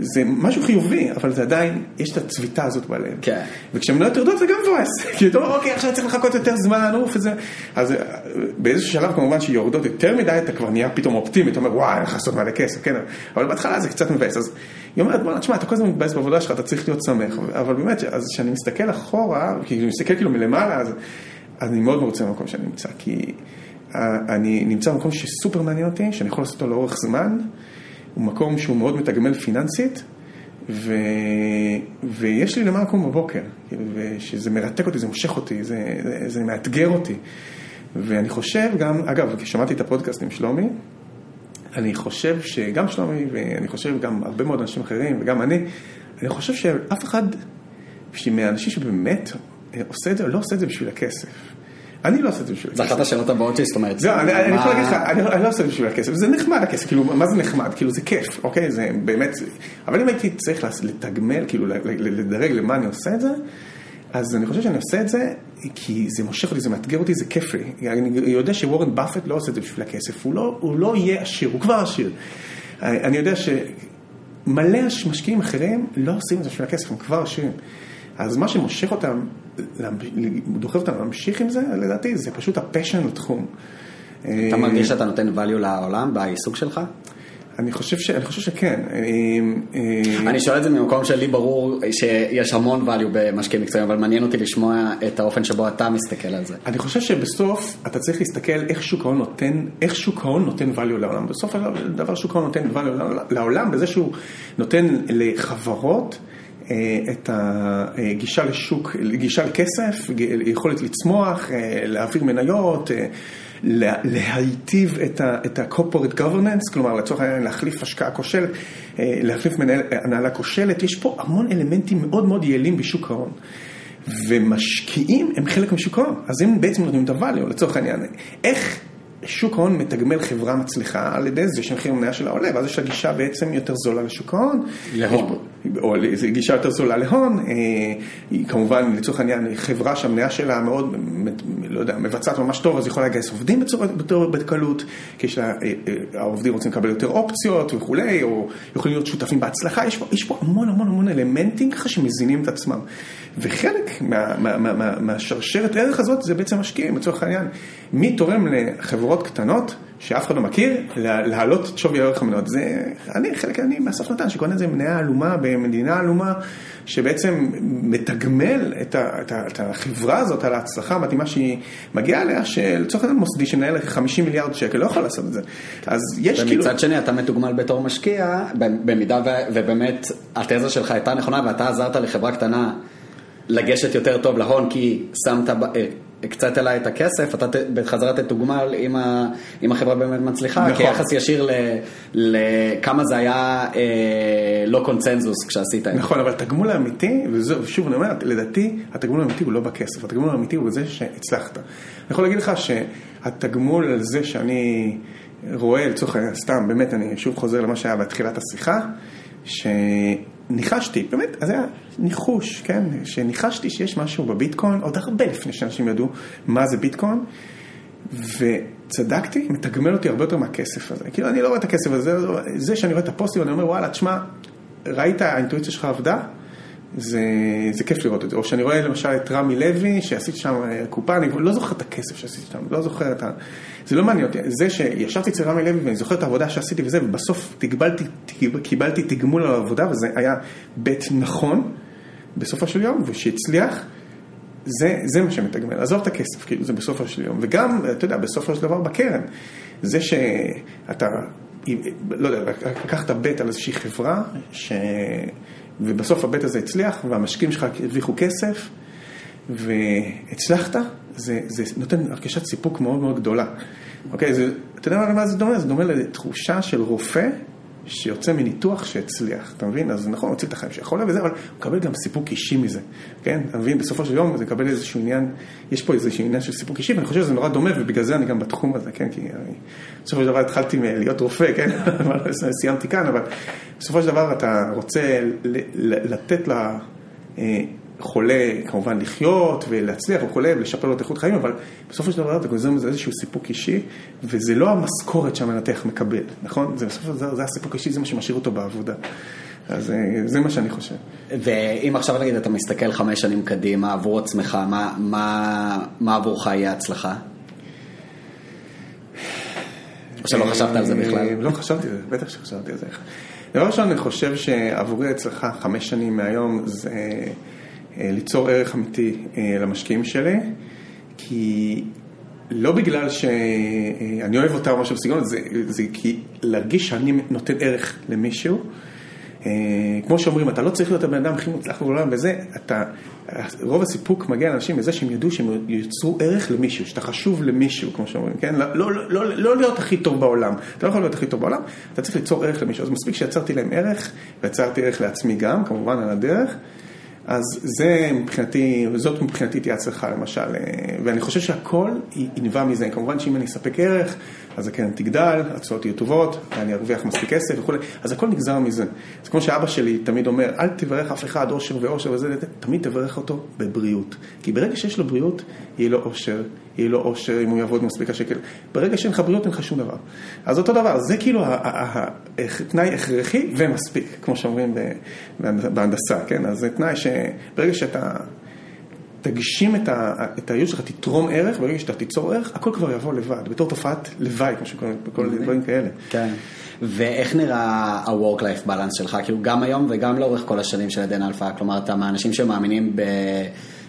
זה משהו חיובי, אבל זה עדיין, יש את הצביטה הזאת בלב. כן. וכשהמניות יורדות זה גם מבואס. כי אתה אומר, אוקיי, עכשיו צריך לחכות יותר זמן, אוף וזה. אז באיזשהו שלב כמובן שיורדות יותר מדי, אתה כבר נהיה פתאום אופטימי, אתה אומר, וואי, אני הולך לעשות מלא כסף, כן. אבל בהתחלה זה קצת מבאס. אז היא אומרת, בוא, תשמע, אתה כל הזמן מתבאס בעבודה שלך, אתה צריך להיות שמח. אבל באמת, אז כשאני מסתכל אחורה, כי אני מסתכל כאילו מלמעלה, אז אני מאוד מרוצה במקום שאני נמצא. כי אני נמצא במקום שסופר מעניין אותי, שאני יכול לעשות אותו לאורך זמן. הוא מקום שהוא מאוד מתגמל פיננסית, ו... ויש לי למה לקום בבוקר, ושזה מרתק אותי, זה מושך אותי, זה, זה, זה מאתגר אותי. ואני חושב גם, אגב, כששמעתי את הפודקאסט עם שלומי, אני חושב שגם שלומי, ואני חושב גם הרבה מאוד אנשים אחרים, וגם אני, אני חושב שאף אחד, מהאנשים שבאמת עושה את זה, לא עושה את זה בשביל הכסף. אני לא עושה את זה בשביל הכסף. זה אחת השאלות הבאות שלי, זאת אומרת. זהו, אני יכול להגיד לך, אני לא עושה את זה בשביל הכסף, זה נחמד הכסף, כאילו, מה זה נחמד? כאילו, זה כיף, אוקיי? זה באמת, אבל אם הייתי צריך לתגמל, כאילו, לדרג למה אני עושה את זה, אז אני חושב שאני עושה את זה, כי זה מושך אותי, זה מאתגר אותי, זה כיף לי. אני יודע שוורן באפט לא עושה את זה בשביל הכסף, הוא לא, הוא לא יהיה עשיר, הוא כבר עשיר. אני יודע שמלא משקיעים אחרים לא עושים את זה בשביל הכסף, הם כבר עשירים. אז מה שמושך אותם, דוחף אותם להמשיך עם זה, לדעתי, זה פשוט ה passion לתחום. אתה מרגיש שאתה נותן value לעולם בעיסוק שלך? אני חושב, ש, אני חושב שכן. אני שואל את זה ממקום שלי ברור שיש המון value במשקיעים מקצועיים, אבל מעניין אותי לשמוע את האופן שבו אתה מסתכל על זה. אני חושב שבסוף אתה צריך להסתכל איך שוק ההון נותן, איך שוק ההון נותן value לעולם. בסוף הדבר שוק ההון נותן value לעולם בזה שהוא נותן לחברות. את הגישה לשוק, גישה לכסף, יכולת לצמוח, להעביר מניות, להיטיב את ה-corporate governance, כלומר לצורך העניין להחליף השקעה כושלת, להחליף הנהלה כושלת, יש פה המון אלמנטים מאוד מאוד יעילים בשוק ההון. ומשקיעים הם חלק משוק ההון, אז הם בעצם נותנים את ה-value לצורך העניין. איך שוק ההון מתגמל חברה מצליחה על ידי זה שמחיר המניה שלה עולה, ואז יש לה גישה בעצם יותר זולה לשוק ההון. להון. או גישה יותר זולה להון. היא כמובן, לצורך העניין, חברה שהמניה שלה מאוד, לא יודע, מבצעת ממש טוב, אז היא יכולה לגייס עובדים בצורה בקלות, כי יש לה, העובדים רוצים לקבל יותר אופציות וכולי, או יכולים להיות שותפים בהצלחה. יש פה, יש פה המון המון המון אלמנטים ככה שמזינים את עצמם. וחלק מה, מה, מה, מה, מהשרשרת ערך הזאת זה בעצם משקיעים, לצורך העניין. מי תורם לחברות קטנות שאף אחד לא מכיר, להעלות את שווי ערך המניות. זה, אני, חלק אני מהסף נתן, שקונה איזה מניה עלומה במדינה עלומה, שבעצם מתגמל את, ה, את, ה, את החברה הזאת על ההצלחה המתאימה שהיא מגיעה אליה, שלצורך העניין מוסדי שמנהל 50 מיליארד שקל לא יכול לעשות את זה. אז יש כאילו... ומצד שני אתה מתוגמל בתור משקיע, במידה ו, ובאמת התזה שלך הייתה נכונה ואתה עזרת לחברה קטנה. לגשת יותר טוב להון כי שמת, הקצת אליי את הכסף, אתה בחזרה תתוגמל אם, ה, אם החברה באמת מצליחה, נכון. כיחס ישיר לכמה זה היה אה, לא קונצנזוס כשעשית את זה. נכון, אבל התגמול האמיתי, ושוב אני אומר, לדעתי התגמול האמיתי הוא לא בכסף, התגמול האמיתי הוא בזה שהצלחת. אני יכול להגיד לך שהתגמול על זה שאני רואה, לצורך העניין, סתם, באמת, אני שוב חוזר למה שהיה בתחילת השיחה, ש... ניחשתי, באמת, זה היה ניחוש, כן, שניחשתי שיש משהו בביטקוין, עוד הרבה לפני שאנשים ידעו מה זה ביטקוין, וצדקתי, מתגמל אותי הרבה יותר מהכסף הזה. כאילו, אני לא רואה את הכסף הזה, זה שאני רואה את הפוסטים, אני אומר, וואלה, תשמע, ראית, האינטואיציה שלך עבדה? זה, זה כיף לראות את זה. או שאני רואה למשל את רמי לוי, שעשיתי שם אה, קופה, אני לא זוכר את הכסף שעשיתי שם, לא זוכר את ה... זה לא מעניין אותי. זה שישבתי אצל רמי לוי ואני זוכר את העבודה שעשיתי וזה, ובסוף תגבלתי, קיבלתי תגמול על העבודה, וזה היה בית נכון בסופו של יום, ושהצליח. זה, זה מה שמתגמל, עזוב את הכסף, כאילו, זה בסופו של יום. וגם, אתה יודע, בסופו של דבר בקרן, זה שאתה, לא יודע, לקחת בית על איזושהי חברה, ש... ובסוף הבית הזה הצליח, והמשקיעים שלך הרוויחו כסף, והצלחת, זה, זה נותן הרגשת סיפוק מאוד מאוד גדולה. אוקיי, זה, אתה יודע מה זה דומה? זה דומה לתחושה של רופא שיוצא מניתוח שהצליח, אתה מבין? אז נכון, הוציא את החיים שיכול וזה, אבל הוא מקבל גם סיפוק אישי מזה, כן? אתה מבין? בסופו של יום זה מקבל איזשהו עניין, יש פה איזשהו עניין של סיפוק אישי, ואני חושב שזה נורא דומה, ובגלל זה אני גם בתחום הזה, כן? כי אני, בסופו של דבר התחלתי להיות רופא, כן? סיימתי כאן, אבל בסופו של דבר אתה רוצה לתת לה... אה, חולה כמובן לחיות ולהצליח וכולי ולשפר לו את איכות חיים, אבל בסופו של דבר אתה גוזר מזה איזשהו סיפוק אישי, וזה לא המשכורת שהמנתח מקבל, נכון? זה בסופו של דבר, זה הסיפוק אישי, זה מה שמשאיר אותו בעבודה. אז אה, זה מה שאני חושב. ואם עכשיו נגיד אתה מסתכל חמש שנים קדימה עבור עצמך, מה, מה, מה עבורך יהיה הצלחה? או שלא חשבת על זה בכלל? אה, לא חשבתי על זה, בטח שחשבתי על זה. דבר ראשון, אני חושב שעבורי הצלחה חמש שנים מהיום זה... אה, ליצור ערך אמיתי אה, למשקיעים שלי, כי לא בגלל שאני אוהב אותם או משהו בסגנון, זה, זה כי להרגיש שאני נותן ערך למישהו. אה, כמו שאומרים, אתה לא צריך להיות הבן אדם הכי מוצלח בעולם וזה, אתה, רוב הסיפוק מגיע לאנשים מזה שהם ידעו שהם ייצרו ערך למישהו, שאתה חשוב למישהו, כמו שאומרים, כן? לא, לא, לא, לא להיות הכי טוב בעולם, אתה לא יכול להיות הכי טוב בעולם, אתה צריך ליצור ערך למישהו, אז מספיק שיצרתי להם ערך, ויצרתי ערך לעצמי גם, כמובן על הדרך. אז זה מבחינתי, זאת מבחינתי תהיה הצלחה למשל, ואני חושב שהכל ינבע מזה, כמובן שאם אני אספק ערך, אז הקרן תגדל, התשואות יהיו טובות, ואני ארוויח מספיק כסף וכולי, אז הכל נגזר מזה. זה כמו שאבא שלי תמיד אומר, אל תברך אף אחד, אושר ואושר וזה, תמיד תברך אותו בבריאות. כי ברגע שיש לו בריאות, יהיה לו אושר, יהיה לו אושר אם הוא יעבוד מספיק השקל. ברגע שאין לך בריאות, אין לך שום דבר. אז אותו דבר, זה כאילו תנאי הכרחי ומספיק, כמו שאומרים בהנדסה, כן? אז זה תנאי שברגע שאתה... תגשים את, ה, את הייעוד שלך, תתרום ערך, ברגע שאתה תיצור ערך, הכל כבר יבוא לבד, בתור תופעת לוואי, כמו שקוראים, בכל אוקיי. דברים כאלה. כן. ואיך נראה ה-work-life balance שלך, כאילו גם היום וגם לאורך כל השנים של עדן אלפא, כלומר אתה מהאנשים שמאמינים ב...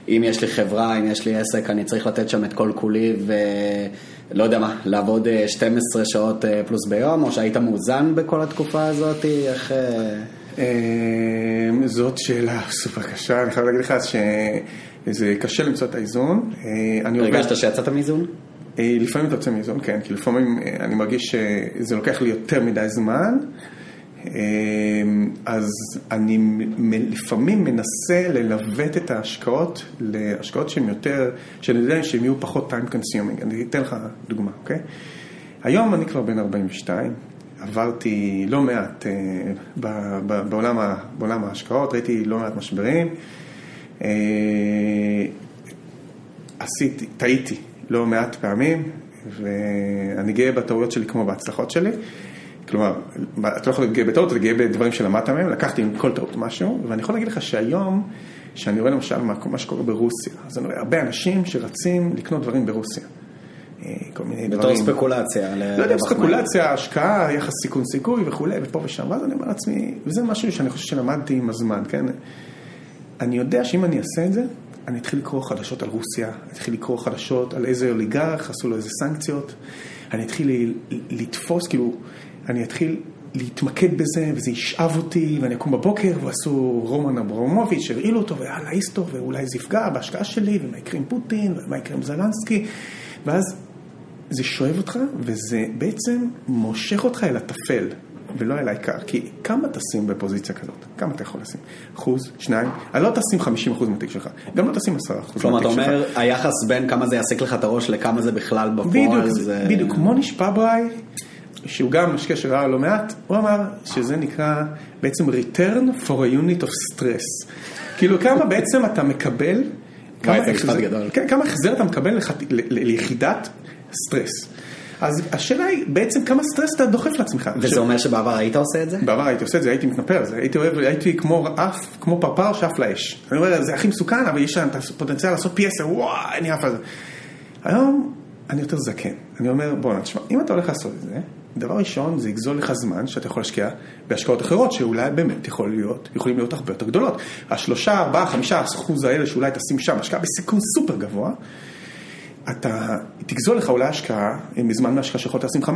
אם יש לי חברה, אם יש לי עסק, אני צריך לתת שם את כל כולי ולא יודע מה, לעבוד 12 אה, שעות אה, פלוס ביום, או שהיית מאוזן בכל התקופה הזאת, איך... אה? זאת שאלה סופר קשה, אני חייב להגיד לך שזה קשה למצוא את האיזון. הרגשת שיצאת מאיזון? לפעמים אתה יוצא מאיזון, כן, כי לפעמים אני מרגיש שזה לוקח לי יותר מדי זמן. אז אני לפעמים מנסה ללוות את ההשקעות להשקעות שהן יותר, שאני יודע שהן יהיו פחות time consuming. אני אתן לך דוגמה, אוקיי? היום אני כבר בן 42, עברתי לא מעט אה, בעולם, בעולם ההשקעות, ראיתי לא מעט משברים. אה, עשיתי, טעיתי לא מעט פעמים, ואני גאה בטעויות שלי כמו בהצלחות שלי. כלומר, אתה לא יכול להיות גאה בטעות, אתה גאה בדברים שלמדת מהם, לקחתי עם כל טעות משהו, ואני יכול להגיד לך שהיום, שאני רואה למשל מה, מה שקורה ברוסיה, אז אני רואה הרבה אנשים שרצים לקנות דברים ברוסיה. אה, כל מיני בתור דברים. בתור ספקולציה. לא יודע, ספקולציה, השקעה, יחס סיכון סיכוי וכולי, ופה ושם, ואז אני אומר לעצמי, וזה משהו שאני חושב שלמדתי עם הזמן, כן? אני יודע שאם אני אעשה את זה, אני אתחיל לקרוא חדשות על רוסיה, אני אתחיל לקרוא חדשות על איזה אוליגרך, עשו לו איזה סנקציות, אני אתחיל לתפוס, כאילו, אני אתחיל להתמקד בזה, וזה ישאב אותי, ואני אקום בבוקר, ועשו רומן אברמוביץ', הרעילו אותו, ויאללה, אותו, ואולי זה יפגע בהשקעה שלי, ומה יקרה עם פוטין, ומה יקרה עם זלנסקי, ואז זה שואב אותך, וזה בעצם מושך אותך אל הטפל, ולא אל העיקר. כי כמה תשים בפוזיציה כזאת? כמה אתה יכול לשים? אחוז, שניים? אני לא תשים 50 אחוז מהתיק שלך, גם לא תשים 10 אחוז מהתיק שלך. כלומר, אתה אומר, היחס בין כמה זה יעסיק לך את הראש לכמה זה בכלל בפועל, בדיוק, זה... בדיוק, כמו נשבע בריי. שהוא גם משקיע שראה לא מעט, הוא אמר שזה נקרא בעצם return for a unit of stress. כאילו כמה בעצם אתה מקבל, כמה החזר- אתה מקבל ליחידת סטרס. אז השאלה היא בעצם כמה סטרס אתה דוחף לעצמך. וזה עכשיו, אומר שבעבר היית עושה את זה? בעבר הייתי עושה את זה, הייתי מתנפל על זה, הייתי אוהב, הייתי כמו עף, כמו פרפר שעף לאש. אני אומר, זה הכי מסוכן, אבל יש שם את הפוטנציאל לעשות פי עשר, וואי, אני עף על זה. היום אני יותר זקן, אני אומר, בוא נשמע, אם אתה הולך לעשות את זה, דבר ראשון, זה יגזול לך זמן שאתה יכול להשקיע בהשקעות אחרות, שאולי באמת יכול להיות, יכולים להיות הרבה יותר גדולות. השלושה, ארבעה, חמישה אחוז האלה שאולי תשים שם, השקעה בסיכון סופר גבוה, אתה תגזול לך אולי השקעה, מזמן מהשקעה שיכולת לשים 15%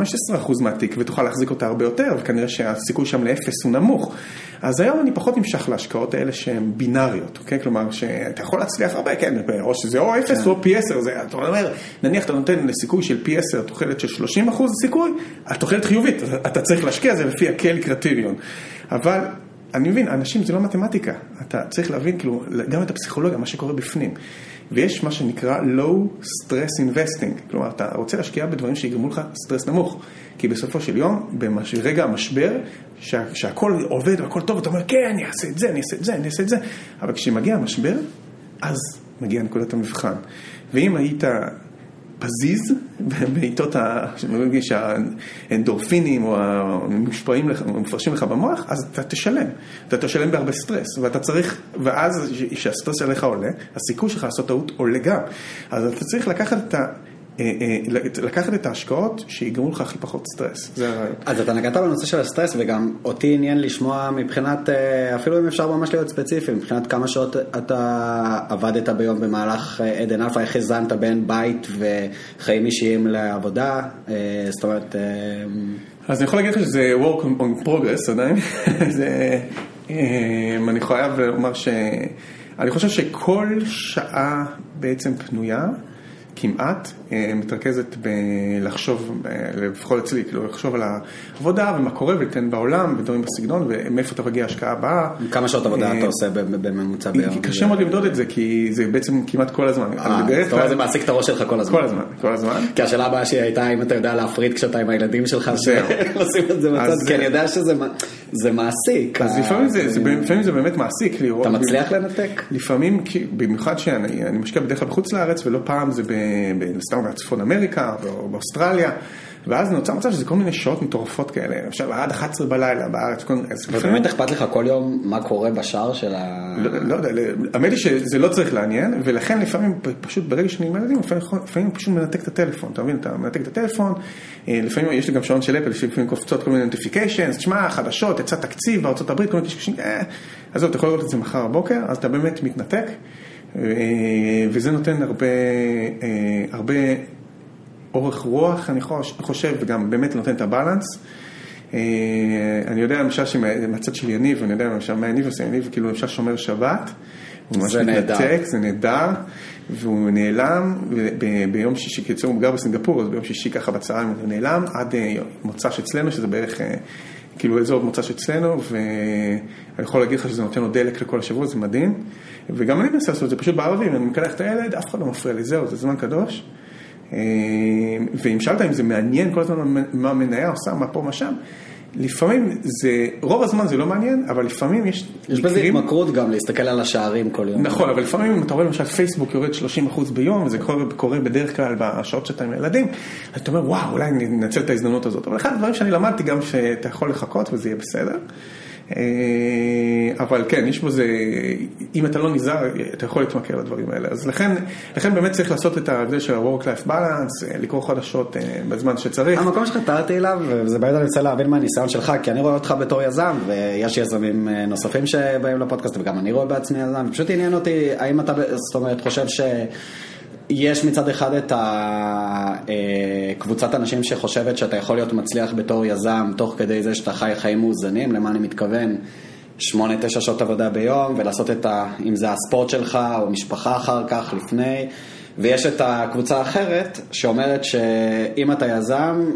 מהתיק ותוכל להחזיק אותה הרבה יותר, וכנראה שהסיכוי שם לאפס הוא נמוך. אז היום אני פחות נמשך להשקעות האלה שהן בינאריות, אוקיי? כלומר, שאתה יכול להצליח הרבה, כן, או שזה או אפס או פי 10, זה, אתה אומר, נניח אתה נותן לסיכוי של פי 10 תוחלת של 30% סיכוי, התוחלת חיובית, אתה צריך להשקיע זה לפי הקל קריטריון. אבל אני מבין, אנשים זה לא מתמטיקה, אתה צריך להבין כאילו גם את הפסיכולוגיה, מה שקורה בפנים. ויש מה שנקרא low stress investing, כלומר אתה רוצה להשקיע בדברים שיגרמו לך סטרס נמוך, כי בסופו של יום, ברגע המשבר, שה, שהכל עובד והכל טוב, אתה אומר כן, אני אעשה את זה, אני אעשה את זה, אני אעשה את זה, אבל כשמגיע המשבר, אז מגיע נקודת המבחן. ואם היית פזיז בעיתות ה- שהאנדורפינים או המושפעים לך, מופרשים לך במוח, אז אתה תשלם. אתה תשלם בהרבה סטרס, ואתה צריך, ואז כשהסטרס עליך עולה, הסיכוי שלך לעשות טעות עולה גם. אז אתה צריך לקחת את ה... אה, אה, לקחת את ההשקעות שיגרמו לך הכי פחות סטרס, זה הרעיון. אז אתה נגעת בנושא של הסטרס, וגם אותי עניין לשמוע מבחינת, אה, אפילו אם אפשר ממש להיות ספציפי, מבחינת כמה שעות אתה עבדת ביום במהלך עדן אלפא, איך הזנת בין בית וחיים אישיים לעבודה, זאת אומרת, אז אני יכול להגיד לך שזה work on progress עדיין. זה, אני חייב לומר שאני חושב שכל שעה בעצם פנויה, כמעט, אה, מתרכזת בלחשוב, אה, לפחות אצלי, כאילו לחשוב על העבודה ומה קורה ולתן בעולם ודברים בסגנון ומאיפה תגיע ההשקעה הבאה. כמה שעות עבודה אה, אתה עושה בממוצע ביום? קשה מאוד למדוד את זה כי זה בעצם כמעט כל הזמן. אה, זאת אומרת זה מעסיק את הראש שלך כל הזמן. כל הזמן, כל הזמן. כי השאלה הבאה שלי הייתה אם אתה יודע להפריד כשאתה עם הילדים שלך. שעושים את זה בצד, כי אני יודע שזה מעסיק. אז לפעמים זה, באמת מעסיק לראות. אתה מצליח לנתק? לפעמים, במיוחד שאני אני משקיע בדרך כלל בחוץ לארץ, ולא פעם זה ב- סתם בצפון אמריקה או באוסטרליה, ואז נוצר מצב שזה כל מיני שעות מטורפות כאלה, עכשיו עד 11 בלילה בארץ, לפעמים- ובאמת אכפת לך כל יום מה קורה בשער של ה... לא, לא יודע, האמת היא שזה לא צריך לעניין, ולכן לפעמים פשוט ברגע שאני עם הילדים, לפעמים לפעמים פשוט מנתק את הטלפון, אתה מבין? אתה מנתק את הטלפון, אה, לפעמים יש לי גם שעון של אפל, שלפעמים קופצות כל מיני נוטיפיקיישנס, תשמע, חדשות, יצא תקציב בארצות הברית, כל מיני קשקושים, אה, עזוב, אתה יכול לראות את זה מחר בבוקר, אז אתה באמת מתנתק, וזה נותן הרבה, אה, הרבה אורך רוח, אני חוש- חושב, וגם באמת נותן את הבלנס. אה, אני יודע למשל שמהצד של יניב, אני יודע למשל מה יניב עושה, יניב כאילו למשל שומר שבת, הוא ממש זה נהדר. מתנתק, זה נהדר, והוא נעלם ביום שישי, כי אצלנו הוא גר בסינגפור, אז ביום שישי ככה בצהריים הוא נעלם, עד אה, מוצא שאצלנו, שזה בערך כאילו אזור מוצא שאצלנו, ואני יכול להגיד לך שזה נותן לו דלק לכל השבוע, זה מדהים, וגם אני מנסה לעשות את זה פשוט בערבים, אני מקלח את הילד, אף אחד לא מפריע לי, זהו, זה זמן קדוש. אה, ואם שאלת אם זה מעניין כל הזמן מה המניה עושה, מה פה, מה שם, לפעמים זה, רוב הזמן זה לא מעניין, אבל לפעמים יש יש בזה התמכרות גם להסתכל על השערים כל יום. נכון, אבל לפעמים אם אתה רואה למשל פייסבוק יורד 30% ביום, וזה קורה, קורה בדרך כלל בשעות שאתה עם הילדים, אז אתה אומר, וואו, אולי אני אנצל את ההזדמנות הזאת. אבל אחד הדברים שאני למדתי גם שאתה יכול לחכות וזה יהיה בסדר. אה, אבל כן, יש בזה, אם אתה לא נזהר, אתה יכול להתמכר לדברים האלה. אז לכן, לכן באמת צריך לעשות את ההבדל של ה-work-life balance, אה, לקרוא חדשות אה, בזמן שצריך. המקום שחתרתי אליו, וזה באמת אני רוצה להבין מהניסיון שלך, כי אני רואה אותך בתור יזם, ויש יזמים נוספים שבאים לפודקאסט, וגם אני רואה בעצמי יזם, פשוט עניין אותי, האם אתה, זאת אומרת, חושב ש... יש מצד אחד את הקבוצת אנשים שחושבת שאתה יכול להיות מצליח בתור יזם, תוך כדי זה שאתה חי חיים מאוזנים, למה אני מתכוון? שמונה, תשע שעות עבודה ביום, ולעשות את ה... אם זה הספורט שלך, או משפחה אחר כך, לפני. ויש את הקבוצה האחרת, שאומרת שאם אתה יזם,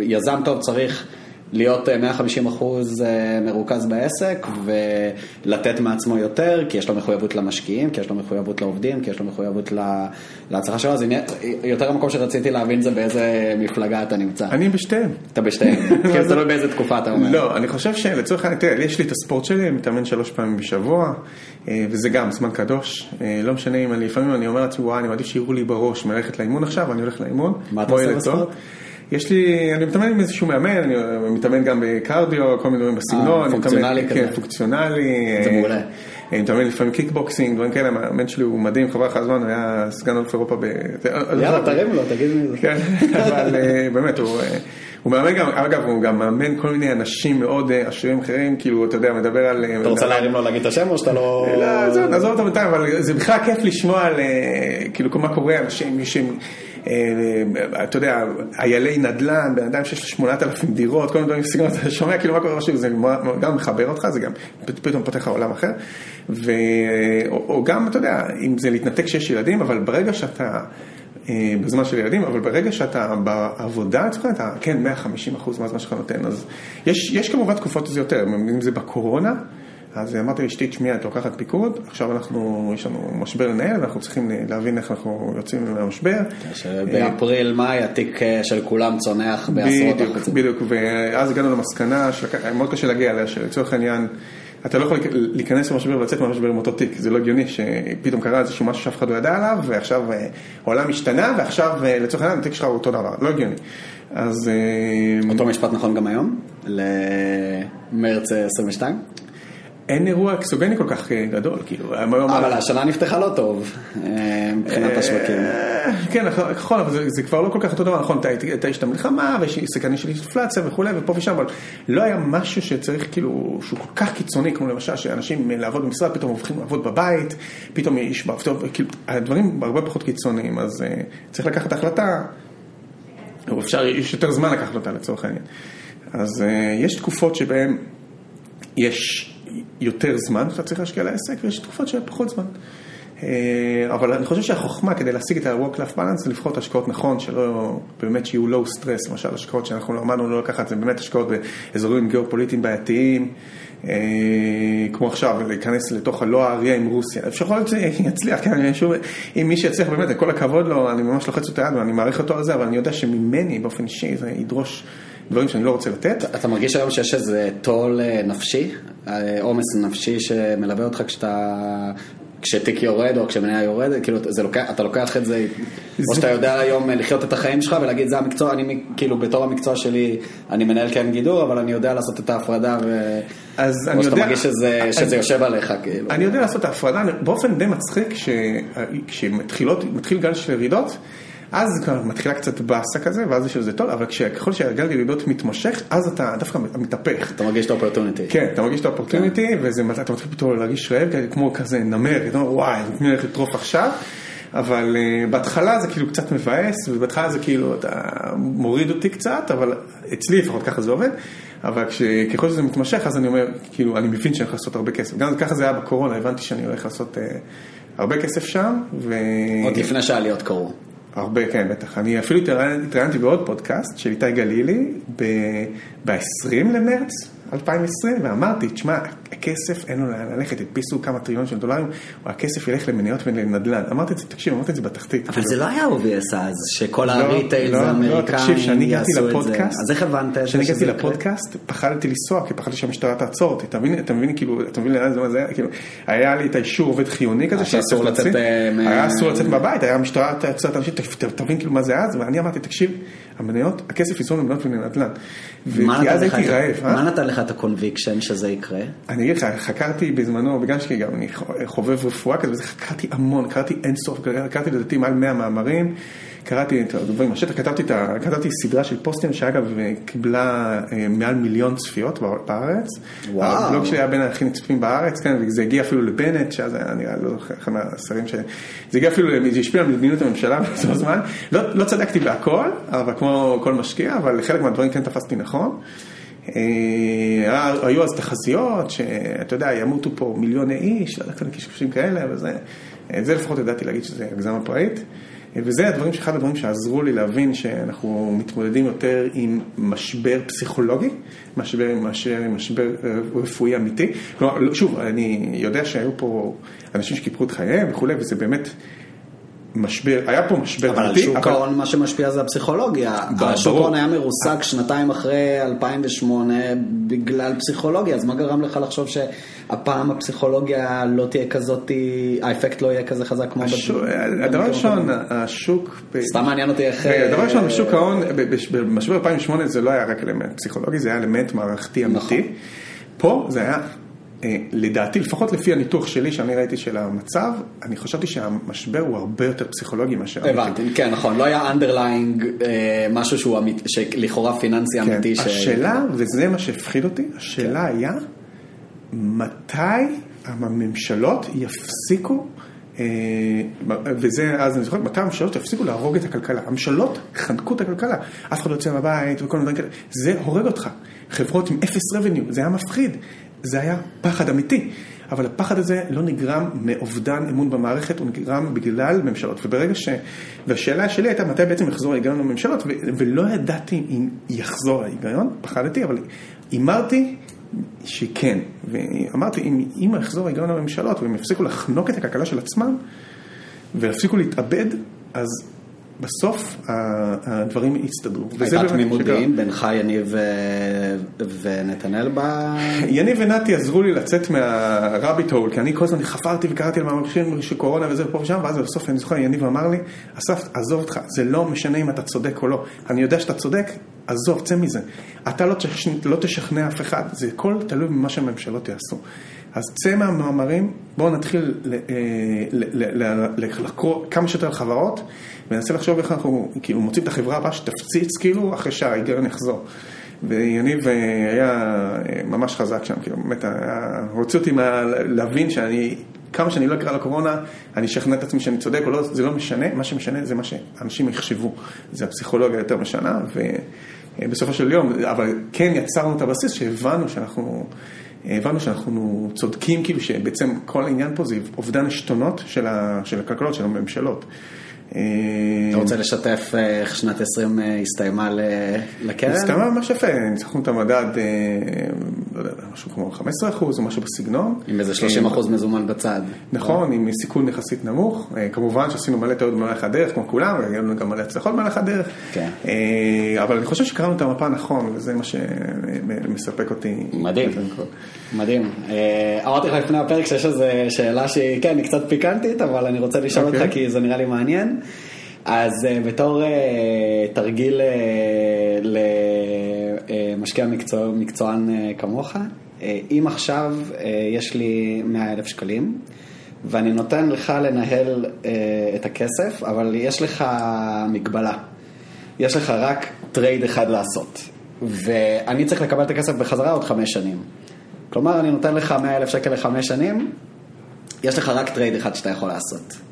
יזם טוב צריך להיות אה, 150 אחוז אה, מרוכז בעסק ולתת מעצמו יותר, כי יש לו מחויבות למשקיעים, כי יש לו מחויבות לעובדים, כי יש לו מחויבות לה- להצלחה שלו, אז יותר המקום שרציתי להבין זה באיזה מפלגה אתה נמצא. אני בשתיהם. אתה בשתיהם, כאילו תלוי באיזה תקופה אתה אומר. לא, אני חושב שלצורך העניין, תראה, יש לי את הספורט שלי, אני מתאמן שלוש פעמים בשבוע, אה, וזה גם זמן קדוש. אה, לא משנה אם אני, לפעמים אני אומר לעצמי, וואי, אני מעדיף שיירו לי בראש מללכת לאימון עכשיו, אני הולך לאימון. מה אתה עושה. בספורט? יש לי, אני מתאמן עם איזשהו מאמן, אני מתאמן גם בקרדיו, כל מיני דברים בסגנון. אני פונקציונלי מתאמן- כזה. כן, פונקציונלי. זה אה, מעולה. אני מתאמן לפעמים קיקבוקסינג, דברים כאלה, המאמן שלי הוא מדהים, חבל לך הזמן, הוא היה סגן אלוף אירופה ב... יאללה, תרים לו, תגיד מי זה. כן, אבל אה, באמת, הוא, אה, הוא מאמן גם, אגב, הוא גם מאמן כל מיני אנשים מאוד אה, עשירים אחרים, כאילו, אתה יודע, מדבר על... אה, אתה רוצה להרים לו להגיד את השם או שאתה לא... לא, זהו, נעזוב אותו בינתיים, אבל זה בכלל כיף לשמוע על, אה, כאילו, מה קורה, אנשים, מי שהם, אה, אתה יודע, איילי נדל"ן, בן אדם שיש לו 8,000 דירות, כל מיני דברים בסגנון, אתה שומע כאילו מה קורה משהו, זה גם מחבר אותך, זה גם פתאום פותח לך עולם אחר, ו... או, או גם, אתה יודע, אם זה להתנתק שיש ילדים, אבל ברגע שאתה... אה, בזמן של ילדים, אבל ברגע שאתה בעבודה, אתה כן, 150 אחוז מהזמן שלך נותן, אז יש, יש כמובן תקופות שזה יותר, אם זה בקורונה, אז אמרתי לאשתי, תשמעי, את לוקחת פיקוד, עכשיו אנחנו, יש לנו משבר לנהל, ואנחנו צריכים להבין איך אנחנו יוצאים מהמשבר. שבאפריל, מאי, התיק אה, של כולם צונח בעשרות אחוזים. בדיוק, ואז הגענו למסקנה שמאוד קשה להגיע אליה, שלצורך העניין, אתה לא יכול להיכנס למשבר ולצאת מהמשבר עם אותו תיק, זה לא הגיוני שפתאום קרה איזשהו משהו שאף אחד לא ידע עליו, ועכשיו אה, העולם השתנה, ועכשיו אה, לצורך העניין התיק שלך הוא אותו דבר, לא הגיוני. אז... אה, אותו משפט נכון גם היום? למרץ אה, 22? אין אירוע אקסוגני כל כך אה, גדול, כאילו, היום- אבל השנה נפתחה לא טוב אה, מבחינת השווקים. אה, כן, נכון, אבל זה- כבר לא כל כך אותו דבר, נכון, יש את המלחמה, ויש סכנה של אינפלציה וכולי, ופה ושם, אבל לא היה משהו שצריך, כאילו, שהוא כל כך קיצוני, כמו למשל, שאנשים לעבוד במשרד, פתאום הופכים לעבוד בבית, פתאום יש כאילו, הדברים הרבה פחות קיצוניים, אז אה, צריך לקחת החלטה, או אפשר, יש יותר זמן לקחת אותה לצורך העניין. אז אה, יש תקופות שבהן יש יותר זמן שאתה צריך להשקיע לעסק, ויש תקופות של פחות זמן. אה, אבל אני חושב שהחוכמה כדי להשיג את ה-work-life balance זה לבחור את ההשקעות נכון, שלא, באמת שיהיו low stress, למשל השקעות שאנחנו למדנו לא לקחת, זה באמת השקעות באזורים גיאופוליטיים בעייתיים, אה, כמו עכשיו, להיכנס לתוך הלא האריה עם רוסיה. אפשר יכול להיות שזה יצליח, כן, שוב, אם מי שיצליח באמת, כל הכבוד לו, אני ממש לוחץ אותו יד ואני מעריך אותו על זה, אבל אני יודע שממני באופן אישי זה ידרוש דברים שאני לא רוצה לתת. אתה מרגיש היום שיש איזה טול אה, נפשי, אה, עומס נפשי שמלווה אותך כשאתה, כשתיק יורד או כשמניה יורדת, כאילו זה לוקח, אתה לוקח את זה, או שאתה יודע היום אה, לחיות את החיים שלך ולהגיד זה המקצוע, אני כאילו בתור המקצוע שלי אני מנהל כן גידור, אבל אני יודע לעשות את ההפרדה, ו... אז או אני שאתה יודע- מרגיש שזה, שזה אני- יושב עליך, כאילו. אני יודע לעשות את ההפרדה באופן די מצחיק, ש- כשמתחיל גל של ירידות, אז כבר מתחילה קצת באסה כזה, ואז יש לזה טוב, אבל ככל שהגל ירידות מתמשך, אז אתה דווקא מתהפך. אתה מרגיש את האופרטוניטי. כן, אתה מרגיש את האופורטוניטי, ואתה מתחיל פתאום להרגיש רעב, כמו כזה נמר, וואי, אני הולך לטרוף עכשיו, אבל uh, בהתחלה זה כאילו קצת מבאס, ובהתחלה זה כאילו, אתה מוריד אותי קצת, אבל אצלי לפחות ככה זה עובד, אבל כש, ככל שזה מתמשך, אז אני אומר, כאילו, אני מבין שאני הולך לעשות הרבה כסף. גם ככה זה היה בקורונה, הבנתי שאני הולך לעשות uh, הרבה כסף שם, ו... עוד לפני שהעליות קרו. הרבה, כן, בטח. אני אפילו התראיינ- התראיינתי בעוד פודקאסט של איתי גלילי ב-20 למרץ 2020, ואמרתי, תשמע, הכסף אין לו לאן ללכת, הדפיסו כמה טריליון של דולרים, הכסף ילך למניות ולנדל"ן. אמרתי את זה, תקשיב, אמרתי את זה בתחתית. אבל. זה לא היה obvious אז, שכל לא, הריטייל לא, זה לא, אמריקאים תקשיב, כשאני הגעתי יעשו את זה. אז איך הבנת את זה כשאני הגעתי? לפודקאסט, פחדתי לנסוע, כי פחדתי שהמשטרה תעצור אותי. אתה מבין, אתה מבין, כאילו, אתה מבין לאן זה, היה, כאילו, היה לי את האישור עובד חיוני כזה, שאסור שצריך לצאת, אה, היה אסור לצאת מהבית, היה המשטרה תעצור את האנשים, תבין כאילו מה זה אז, ואני אמרתי, תקשיב, המניות, הכסף יזרום למניות ולנדל"ן. וכי נתן אז הייתי רעב, אה? מה נתן לך את ה conviction שזה יקרה? אני אגיד לך, חקרתי בזמנו, בגלל שגם אני חובב רפואה כזה, חקרתי המון, קראתי אינסוף, קראתי לדעתי מעל 100 מאמרים, קראתי את הדברים מהשטח, כתבתי, ה- כתבתי סדרה של פוסטים שאגב קיבלה אה, מעל מיליון צפיות בארץ. וואו. הבלוג שלי היה בין הכי נצפים בארץ, כן, וזה הגיע אפילו לבנט, שאז היה נראה, לא זוכר, אחד מהשרים ש... זה הגיע אפילו, זה השפיע על מדיניות הממשלה באותו זמן. לא, לא צדקתי בהכל, אבל כמו כל משקיע, אבל חלק מהדברים כן תפסתי נכון. אה, היו אז תחזיות שאתה יודע, ימותו פה מיליוני איש, לא יודע, כאלה קשקושים כאלה, וזה, את זה לפחות ידעתי להגיד שזה הגזמה פראית. וזה הדברים, אחד הדברים שעזרו לי להבין שאנחנו מתמודדים יותר עם משבר פסיכולוגי, משבר, עם משבר אה, רפואי אמיתי. כלומר, לא, שוב, אני יודע שהיו פה אנשים שקיפחו את חייהם וכולי, וזה באמת... משבר, היה פה משבר אבל אמיתי, שוק ההון מה שמשפיע זה הפסיכולוגיה. השוק ההון היה מרוסק שנתיים אחרי 2008 בגלל פסיכולוגיה, אז מה גרם לך לחשוב שהפעם הפסיכולוגיה לא תהיה כזאת, האפקט לא יהיה כזה חזק כמו... השוק- בד- הדבר אחרים? השוק... סתם מעניין אותי איך... הדבר אה, ראשון, בשוק ההון, ב- ב- במשבר 2008 זה לא היה רק אלמנט פסיכולוגי, זה היה אלמנט מערכתי נכון. אמיתי. פה זה היה, אה, לדעתי, לפחות לפי הניתוח שלי, שאני ראיתי של המצב, אני חשבתי שהמשבר הוא הרבה יותר פסיכולוגי מאשר אמיתי. הבנתי, כן, נכון, לא היה underlying אה, משהו שהוא אמיתי, שלכאורה פיננסי כן, אמיתי. ש- השאלה, וזה מה שהפחיד אותי, השאלה היה, מתי הממשלות יפסיקו, אה, וזה אז אני זוכר, מתי הממשלות יפסיקו להרוג את הכלכלה. הממשלות חנקו את הכלכלה, אף אחד לא יוצא מהבית וכל מיני דברים כאלה, זה הורג אותך. חברות עם אפס revenue, זה היה מפחיד, זה היה פחד אמיתי. אבל הפחד הזה לא נגרם מאובדן אמון במערכת, הוא נגרם בגלל ממשלות. וברגע ש... והשאלה שלי הייתה מתי בעצם יחזור ההיגיון לממשלות, ו... ולא ידעתי אם יחזור ההיגיון, פחדתי, אבל הימרתי שכן. ואמרתי, אם, אם יחזור ההיגיון לממשלות והם יפסיקו לחנוק את הכלכלה של עצמם, ויפסיקו להתאבד, אז בסוף הדברים יסתדרו. הייתה תמימות. דעים בינך, יניב ונתנאל ב... יניב ונתי עזרו לי לצאת מהרביט הול, כי אני כל הזמן חפרתי וקראתי על מאמרים של קורונה וזה ופה ושם, ואז בסוף אני זוכר, יניב אמר לי, אסף, עזוב אותך, זה לא משנה אם אתה צודק או לא. אני יודע שאתה צודק, עזוב, צא מזה. אתה לא, תשכ... לא תשכנע אף אחד, זה הכל תלוי במה שהממשלות יעשו. אז צא מהמאמרים, בואו נתחיל ל- אה, כמה שיותר חברות, וננסה לחשוב איך אנחנו כאילו מוצאים את החברה הבאה שתפציץ כאילו אחרי שההיגיון יחזור. ויניב אה, היה אה, ממש חזק שם, כאילו באמת הוציא אותי להבין שאני, כמה שאני לא אקרא לקורונה, אני אשכנע את עצמי שאני צודק או לא, זה לא משנה, מה שמשנה זה מה שאנשים יחשבו, זה הפסיכולוגיה יותר משנה, ובסופו של יום, אבל כן יצרנו את הבסיס שהבנו שאנחנו, הבנו שאנחנו צודקים, כאילו שבעצם כל העניין פה זה אובדן עשתונות של, של הכלכלות, של הממשלות. אתה רוצה לשתף אה, איך שנת 20 אה, הסתיימה לקרן? הסתיימה ממש יפה, ניצחנו את המדד, אה, לא יודע, משהו כמו 15 אחוז או משהו בסגנון. עם איזה 30 אחוז מזומן בצד. נכון, עם סיכון יחסית נמוך. אה, כמובן שעשינו מלא טעויות במהלך הדרך, כמו כולם, והיו לנו גם מלא הצלחות במהלך הדרך. כן. אה, אבל אני חושב שקראנו את המפה נכון, וזה מה שמספק אותי. מדהים. מדהים. אה, אמרתי לך לפני הפרק שיש איזו שאלה שהיא, כן, היא קצת פיקנטית, אבל אני רוצה לשאול אוקיי. אותך כי זה נראה לי מעניין. אז אה, בתור אה, תרגיל אה, למשקיע מקצוע, מקצוען כמוך, אם עכשיו יש לי 100 אלף שקלים, ואני נותן לך לנהל את הכסף, אבל יש לך מגבלה. יש לך רק trade אחד לעשות, ואני צריך לקבל את הכסף בחזרה עוד חמש שנים. כלומר, אני נותן לך 100 אלף שקל לחמש שנים, יש לך רק טרייד אחד שאתה יכול לעשות.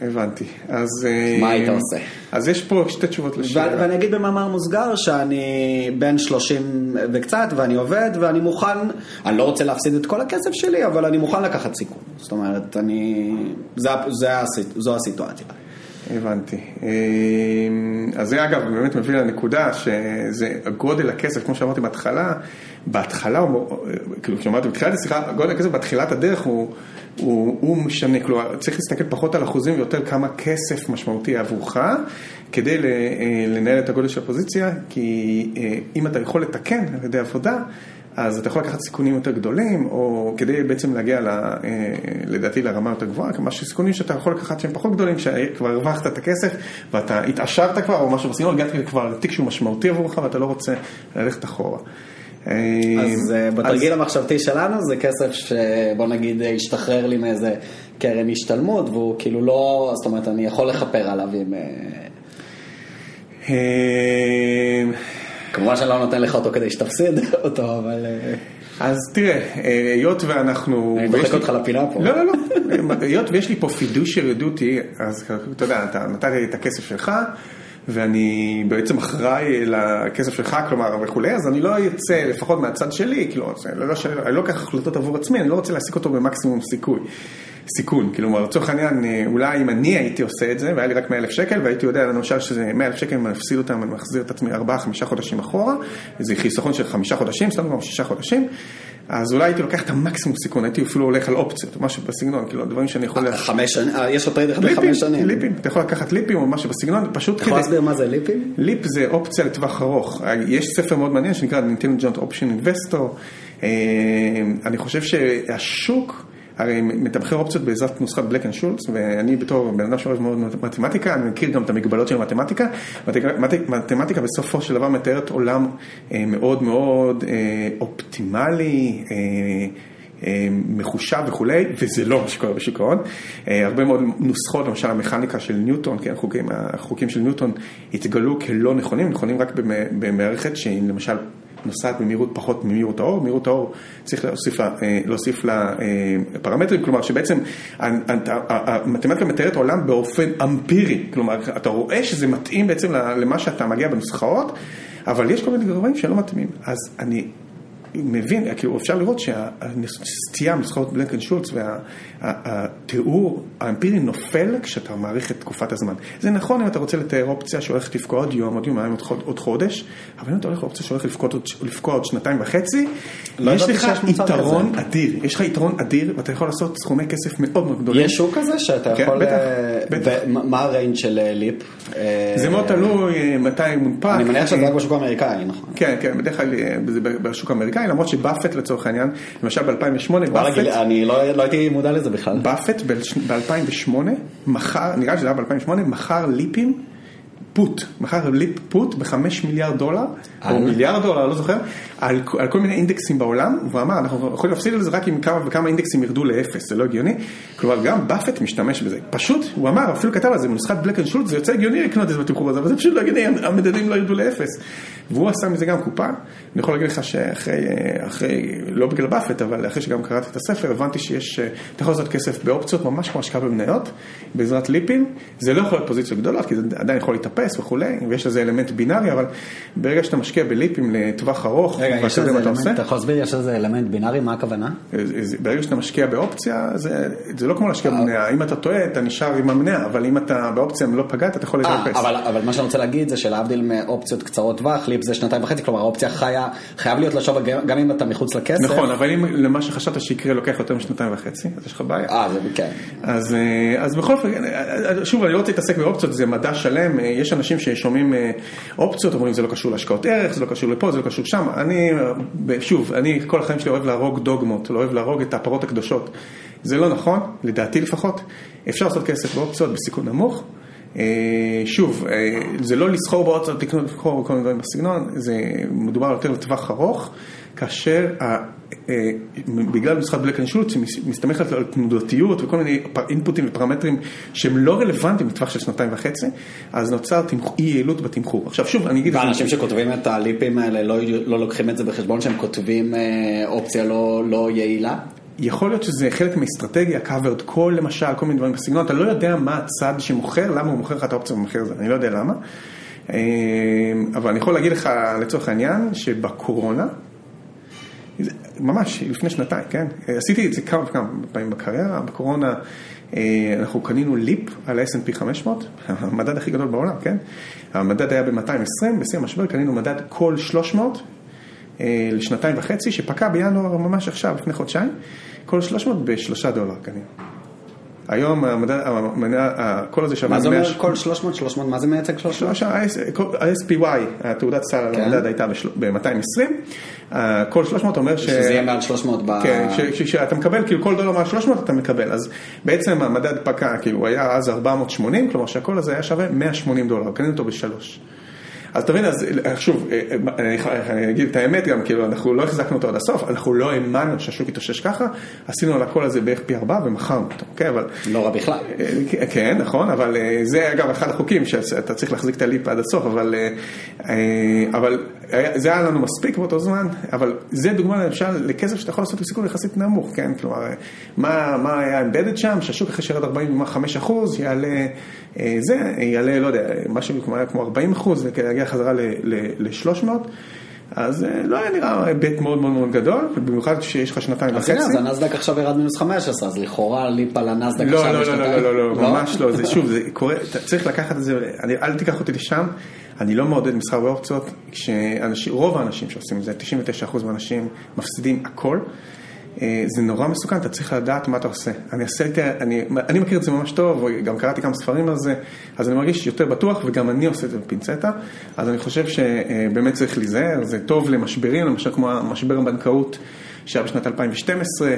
הבנתי. אז... אה, מה היית עושה? אז יש פה שתי תשובות לשאלה. ואני אגיד במאמר מוסגר שאני בן 30 וקצת ואני עובד ואני מוכן, אני לא רוצה להפסיד את כל הכסף שלי, אבל אני מוכן לקחת סיכון. זאת אומרת, אני, זה, זה, זו הסיטואציה. הבנתי. אה, אז זה אגב באמת מביא לנקודה שזה גודל הכסף, כמו שאמרתי בהתחלה, בהתחלה, כאילו כשאמרתי בתחילת השיחה, גודל הכסף בתחילת הדרך הוא, הוא, הוא משנה, כלומר צריך להסתכל פחות על אחוזים ויותר כמה כסף משמעותי עבורך, כדי אה, לנהל את הגודל של הפוזיציה, כי אה, אם אתה יכול לתקן על ידי עבודה, אז אתה יכול לקחת סיכונים יותר גדולים, או כדי בעצם להגיע, ל, אה, לדעתי, לרמה יותר גבוהה, כמה סיכונים שאתה יכול לקחת שהם פחות גדולים, שכבר הרווחת את הכסף, ואתה התעשרת כבר, או משהו בסגנון, הגעת כבר לתיק שהוא משמעותי עבורך, ואתה לא רוצה ללכת אחורה. אה, אז אה, בתרגיל המחשבתי שלנו זה כסף שבוא נגיד השתחרר לי מאיזה קרן השתלמות והוא כאילו לא, זאת אומרת אני יכול לכפר עליו עם... כמובן שאני לא נותן לך אותו כדי שתפסיד אותו, אבל... אה, אז תראה, אה, היות ואנחנו... אני דוחק אותך לפינה פה. לא, לא, לא. היות ויש לי פה פידושרי דוטי, אז אתה יודע, אתה נתת לי את הכסף שלך, ואני בעצם אחראי לכסף שלך, כלומר, וכולי, אז אני לא אצא, לפחות מהצד שלי, כאילו, לא, אני לא אקח החלטות עבור עצמי, אני לא רוצה להעסיק אותו במקסימום סיכוי. סיכון, כלומר לצורך העניין אה, אולי אם אני הייתי עושה את זה והיה לי רק 100 אלף שקל והייתי יודע למשל שזה 100 אלף שקל אם אני מפסיד אותם אני מחזיר את עצמי 4-5 חודשים אחורה, זה חיסכון של 5 חודשים, סתם כבר 6 חודשים, אז אולי הייתי לוקח את המקסימום סיכון, הייתי אפילו הולך על אופציות, משהו בסגנון, כאילו דברים שאני יכול... חמש שנים, אה, יש לך trade אחד לחמש שנים. ליפים, אתה יכול לקחת ליפים או משהו בסגנון, פשוט אתה יכול להסביר מה זה ליפים? LEAP זה אופציה לטווח ארוך. יש ספר מאוד מעניין שנקרא Intelligent Option Investor. אה, אני חושב שהשוק, הרי מתמחר אופציות בעזרת נוסחת Black and Scholes, ואני בתור בן אדם שאוהב מאוד מתמטיקה, אני מכיר גם את המגבלות של מתמטיקה. מתמטיקה בסופו של דבר מתארת עולם אה, מאוד מאוד אה, אופטימלי. מחושב וכולי, וזה לא מה שקורה בשוק ההון. הרבה מאוד נוסחות, למשל המכניקה של ניוטון, כן, החוקים, החוקים של ניוטון התגלו כלא נכונים, נכונים רק במערכת שהיא למשל נוסעת במהירות פחות ממהירות האור, מהירות האור צריך להוסיף לה, להוסיף לה פרמטרים, כלומר שבעצם המתמטיקה מתארת העולם באופן אמפירי, כלומר אתה רואה שזה מתאים בעצם למה שאתה מגיע בנוסחאות, אבל יש כל מיני דברים שלא מתאימים, אז אני מבין, כאילו אפשר לראות שהסטייה מנוסחאות בלנקן שולץ והתיאור האמפירי נופל כשאתה מעריך את תקופת הזמן. זה נכון אם אתה רוצה לתאר אופציה שהולכת לפקוע עוד יום, עוד יומיים, עוד חודש, אבל אם אתה הולך לאופציה שהולכת לפקוע עוד שנתיים וחצי, לא יש לך יתרון כזה. אדיר, יש לך יתרון אדיר ואתה יכול לעשות סכומי כסף מאוד מאוד גדולים. יש שוק כזה שאתה כן, יכול... בטח, אה, בטח. ומה הריינג' של אה, ליפ? אה, זה מאוד תלוי אה, מתי מונפק. אני מניח שזה רק בשוק האמריקאי, נכון? כן, כן, בדרך כלל אה, זה בשוק האמריקאי, למרות שבאפט לצורך העניין, למשל ב-2008, וואלה, באפט, אני לא לא הייתי מודע לזה בכלל. באפט ב-2008 מכר, נראה שזה היה ב-2008, מכר ליפים, פוט, מכר ליפ פוט בחמש מיליארד דולר, או על? מיליארד דולר, לא זוכר, על, על כל מיני אינדקסים בעולם, והוא אמר, אנחנו יכולים להפסיד על זה רק אם כמה וכמה אינדקסים ירדו לאפס, זה לא הגיוני, כלומר גם באפט משתמש בזה, פשוט, הוא אמר, אפילו כתב על זה בנוסחת Black and Scholes, זה יוצא הגיוני לקנות את זה בתמחור הזה, אבל זה פשוט לא הגיוני, המדדים לא ירדו לאפס, והוא עשה מזה גם קופה, אני יכול להגיד לך שאחרי, אחרי, לא בגלל באפט, אבל אחרי שגם קראתי את הספר, הבנתי שיש, אתה יכול לעשות כסף באופציות, ממש כמו השקעה במניות, בעזרת ליפים, זה לא יכול להיות פוזיציות גדולות, כי זה עדיין יכול להתאפס וכולי, ויש לזה אלמנט בינארי, אבל ברגע שאתה משקיע בליפים לטווח ארוך, רגע, יש אתה אלמנט, אתה יכול להסביר, יש איזה אלמנט בינארי, מה הכוונה? ברגע שאתה משקיע באופציה, זה, זה לא כמו להשקיע במניה, אם אתה טועה, אתה נשאר עם המניה, אבל אם אתה באופציה לא פגעת, אתה יכול אה, להתאפס. אבל, אבל מה שאני רוצה להגיד זה שלהבדיל מאופציות קצרות טווח, ליפ זה שנתיים וחצי, כלומר האופציה חיה, חייב להיות לה שווי גם- אם אתה מחוץ לכסף. נכון, אבל אם למה שחשבת שיקרה לוקח יותר משנתיים וחצי, אז יש לך בעיה. אה, זה כן. אז, אה, אז בכל אופן, אה, שוב, אני לא רוצה להתעסק באופציות, זה מדע שלם, אה, יש אנשים ששומעים אה, אופציות, אומרים זה לא קשור להשקעות ערך, זה לא קשור לפה, זה לא קשור שם, אני, אה, שוב, אני כל החיים שלי אוהב להרוג דוגמות, לא אוהב להרוג את הפרות הקדושות. זה לא נכון, לדעתי לפחות, אפשר לעשות כסף באופציות בסיכון נמוך. אה, שוב, זה לא לסחור באופציות, לקנות לבחור כל מיני דברים בסגנון, זה מדובר יותר לטווח ארוך, כאשר בגלל נוסחת Black and שמסתמכת על תנודתיות וכל מיני אינפוטים ופרמטרים שהם לא רלוונטיים לטווח של שנתיים וחצי, אז נוצר אי יעילות בתמחור. עכשיו שוב, אני אגיד... ואנשים שכותבים את הליפסים האלה לא, לא לוקחים את זה בחשבון שהם כותבים אה, אופציה לא, לא יעילה? יכול להיות שזה חלק מאסטרטגיה, covered call למשל, כל מיני דברים בסגנון, אתה לא יודע מה הצד שמוכר, למה הוא מוכר לך את האופציה במחיר הזה, אני לא יודע למה. אה, אבל אני יכול להגיד לך לצורך העניין, שבקורונה, ממש לפני שנתיים, כן? עשיתי את זה כמה וכמה פעמים בקריירה, בקורונה אה, אנחנו קנינו ליפ על ה-S&P 500, המדד הכי גדול בעולם, כן? המדד היה ב-220, בשיא המשבר קנינו מדד כל 300 אה, לשנתיים וחצי, שפקע בינואר ממש עכשיו, לפני חודשיים, כל 300 בשלושה דולר קנינו. היום המניה- הקול הזה שווה מה זה 100 אומר כל 300, 300, מה זה מייצג 300? שלושה, ה-SPY, התעודת סל על כן. המדד הייתה ב-220, כל 300 אומר ש... שזה יהיה מעל 300 ב... כן, כשאתה מקבל, כאילו כל דולר מעל 300 אתה מקבל, אז בעצם המדד פקע, כאילו הוא היה אז 480, כלומר שהכל הזה היה שווה 180 דולר, קנינו אותו בשלוש. אז תבין, אז שוב, אה, אני אני אגיד את האמת גם, כאילו אנחנו לא החזקנו אותו עד הסוף, אנחנו לא האמנו שהשוק יתאושש ככה, עשינו על הכל הזה בערך פי ארבע ומכרנו אותו, אוקיי, אבל... לא רע בכלל. אה, כן, נכון, אבל אה, זה אגב אחד החוקים שאתה צריך להחזיק את הליפ עד הסוף, אבל, אה, אה, אבל זה היה לנו מספיק באותו זמן, אבל זה דוגמה למשל לכסף שאתה יכול לעשות בסיכון יחסית נמוך, כן, כלומר, אה, מה, מה היה אמבדד שם, שהשוק אחרי שירד 45 אחוז יעלה, אה, זה יעלה, לא יודע, משהו כמו, כמו 40 אחוז, ויגיע חזרה ל-300. אז אה, לא היה נראה היבט מאוד מאוד מאוד גדול, במיוחד כשיש לך שנתיים אז וחצי. הנה, אז הנסדק עכשיו ירד מינוס 15, אז לכאורה ליפ על הנסדק לא, עכשיו לא, לא, בשנתיים. לא, לא, לא, ממש לא, זה שוב, זה קורה, צריך לקחת את זה, אני, אל תיקח אותי לשם, אני לא מעודד מסחר באופציות, כשאנשים, רוב האנשים שעושים את זה, 99% מהאנשים מפסידים הכל, זה נורא מסוכן, אתה צריך לדעת מה אתה עושה. אני, עשיתי, אני, אני מכיר את זה ממש טוב, וגם קראתי כמה ספרים על זה, אז אני מרגיש יותר בטוח, וגם אני עושה את זה בפינצטה, אז אני חושב שבאמת צריך להיזהר, זה טוב למשברים, למשל כמו המשבר הבנקאות שהיה בשנת 2012, אה,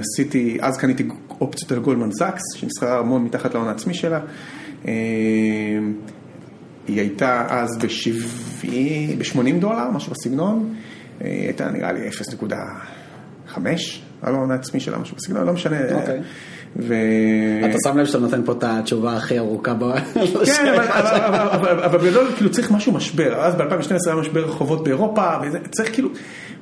עשיתי, אז קניתי אופציות על גולדמן סאקס, שנסחרה המון מתחת להון העצמי שלה. אה, היא הייתה אז ב-80 דולר, משהו בסגנון, אה, היא הייתה נראה לי 0.5 על ההון העצמי שלה, משהו בסגנון, לא משנה. אוקיי. ו... אתה שם לב שאתה נותן פה את התשובה הכי ארוכה ב... כן, אבל- בגדול כאילו צריך משהו משבר, אז ב-2012 היה משבר רחובות באירופה, וזה- צריך כאילו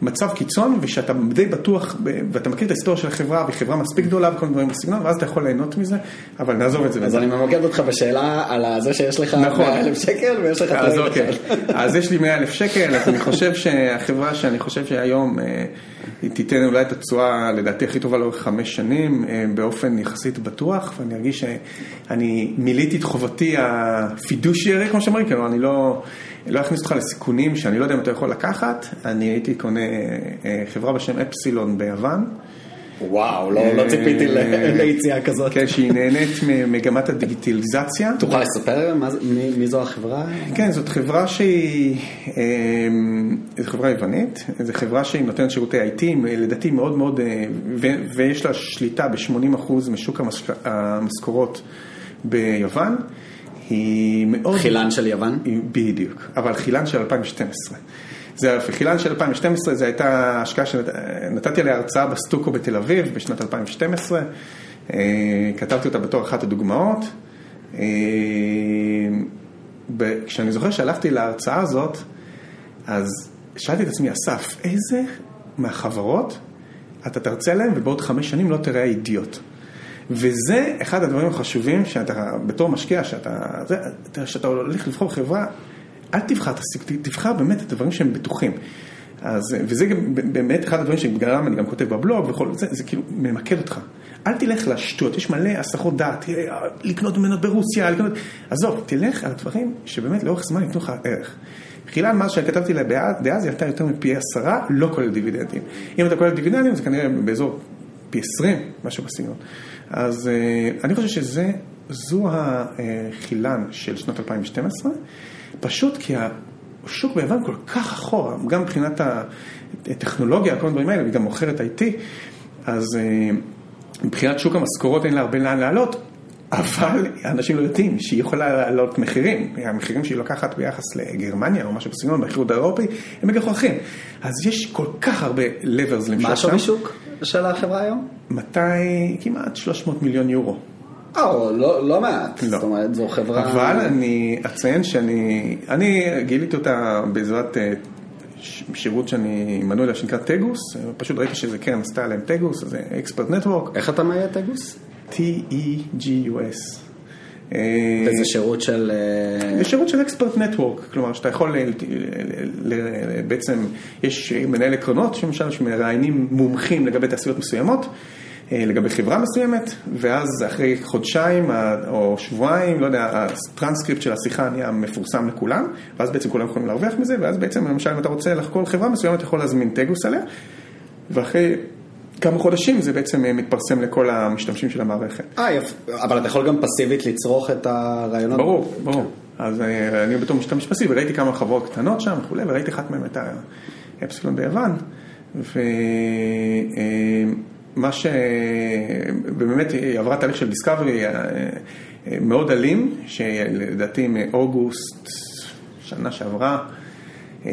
מצב קיצון, ושאתה די בטוח, ואתה מכיר את ההיסטוריה של החברה, והיא חברה מספיק גדולה וכל מיני דברים בסגנון, ואז אתה יכול ליהנות מזה, אבל נעזוב את זה. אז אני ממקד אותך בשאלה על זה שיש לך נכון. 100 אלף שקל ויש לך... אז אוקיי. אז יש לי 100 אלף שקל, אז אני חושב שהחברה שאני חושב שהיום אה, היא תיתן אולי את התשואה לדעתי הכי טובה לאורך חמש שנים, אה, באופן יחסית בטוח, ואני ארגיש שאני מילאתי את חובתי הפידושיירי, כמו שאומרים, כאילו אני לא, לא אכניס אותך לסיכונים שאני לא יודע אם אתה יכול לקחת, אני הייתי קונה אה, חברה בשם אפסילון ביוון. וואו, לא לא ציפיתי ל- ליציאה כזאת. כן, שהיא נהנית ממגמת הדיגיטליזציה. תוכל לספר מי מי זו החברה? כן, זאת חברה שהיא, אמ, זו חברה יוונית, זו חברה שהיא נותנת שירותי IT, לדעתי מאוד מאוד, אה, ו- ויש לה שליטה ב-80% משוק המשכורות ביוון. היא מאוד... חילן של יוון? בדיוק, אבל חילן של 2012. זה יפה, חילן של 2012 זו הייתה השקעה שנתתי עליה הרצאה בסטוקו בתל אביב בשנת 2012, אה, כתבתי אותה בתור אחת הדוגמאות. אה, כשאני זוכר שהלכתי להרצאה הזאת, אז שאלתי את עצמי, אסף, איזה מהחברות אתה תרצה להם ובעוד חמש שנים לא תראה אידיוט. וזה אחד הדברים החשובים שאתה, בתור משקיע, שאתה, שאתה הולך לבחור חברה, אל תבחר, תבחר באמת את הדברים שהם בטוחים. אז, וזה גם באמת אחד הדברים שבגללם אני גם כותב בבלוג וכל זה, זה כאילו ממקד אותך. אל תלך לשטויות, יש מלא הסחות דעת, אה, לקנות מנות ברוסיה, לקנות... עזוב, תלך על הדברים שבאמת לאורך זמן ייתנו לך ערך. חילן, מה שכתבתי לה דאז, היא הייתה יותר מפי עשרה, לא כולל דיבידנדים. אם אתה כולל דיבידנדים זה כנראה באזור פי עשרים, משהו בסגנון. אז אה, אני חושב שזה, זו החילן של שנות 2012, פשוט כי השוק ביוון כל כך אחורה, גם מבחינת הטכנולוגיה, כל הדברים האלה, והיא גם מוכרת IT, אז אה, מבחינת שוק המשכורות אין לה הרבה לאן לעלות, אבל אנשים לא יודעים שהיא יכולה להעלות מחירים, המחירים שהיא לוקחת ביחס לגרמניה או משהו בסגנון, באיחוד האירופי, הם מגוחכים. אז יש כל כך הרבה levers למשוך שם. מה השווי שוק של החברה היום? 200, כמעט 300 מיליון יורו. או, לא לא מעט. לא. זאת אומרת, זו חברה... אבל אני אציין שאני, אני גיליתי אותה בעזרת אה, שירות שאני מנוי לה שנקרא טגוס, פשוט ראיתי שזה קרן עשתה עליהם טגוס, זה אקספרט נטוורק, איך אתה מאיית טגוס? T-E-G-U-S. אה, וזה שירות של... אה, זה שירות של אקספרט נטוורק, כלומר שאתה יכול, ל- ל- ל- בעצם יש מנהל עקרונות למשל שמראיינים מומחים לגבי תעשיות מסוימות, אה, לגבי חברה מסוימת, ואז אחרי חודשיים או שבועיים, לא יודע, הטרנסקריפט של השיחה נהיה מפורסם לכולם, ואז בעצם כולם יכולים להרוויח מזה, ואז בעצם למשל אם אתה רוצה לחקור חברה מסוימת, אתה יכול להזמין טגוס עליה, ואחרי כמה חודשים זה בעצם אה, מתפרסם לכל המשתמשים של המערכת. אה, יפה. אבל אתה יכול גם פסיבית לצרוך את הרעיונות? ברור, ברור. אז אה, אני בתור משתמש פסיבי, ראיתי כמה חברות קטנות שם וכולי, וראיתי אחת מהן הייתה אפסילון ביוון, ומה ש... ובאמת היא עברה תהליך של דיסקאברי אה, אה, מאוד אלים, שלדעתי מאוגוסט שנה שעברה, אה,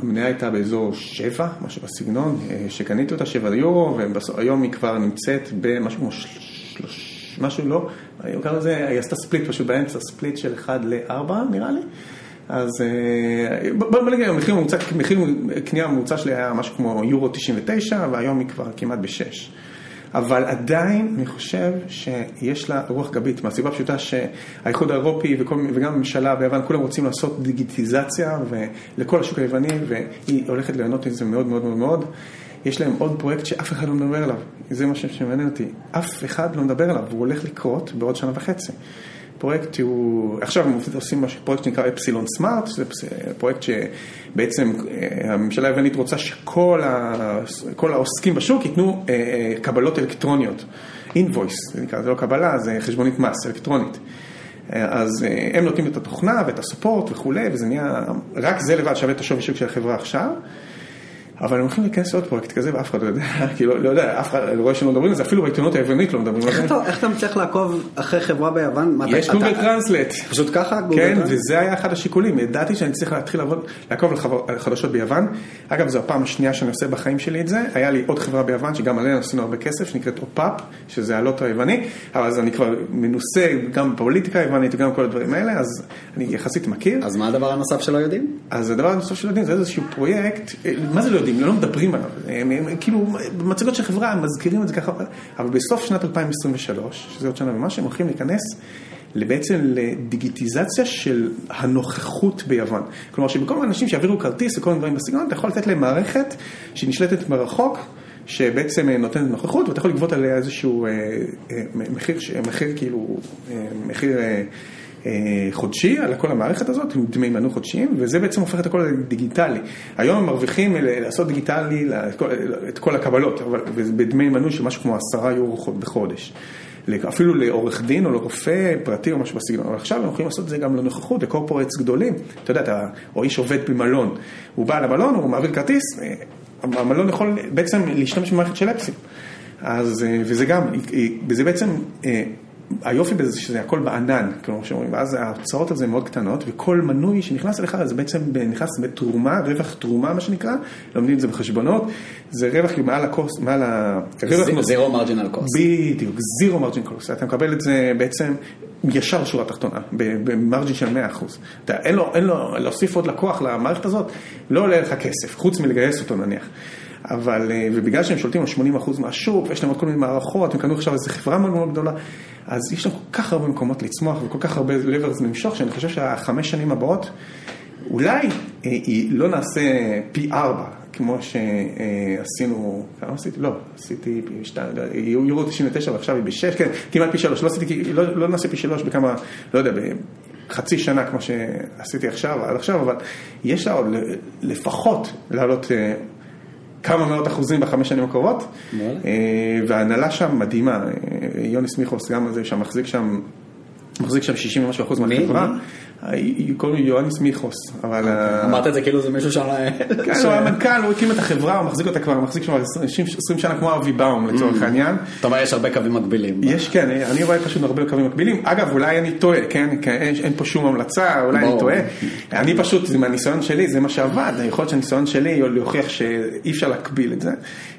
המניה הייתה באזור 7, משהו בסגנון, שקניתי אותה 7 יורו, והיום היא כבר נמצאת במשהו כמו שלוש, משהו לא, אני קורא לזה, היא עשתה ספליט פשוט באמצע, ספליט של 1 ל-4 נראה לי. אז בוא נגיד, המחיר הממוצע, מחיר קנייה הממוצע שלי היה משהו כמו יורו 99, והיום היא כבר כמעט ב-6. אבל עדיין אני חושב שיש לה רוח גבית, מהסיבה הפשוטה שהאיחוד האירופי וכל, וגם הממשלה ביוון, כולם רוצים לעשות דיגיטיזציה לכל השוק היווני, והיא הולכת ליהנות מזה מאוד מאוד מאוד מאוד. יש להם עוד פרויקט שאף אחד לא מדבר עליו, זה מה שמעניין אותי, אף אחד לא מדבר עליו, הוא הולך לקרות בעוד שנה וחצי. פרויקט הוא, עכשיו הם עושים פרויקט שנקרא אפסילון סמארט, זה פרויקט שבעצם אה, הממשלה היוונית רוצה שכל ה, העוסקים בשוק ייתנו אה, אה, קבלות אלקטרוניות, אינבויס, זה נקרא, זה לא קבלה, זה חשבונית מס אלקטרונית. אז הם נותנים את התוכנה ואת הסופורט וכולי, וזה נהיה, רק זה לבד שווה את השווי שוק של החברה עכשיו. אבל הם הולכים להיכנס לעוד פרויקט כזה ואף אחד לא יודע, כי לא, לא יודע, אף אחד, אני רואה שלא מדברים על זה, אפילו בעיתונות היוונית לא מדברים על זה. איך אתה מצליח לעקוב אחרי חברה ביוון? יש גוגל טרנסלט. פשוט ככה? כן, וזה היה אחד השיקולים, ידעתי שאני צריך להתחיל לעקוב על חדשות ביוון. אגב, זו הפעם השנייה שאני עושה בחיים שלי את זה, היה לי עוד חברה ביוון שגם עליה עשינו הרבה כסף, שנקראת אופאפ, שזה הלוטו היווני, אבל אז אני כבר מנוסה גם בפוליטיקה היוונית וגם כל הדברים האלה, אז אני יחסית מכיר. אז מה הדבר הנוסף שלא יודעים? אז הדבר הנוסף שלא יודעים זה איזשהו פרויקט, מה זה לא יודעים? לא מדברים עליו, הם, הם, הם כאילו במצגות של חברה הם מזכירים את זה ככה, אבל בסוף שנת 2023, שזה עוד שנה ומשהו, הם הולכים להיכנס בעצם לדיגיטיזציה של הנוכחות ביוון. כלומר שבכל מיני אנשים שיעבירו כרטיס וכל מיני דברים בסגנון, אתה יכול לתת להם מערכת שנשלטת מרחוק. שבעצם נותנת נוכחות ואתה יכול לגבות עליה איזשהו אה, אה, מחיר, מחיר כאילו, אה, מחיר אה, חודשי על כל המערכת הזאת, עם דמי מנוי חודשיים, וזה בעצם הופך את הכל לדיגיטלי. היום הם מרוויחים לעשות דיגיטלי את כל הקבלות, אבל בדמי מנוי של משהו כמו עשרה יורו בחודש. אפילו לעורך דין או לרופא פרטי או משהו בסגנון, אבל עכשיו הם יכולים לעשות את זה גם לנוכחות, לקורפורטס גדולים, אתה יודע, אתה, או איש עובד במלון, הוא בא למלון, הוא מעביר כרטיס, אה, המלון יכול בעצם להשתמש במערכת של אפסים. אז, אה, וזה גם, וזה בעצם היופי בזה זה שזה הכל בענן, כמו שאומרים, ואז ההוצאות על זה מאוד קטנות, וכל מנוי שנכנס אליך זה בעצם נכנס בתרומה, רווח תרומה מה שנקרא, לומדים את זה בחשבונות, זה רווח כאילו מעל הקוסט, מעל ה... זירו מרג'ינל קוסט. בדיוק, זירו מרג'ינל קוסט, אתה מקבל את זה בעצם ישר שורה תחתונה, במרג'ין של 100%. אתה, אין לו, אין לו, להוסיף עוד לקוח למערכת הזאת, לא עולה לך כסף, חוץ מלגייס אותו נניח. אבל, אה, ובגלל שהם שולטים על 80% מהשוק, ויש להם עוד כל מיני מערכות, הם קנו עכשיו איזו חברה מאוד מאוד גדולה, אז יש להם כל כך הרבה מקומות לצמוח וכל כך הרבה levers למשוך, שאני חושב שהחמש שנים הבאות, אולי אה, לא נעשה פי ארבע, כמו שעשינו, כמה עשיתי? לא, עשיתי פי שתיים, יורו 99 ועכשיו היא בשש, כן, כמעט פי שלוש, לא עשיתי, לא, לא נעשה פי שלוש בכמה, לא יודע, בחצי שנה כמו שעשיתי עכשיו, עד עכשיו, אבל יש לה עוד לפחות לעלות אה, כמה מאות אחוזים בחמש שנים הקרובות, אה, וההנהלה שם מדהימה, אה, יוני סמיכוס גם זה שם מחזיק שם, מחזיק שם 60 ומשהו אחוז מהחברה. קוראים לי יואניס מיכוס, אבל... אוקיי. אמרת את זה כאילו זה מישהו שם... כן, הוא המנכ"ל, הוא הקים את החברה, הוא מחזיק אותה כבר, מחזיק שם 20 שנה כמו אבי באום לצורך mm. העניין. אתה אומר יש הרבה קווים מקבילים. יש, כן, אני רואה פשוט הרבה קווים מקבילים. אגב, אולי אני טועה, כן, אין פה שום המלצה, אולי אני טועה. אני פשוט, מהניסיון שלי, זה מה שעבד, יכול להיות שהניסיון שלי להוכיח שאי אפשר להקביל את זה.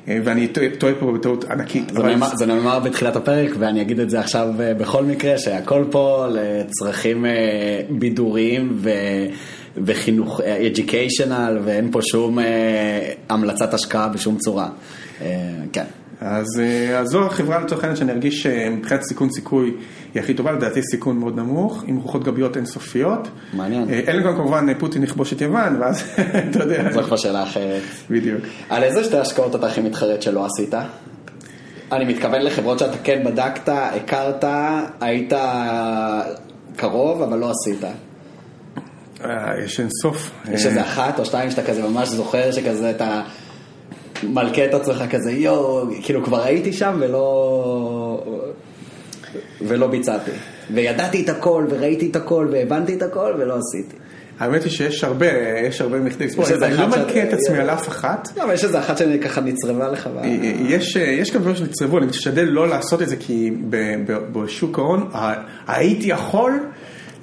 ואני טועה פה בטעות ענקית. זה נאמר בתחילת הפרק ואני אגיד את זה עכשיו אה, בכל מקרה שהכל פה לצרכים אה, בידוריים וחינוך, educational ואין פה שום אה, המלצת השקעה בשום צורה. כן. אז, אז זו החברה לצורך העניין שאני ארגיש שמבחינת סיכון סיכוי היא הכי טובה, לדעתי סיכון מאוד נמוך, עם רוחות גביות אינסופיות. מעניין. אין גם כמובן פוטין יכבוש את יוון, ואז אתה יודע. זו כבר שאלה אחרת. בדיוק. על איזה שתי השקעות אתה הכי מתחרט שלא עשית? אני מתכוון לחברות שאתה כן בדקת, הכרת, היית קרוב, אבל לא עשית. אה, יש אין סוף. יש איזה אחת או שתיים שאתה כזה ממש זוכר שכזה אתה מלכה את עצמך כזה יואו, כאילו כבר הייתי שם ולא... ולא ביצעתי. וידעתי את הכל, וראיתי את הכל, והבנתי את הכל, ולא עשיתי. האמת היא שיש הרבה, יש הרבה מכדי לספור, אני לא מלכה את עצמי על אף אחת. לא, אבל יש איזה אחת שככה נצרבה לך. יש גם דברים שנצרבו, אני משתדל לא לעשות את זה, כי בשוק ההון, הייתי יכול...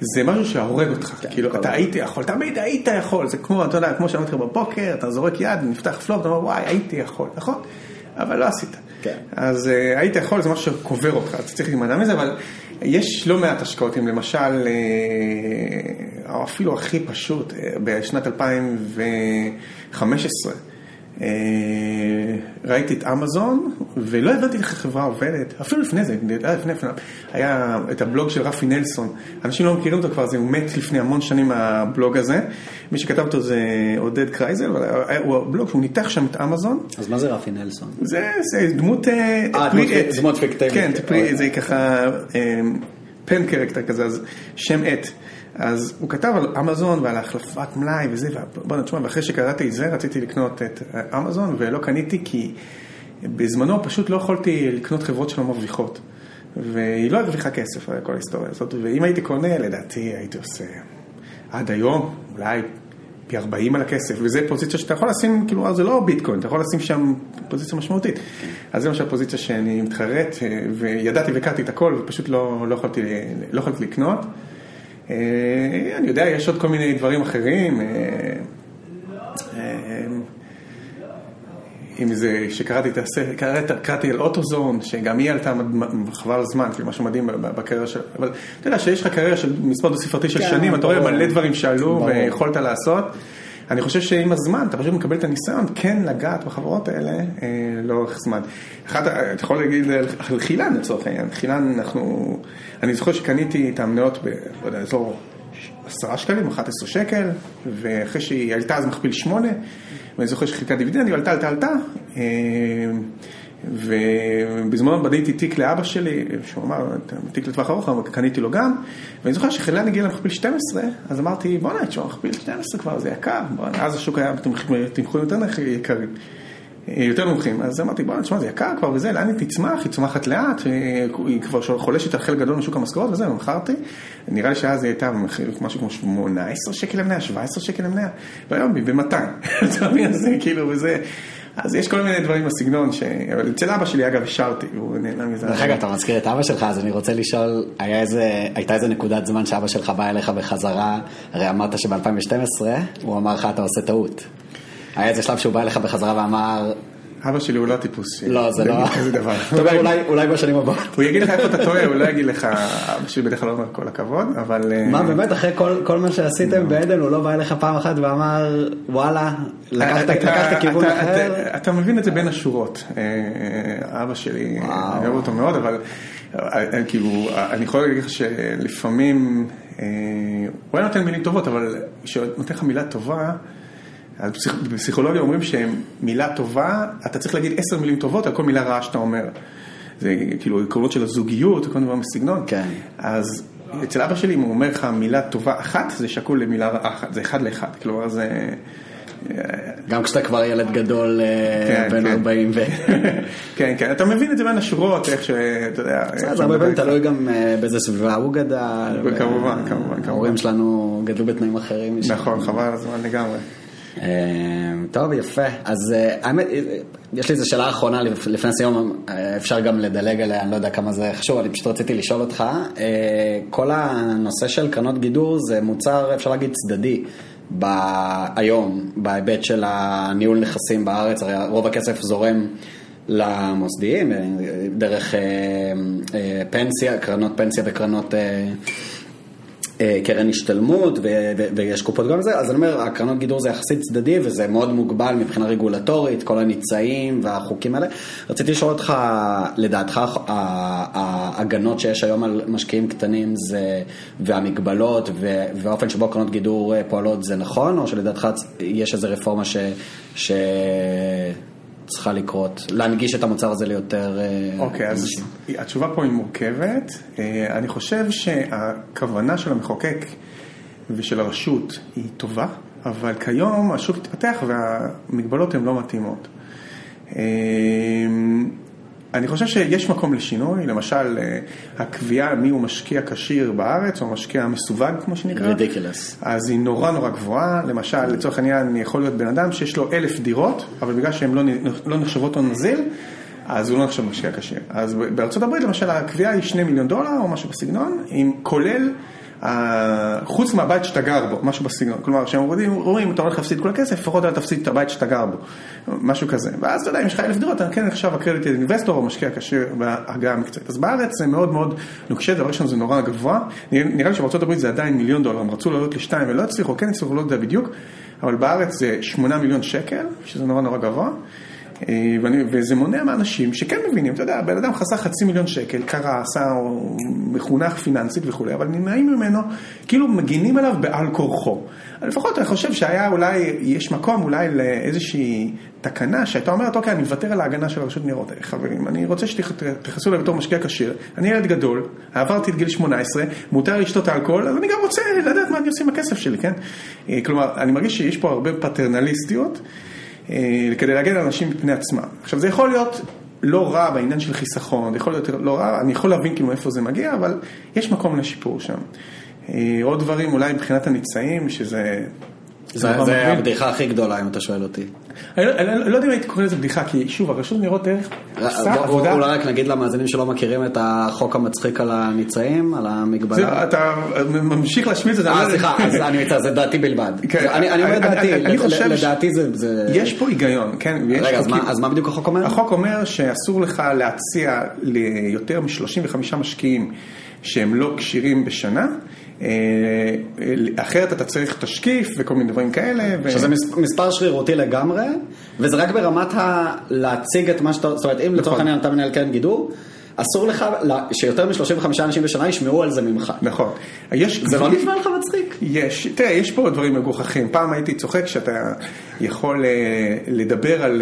זה משהו שהורג אותך, כן, כאילו אתה הייתי יכול, תמיד היית יכול, זה כמו, אתה יודע, כמו שאמרתי לך בבוקר, אתה זורק יד, נפתח פלופ, אתה אומר וואי הייתי יכול, נכון? אבל לא עשית. כן. אז uh, היית יכול, זה משהו שקובר אותך, אתה צריך להימנע מזה, אבל יש לא מעט השקעות, אם למשל, uh, או אפילו הכי פשוט, uh, בשנת 2015, uh, אה, ראיתי את אמזון, ולא הבנתי איך החברה עובדת, אפילו לפני זה, אה, לפני, לפני, היה את הבלוג של רפי נלסון, אנשים לא מכירים אותו כבר, זה הוא מת לפני המון שנים הבלוג הזה, מי שכתב אותו זה עודד קרייזל, הוא הבלוג שהוא ניתח שם את אמזון. אז מה זה רפי נלסון? זה, זה דמות... אה, דמות, דמות פיקטיבית. כן, תפרי, זה ככה פן קרקטר כזה, אז שם עט. אז הוא כתב על אמזון ועל החלפת מלאי וזה, בוא נתשמע, ואחרי שקראתי את זה רציתי לקנות את אמזון ולא קניתי כי בזמנו פשוט לא יכולתי לקנות חברות שלא מרוויחות. והיא לא הרוויחה כסף, כל ההיסטוריה הזאת, ואם הייתי קונה, לדעתי הייתי עושה עד היום, אולי פי 40 על הכסף, וזה פוזיציה שאתה יכול לשים, כאילו, זה לא ביטקוין, אתה יכול לשים שם פוזיציה משמעותית. אז זה למשל פוזיציה שאני מתחרט, וידעתי והכרתי את הכל, ופשוט לא, לא, יכולתי, לא יכולתי לקנות. אה, אני יודע, יש עוד כל מיני דברים אחרים. אה, אה, אם זה, שקראתי את הסרט, קראתי על אוטוזון, שגם היא עלתה חבל הזמן, כאילו משהו מדהים בקריירה של, אבל אתה יודע שיש לך קריירה של מספר דו ספרתי של כן, שנים, אתה רואה מלא דברים שעלו ויכולת לעשות. אני חושב שעם הזמן אתה פשוט מקבל את הניסיון כן לגעת בחברות האלה אה, לאורך זמן. אחת, אתה יכול להגיד על חילן לצורך העניין, חילן אנחנו, אני זוכר שקניתי את המניות באזור עשרה שקלים, 11 שקל, ואחרי שהיא עלתה אז מכפיל שמונה, ואני זוכר שחיכתה דיבידנד, היא עלתה, עלתה, עלתה. אה, ובזמנו בניתי תיק לאבא שלי, שהוא אמר, תיק לטווח ארוך, אבל קניתי לו גם, ואני זוכר שחילן הגיע למכפיל 12, אז אמרתי, בוא'נה, תשמע, מכפיל 12 כבר, זה יקר, אז השוק היה תמחורים יותר יקרים. יותר נמוכים, אז אמרתי, בוא'נה, תשמע, זה יקר כבר וזה, לאן היא תצמח? היא צומחת לאט, היא כבר חולשת על חלק גדול משוק המשכורות וזה, ומכרתי. נראה לי שאז היא הייתה משהו כמו 18 שקל למניה, 17 שקל למניה, והיום היא ב-200. אתה מבין, זה כאילו, וזה... אז יש כל מיני דברים בסגנון, ש... אבל אצל אבא שלי אגב השארתי, והוא נהנה מזה. דרך אגב, אתה מזכיר את אבא שלך, אז אני רוצה לשאול, איזה, הייתה איזה נקודת זמן שאבא שלך בא אליך בחזרה, הרי אמרת שב-2012 הוא אמר לך אתה עושה טעות. היה איזה שלב שהוא בא אליך בחזרה ואמר, אבא שלי הוא לא טיפוס לא, זה לא... אתה אומר אולי בשנים הבאות. הוא יגיד לך איפה אתה טועה, הוא לא יגיד לך, אבא שלי בדרך כלל לא אומר כל הכבוד, אבל... אה, מה, באמת, אחרי כל מה שעשיתם לא. בעדן, הוא לא בא אליך פעם אחת ואמר, וואלה, לקחת כיוון אחר? אתה מבין את זה בין השורות. אה, אבא שלי, אני אוהב אותו מאוד, אבל אה, כאילו, אני יכול להגיד לך שלפעמים, הוא היה נותן מילים טובות, אבל כשהוא נותן לך מילה טובה, אז בפסיכולוגיה אומרים שמילה טובה, אתה צריך להגיד עשר מילים טובות על כל מילה רעה שאתה אומר. זה כאילו עקרונות של הזוגיות, כל דבר מסגנון. כן. אז אצל אבא שלי, אם הוא אומר לך מילה טובה אחת, זה שקול למילה רעה אחת, זה אחד לאחד. כלומר, זה... גם כשאתה כבר ילד גדול אה, כן, בן 40 כן. ו... כן, כן, אתה מבין את זה בין השורות, איך שאתה יודע... זה הרבה פעמים תלוי גם אה, באיזה סביבה הוא גדל. כמובן, כמובן. ההורים שלנו גדלו בתנאים אחרים. נכון, חבל על הזמן לגמרי. אמ, טוב, יפה. אז אה, האמת, אה, יש לי איזו שאלה אחרונה לפני סיום, אה, אפשר גם לדלג עליה, אני לא יודע כמה זה חשוב, אני פשוט רציתי לשאול אותך, כל הנושא של קרנות גידור זה מוצר, אפשר להגיד, צדדי. היום, בהיבט של הניהול נכסים בארץ, הרי רוב הכסף זורם למוסדיים, דרך פנסיה, קרנות פנסיה וקרנות אה, קרן השתלמות ויש קופות גם לזה, אז אני אומר, הקרנות גידור זה יחסית צדדי וזה מאוד מוגבל מבחינה רגולטורית, כל הניצאים והחוקים האלה. רציתי לשאול אותך, לדעתך ההגנות שיש היום על משקיעים קטנים זה, והמגבלות והאופן שבו קרנות גידור אה, פועלות זה נכון, או שלדעתך יש איזו רפורמה ש... ש... צריכה לקרות, להנגיש את המוצר הזה ליותר אה, אוקיי, אז התשובה פה היא מורכבת. אה, אני חושב שהכוונה של המחוקק ושל הרשות היא טובה, אבל כיום השוק התפתח והמגבלות הן לא מתאימות. אני חושב שיש מקום לשינוי, למשל אה, הקביעה מי הוא משקיע כשיר בארץ או משקיע מסווג כמו שנקרא. רדיקלס. אז היא נורא נורא גבוהה, למשל לצורך העניין יכול להיות בן אדם שיש לו אלף דירות, אבל בגלל שהן לא, לא נחשבות הון נזיל, אז הוא לא נחשב משקיע כשיר. אז בארצות הברית למשל הקביעה היא שני מיליון דולר או משהו בסגנון, עם כולל חוץ מהבית שאתה גר בו, משהו בסגנון, כלומר שהם אומרים, אתה הולך להפסיד כל הכסף, לפחות אל תפסיד את הבית שאתה גר בו, משהו כזה, ואז אתה יודע, אם יש לך אלף דירות, אתה כן נחשב הקרדיט אינבסטור או משקיע כשיר בהגעה המקצועית, אז בארץ זה מאוד מאוד נוקשה, דבר ראשון זה נורא גבוה, נראה לי שבארצות הברית זה עדיין מיליון דולר, הם רצו לעלות לשתיים ולא הצליחו, כן הצליחו, לא יודע בדיוק, אבל בארץ זה 8 מיליון שקל, שזה נורא נורא גבוה. אה, ואני, וזה מונע מאנשים שכן מבינים, אתה יודע, בן אדם חסך חצי מיליון שקל, קרא, עשה, מחונך פיננסית וכולי, אבל נמנעים ממנו, כאילו מגינים עליו בעל כורחו. לפחות אני חושב שהיה אולי, יש מקום אולי לאיזושהי תקנה שהייתה אומרת, אוקיי, אני מוותר על ההגנה של הרשות ניירות ערך, חברים, אני רוצה שתתייחסו אליי בתור משקיע כשיר, אני ילד גדול, עברתי את גיל 18, מותר לשתות אלכוהול, אז אני גם רוצה לדעת מה אני עושה עם הכסף שלי, כן? אה, כלומר, אני מרגיש שיש פה הרבה פטרנליסטיות. אה, כדי להגן על אנשים מפני עצמם. עכשיו זה יכול להיות לא רע בעניין של חיסכון, זה יכול להיות לא רע, אני יכול להבין כאילו מאיפה זה מגיע, אבל יש מקום לשיפור שם. אה, עוד דברים אולי מבחינת הניצאים, שזה... זה, זה הבדיחה הכי גדולה אם אתה שואל אותי. אני לא, אני לא יודע אם הייתי קורא לזה בדיחה, כי שוב, הרשות ניירות ערך עושה עבודה... אולי רק נגיד למאזינים שלא מכירים את החוק המצחיק על הניצאים, על המגבלה. אתה ממשיך להשמיץ את זה. אה, סליחה, אז אני מצטער, זה דעתי בלבד. כן, אני אומר דעתי, לדעתי זה... יש פה היגיון, כן? רגע, אז מה בדיוק החוק אומר? החוק אומר שאסור לך להציע ליותר מ-35 משקיעים שהם לא כשירים בשנה. אה, אחרת אתה צריך תשקיף וכל מיני דברים כאלה. ו... שזה מספר שרירותי לגמרי, וזה רק ברמת ה... להציג את מה שאתה, זאת אומרת, אם נכון. לצורך העניין אתה מנהל קרן גידור, אסור לך שיותר מ-35 אנשים בשנה ישמעו על זה ממך. נכון. יש, זה לא נשמע לך מצחיק? יש, תראה, יש פה דברים מגוחכים. פעם הייתי צוחק שאתה יכול אה, לדבר על...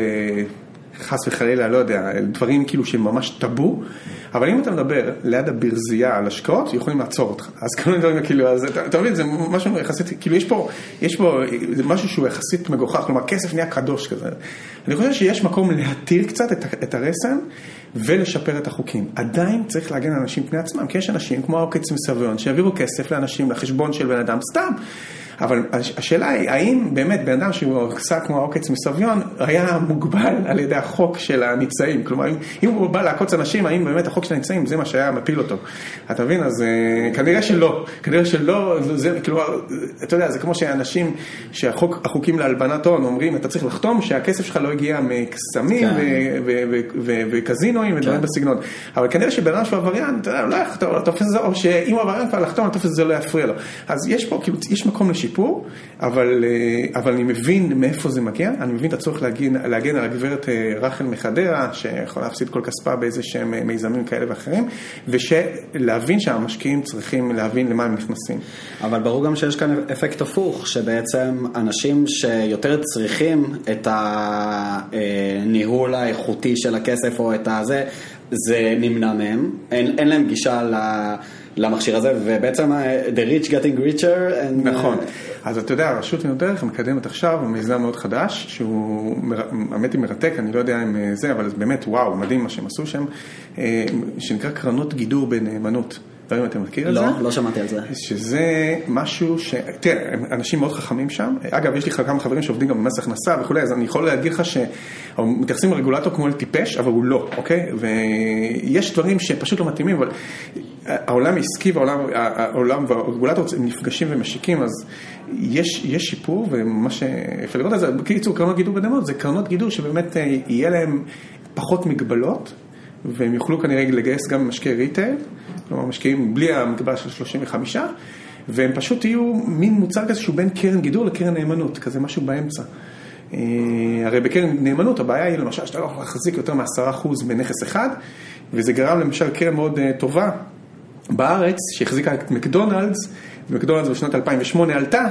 חס וחלילה, לא יודע, דברים כאילו שהם ממש טאבו, אבל אם אתה מדבר ליד הברזייה על השקעות, יכולים לעצור אותך. אז כל מיני דברים כאילו, אז אתה מבין, זה משהו יחסית, כאילו יש פה, יש פה, זה משהו שהוא יחסית מגוחך, כלומר כסף נהיה קדוש כזה. אני חושב שיש מקום להתיר קצת את, את הרסן ולשפר את החוקים. עדיין צריך להגן על אנשים פני עצמם, כי יש אנשים כמו העוקץ מסביון, שיעבירו כסף לאנשים לחשבון של בן אדם סתם. אבל השאלה היא, האם באמת בן אדם שהוא עשה כמו העוקץ מסביון, היה מוגבל על ידי החוק של הניצאים? כלומר, אם הוא בא לעקוץ אנשים, האם באמת החוק של הניצאים זה מה שהיה מפיל אותו? אתה מבין? אז uh, כנראה שלא. כנראה שלא, זה כלומר, אתה יודע, זה כמו שאנשים, שהחוקים להלבנת הון אומרים, אתה צריך לחתום שהכסף שלך לא הגיע מקסמים כן. וקזינואים ודברים כן. בסגנון. אבל כנראה שבן אדם שהוא עבריין, אתה יודע, לא יחתום על הטופס הזה, או שאם הוא עבריין כבר לחתום על הטופס הזה לא יפריע לו. אז יש פה, כאילו, יש מקום לש... שיפור, אבל, אה, אבל אני מבין מאיפה זה מגיע, אני מבין את הצורך להגן, להגן על הגברת אה, רחל מחדרה, שיכולה להפסיד כל כספה באיזה שהם אה, מיזמים כאלה ואחרים, ולהבין שהמשקיעים צריכים להבין למה הם נכנסים. אבל ברור גם שיש כאן אפקט הפוך, שבעצם אנשים שיותר צריכים את הניהול האיכותי של הכסף או את הזה, זה נמנע מהם, אין, אין להם גישה ל... למכשיר הזה, ובעצם uh, the rich getting richer. And, נכון, uh, אז אתה יודע, הרשות ניירות ערך מקדמת עכשיו מיזם מאוד חדש, שהוא, האמת היא מרתק, אני לא יודע אם אה, זה, אבל באמת, וואו, מדהים מה שהם עשו שם, שנקרא קרנות גידור בנאמנות. אם אתה מכיר את לא, זה. לא, לא שמעתי על זה. שזה משהו ש... תראה, אנשים מאוד חכמים שם. אגב, יש לי כמה חברים שעובדים גם במס הכנסה וכולי, אז אני יכול להגיד לך שמתייחסים לרגולטור כמו לטיפש, אבל הוא לא, אוקיי? ויש דברים שפשוט לא מתאימים, אבל העולם העסקי והעולם והרגולטור נפגשים ומשיקים, אז יש, יש שיפור, ומה שאפשר לראות את זה, בקיצור, קרנות גידור בדמות, זה קרנות גידור שבאמת אה, יהיה להם פחות מגבלות. והם יוכלו כנראה לגייס גם משקיעי retail, כלומר משקיעים בלי המגבלה של 35, והם פשוט יהיו מין מוצר כזה שהוא בין קרן גידור לקרן נאמנות, כזה משהו באמצע. אה, הרי בקרן נאמנות הבעיה היא למשל שאתה לא יכול להחזיק יותר מ-10% בנכס אחד, וזה גרם למשל קרן מאוד אה, טובה בארץ, שהחזיקה את מקדונלדס, ומקדונלדס בשנת 2008 עלתה,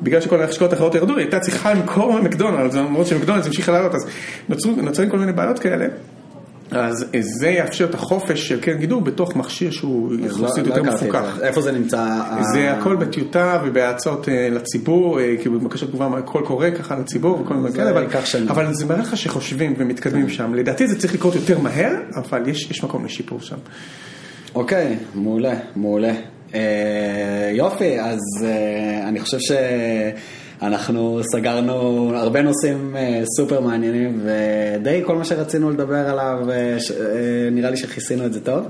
בגלל שכל ההשקעות האחרות ירדו, היא הייתה צריכה למכור מקדונלדס, למרות שמקדונלדס המשיכה לעלות, אז נוצרים כל מיני בעיות כאלה. אז זה יאפשר את החופש של קרן גידור בתוך מכשיר שהוא לא- יחסית יותר לא מפוקח. איפה זה נמצא? זה הכל בטיוטה ובהאצות אה, לציבור, אה, כאילו בבקשות תגובה, הכל קורה ככה לציבור וכל מיני כאלה, אבל זה מראה לך שחושבים ומתקדמים כן. שם. לדעתי זה צריך לקרות יותר מהר, אבל יש מקום לשיפור שם. אוקיי, מעולה, מעולה. אה, יופי, אז אני חושב ש... אנחנו סגרנו הרבה נושאים אה, סופר מעניינים ודי כל מה שרצינו לדבר עליו, אה, אה, נראה לי שכיסינו את זה טוב.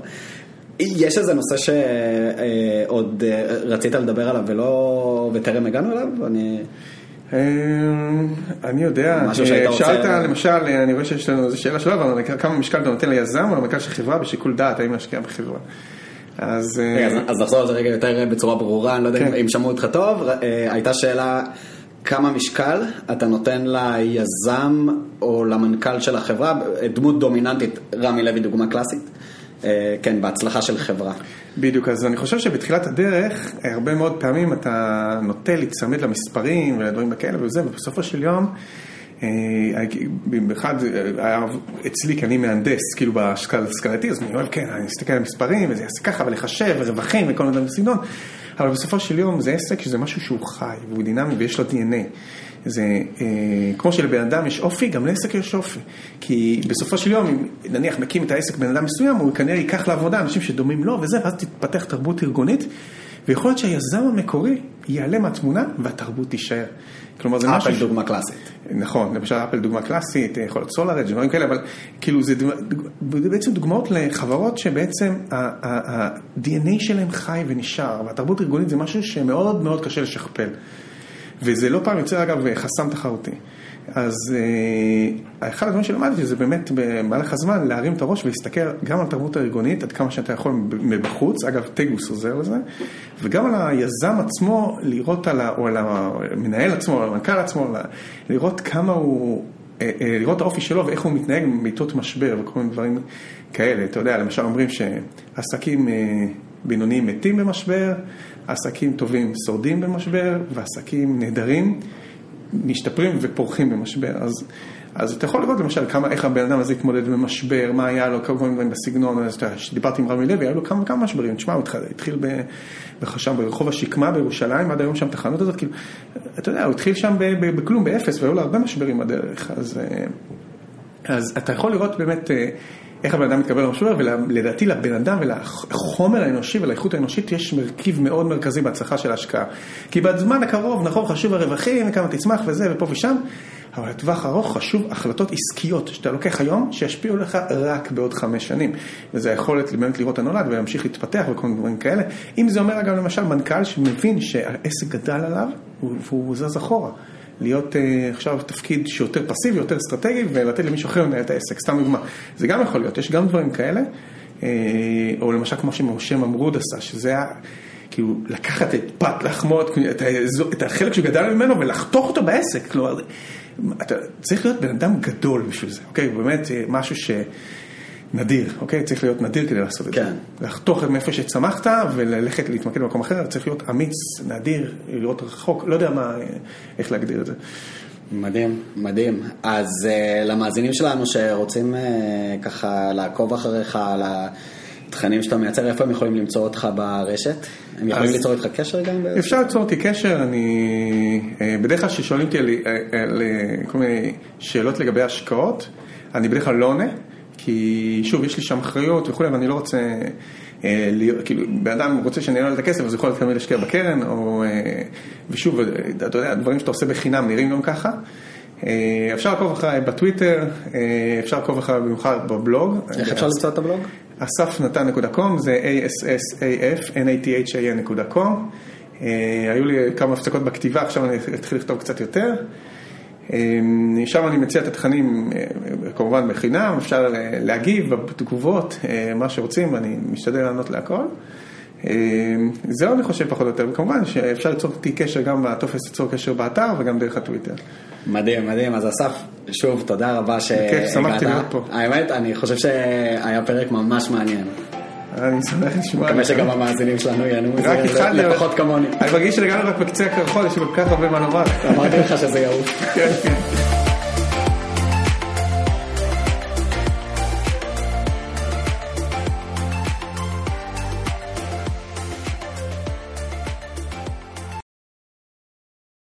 יש איזה נושא שעוד רצית לדבר עליו ולא, וטרם הגענו אליו? אני... אני יודע, שאלת למשל, אני רואה שיש לנו איזו שאלה שלו, אבל כמה משקל אתה נותן ליזם או למנכ"ל של חברה בשיקול דעת, האם להשקיע בחברה. אז... אז נחזור על זה רגע יותר בצורה ברורה, אני לא יודע כן. אם שמעו אותך טוב, הייתה שאלה כמה משקל אתה נותן ליזם או למנכ"ל של החברה, דמות דומיננטית, רמי לוי דוגמה קלאסית, אה, כן, בהצלחה של חברה. בדיוק, אז אני חושב שבתחילת הדרך, הרבה מאוד פעמים אתה נוטה להיצמד למספרים ולדברים כאלה וזה, ובסופו של יום, אה, היה אצלי, כי אני מהנדס, כאילו בהשכלתי, אז אני אוהב, כן, אני אסתכל על מספרים, וזה יעשה ככה, ולחשב, ורווחים, וכל מיני סגנון, אבל בסופו של יום זה עסק שזה משהו שהוא חי, והוא דינמי ויש לו DNA. זה אה, כמו שלבן אדם יש אופי, גם לעסק יש אופי. כי בסופו של יום, אם נניח מקים את העסק בן אדם מסוים, הוא כנראה ייקח לעבודה אנשים שדומים לו וזה, ואז תתפתח תרבות ארגונית, ויכול להיות שהיזם המקורי ייעלם מהתמונה והתרבות תישאר. כלומר זה משהו... אפל דוגמה קלאסית. נכון, למשל אפל דוגמה קלאסית, יכול להיות סולארג' דברים כאלה, אבל כאילו זה בעצם דוגמאות לחברות שבעצם ה-DNA שלהם חי ונשאר, והתרבות הארגונית זה משהו שמאוד מאוד קשה לשכפל. וזה לא פעם יוצר אגב חסם תחרותי. אז אה, אחד הדברים שלמדתי זה באמת במהלך הזמן להרים את הראש ולהסתכל גם על התרבות הארגונית עד כמה שאתה יכול מבחוץ, אגב טגוס עוזר לזה, וגם על היזם עצמו לראות על ה, או על המנהל עצמו, על המנכ"ל עצמו, לראות כמה הוא, אה, אה, לראות האופי שלו ואיך הוא מתנהג בעיתות משבר וכל מיני דברים כאלה. אתה יודע, למשל אומרים שעסקים בינוניים מתים במשבר, עסקים טובים שורדים במשבר ועסקים נהדרים. משתפרים ופורחים במשבר. אז, אז אתה יכול לראות למשל כמה, איך הבן אדם הזה התמודד במשבר, מה היה לו, מיני דברים בסגנון, אז דיברתי עם רמי לוי, היה לו כמה, כמה משברים, תשמע, הוא התחיל בחשם ברחוב השקמה בירושלים, עד היום שם תחנות הזאת, כאילו, אתה יודע, הוא התחיל שם בכלום, באפס, והיו לו הרבה משברים בדרך, אז, אה, אז אתה יכול לראות באמת אה, איך הבן אדם מתקבל למשבר, ולדעתי לבן אדם ולחומר האנושי ולאיכות האנושית יש מרכיב מאוד מרכזי בהצלחה של ההשקעה. כי בזמן הקרוב, נכון, חשוב הרווחים, כמה תצמח וזה ופה ושם, אבל לטווח ארוך חשוב החלטות עסקיות שאתה לוקח היום, שישפיעו לך רק בעוד חמש שנים. וזה היכולת באמת לראות הנולד ולהמשיך להתפתח וכל מיני דברים כאלה. אם זה אומר אגב למשל מנכ"ל שמבין שהעסק גדל עליו, והוא זז אחורה. להיות uh, עכשיו תפקיד שיותר פסיבי, יותר אסטרטגי, ולתת למישהו אחר לנהל את העסק, סתם דוגמה. זה גם יכול להיות, יש גם דברים כאלה, uh, או למשל כמו שמשה ממרוד עשה, שזה היה... כאילו לקחת את פת לחמות, את, את החלק שגדל ממנו ולחתוך אותו בעסק, כלומר, אתה צריך להיות בן אדם גדול בשביל זה, אוקיי? באמת אה, משהו ש... נדיר, אוקיי? צריך להיות נדיר כדי לעשות את כן. זה. לחתוך מאיפה שצמחת וללכת להתמקד במקום אחר, צריך להיות אמיץ, נדיר, לראות רחוק, לא יודע מה, איך להגדיר את זה. מדהים, מדהים. אז uh, למאזינים שלנו שרוצים uh, ככה לעקוב אחריך על התכנים שאתה מייצר, איפה הם יכולים למצוא אותך ברשת? הם יכולים. ליצור איתך קשר גם? אפשר ליצור אותי קשר, אני... בדרך כלל כששואלים אותי על, על כל מיני שאלות לגבי השקעות, אני בדרך כלל לא עונה. כי שוב, יש לי שם אחריות וכולי, ואני לא רוצה, אה, להיות, כאילו, בן אדם רוצה שאני אעלה את הכסף, אז יכול להיות כנראה להשקיע בקרן, או, אה, ושוב, אתה יודע, דברים שאתה עושה בחינם נראים גם ככה. אה, אפשר לעקוב אחריי בטוויטר, אה, אפשר לעקוב אחריי במיוחד בבלוג. איך אפשר למצוא את הבלוג? אספנתן.com, זה assaf.nathan.com. אה, היו לי כמה הפסקות בכתיבה, עכשיו אני אתחיל לכתוב קצת יותר. אמ, שם אני מציע את התכנים אה, כמובן בחינם, אפשר להגיב בתגובות, אה, מה שרוצים, אני משתדל לענות להכל. אמ, זהו אני חושב פחות או יותר, וכמובן שאפשר ליצור איתי קשר גם בטופס ליצור קשר באתר וגם דרך הטוויטר. מדהים, מדהים, אז אסף, שוב, תודה רבה שהגעת. בכיף, שמחתי להיות פה. האמת, אני חושב שהיה פרק ממש מעניין. אני שמח לשמוע. מקווה שגם המאזינים שלנו ייהנו מזה לפחות כמוני. אני מרגיש שלגמרי רק בקצה הקרחון, יש כל כך הרבה מה לומר. אמרתי לך שזה יעוף. כן, כן.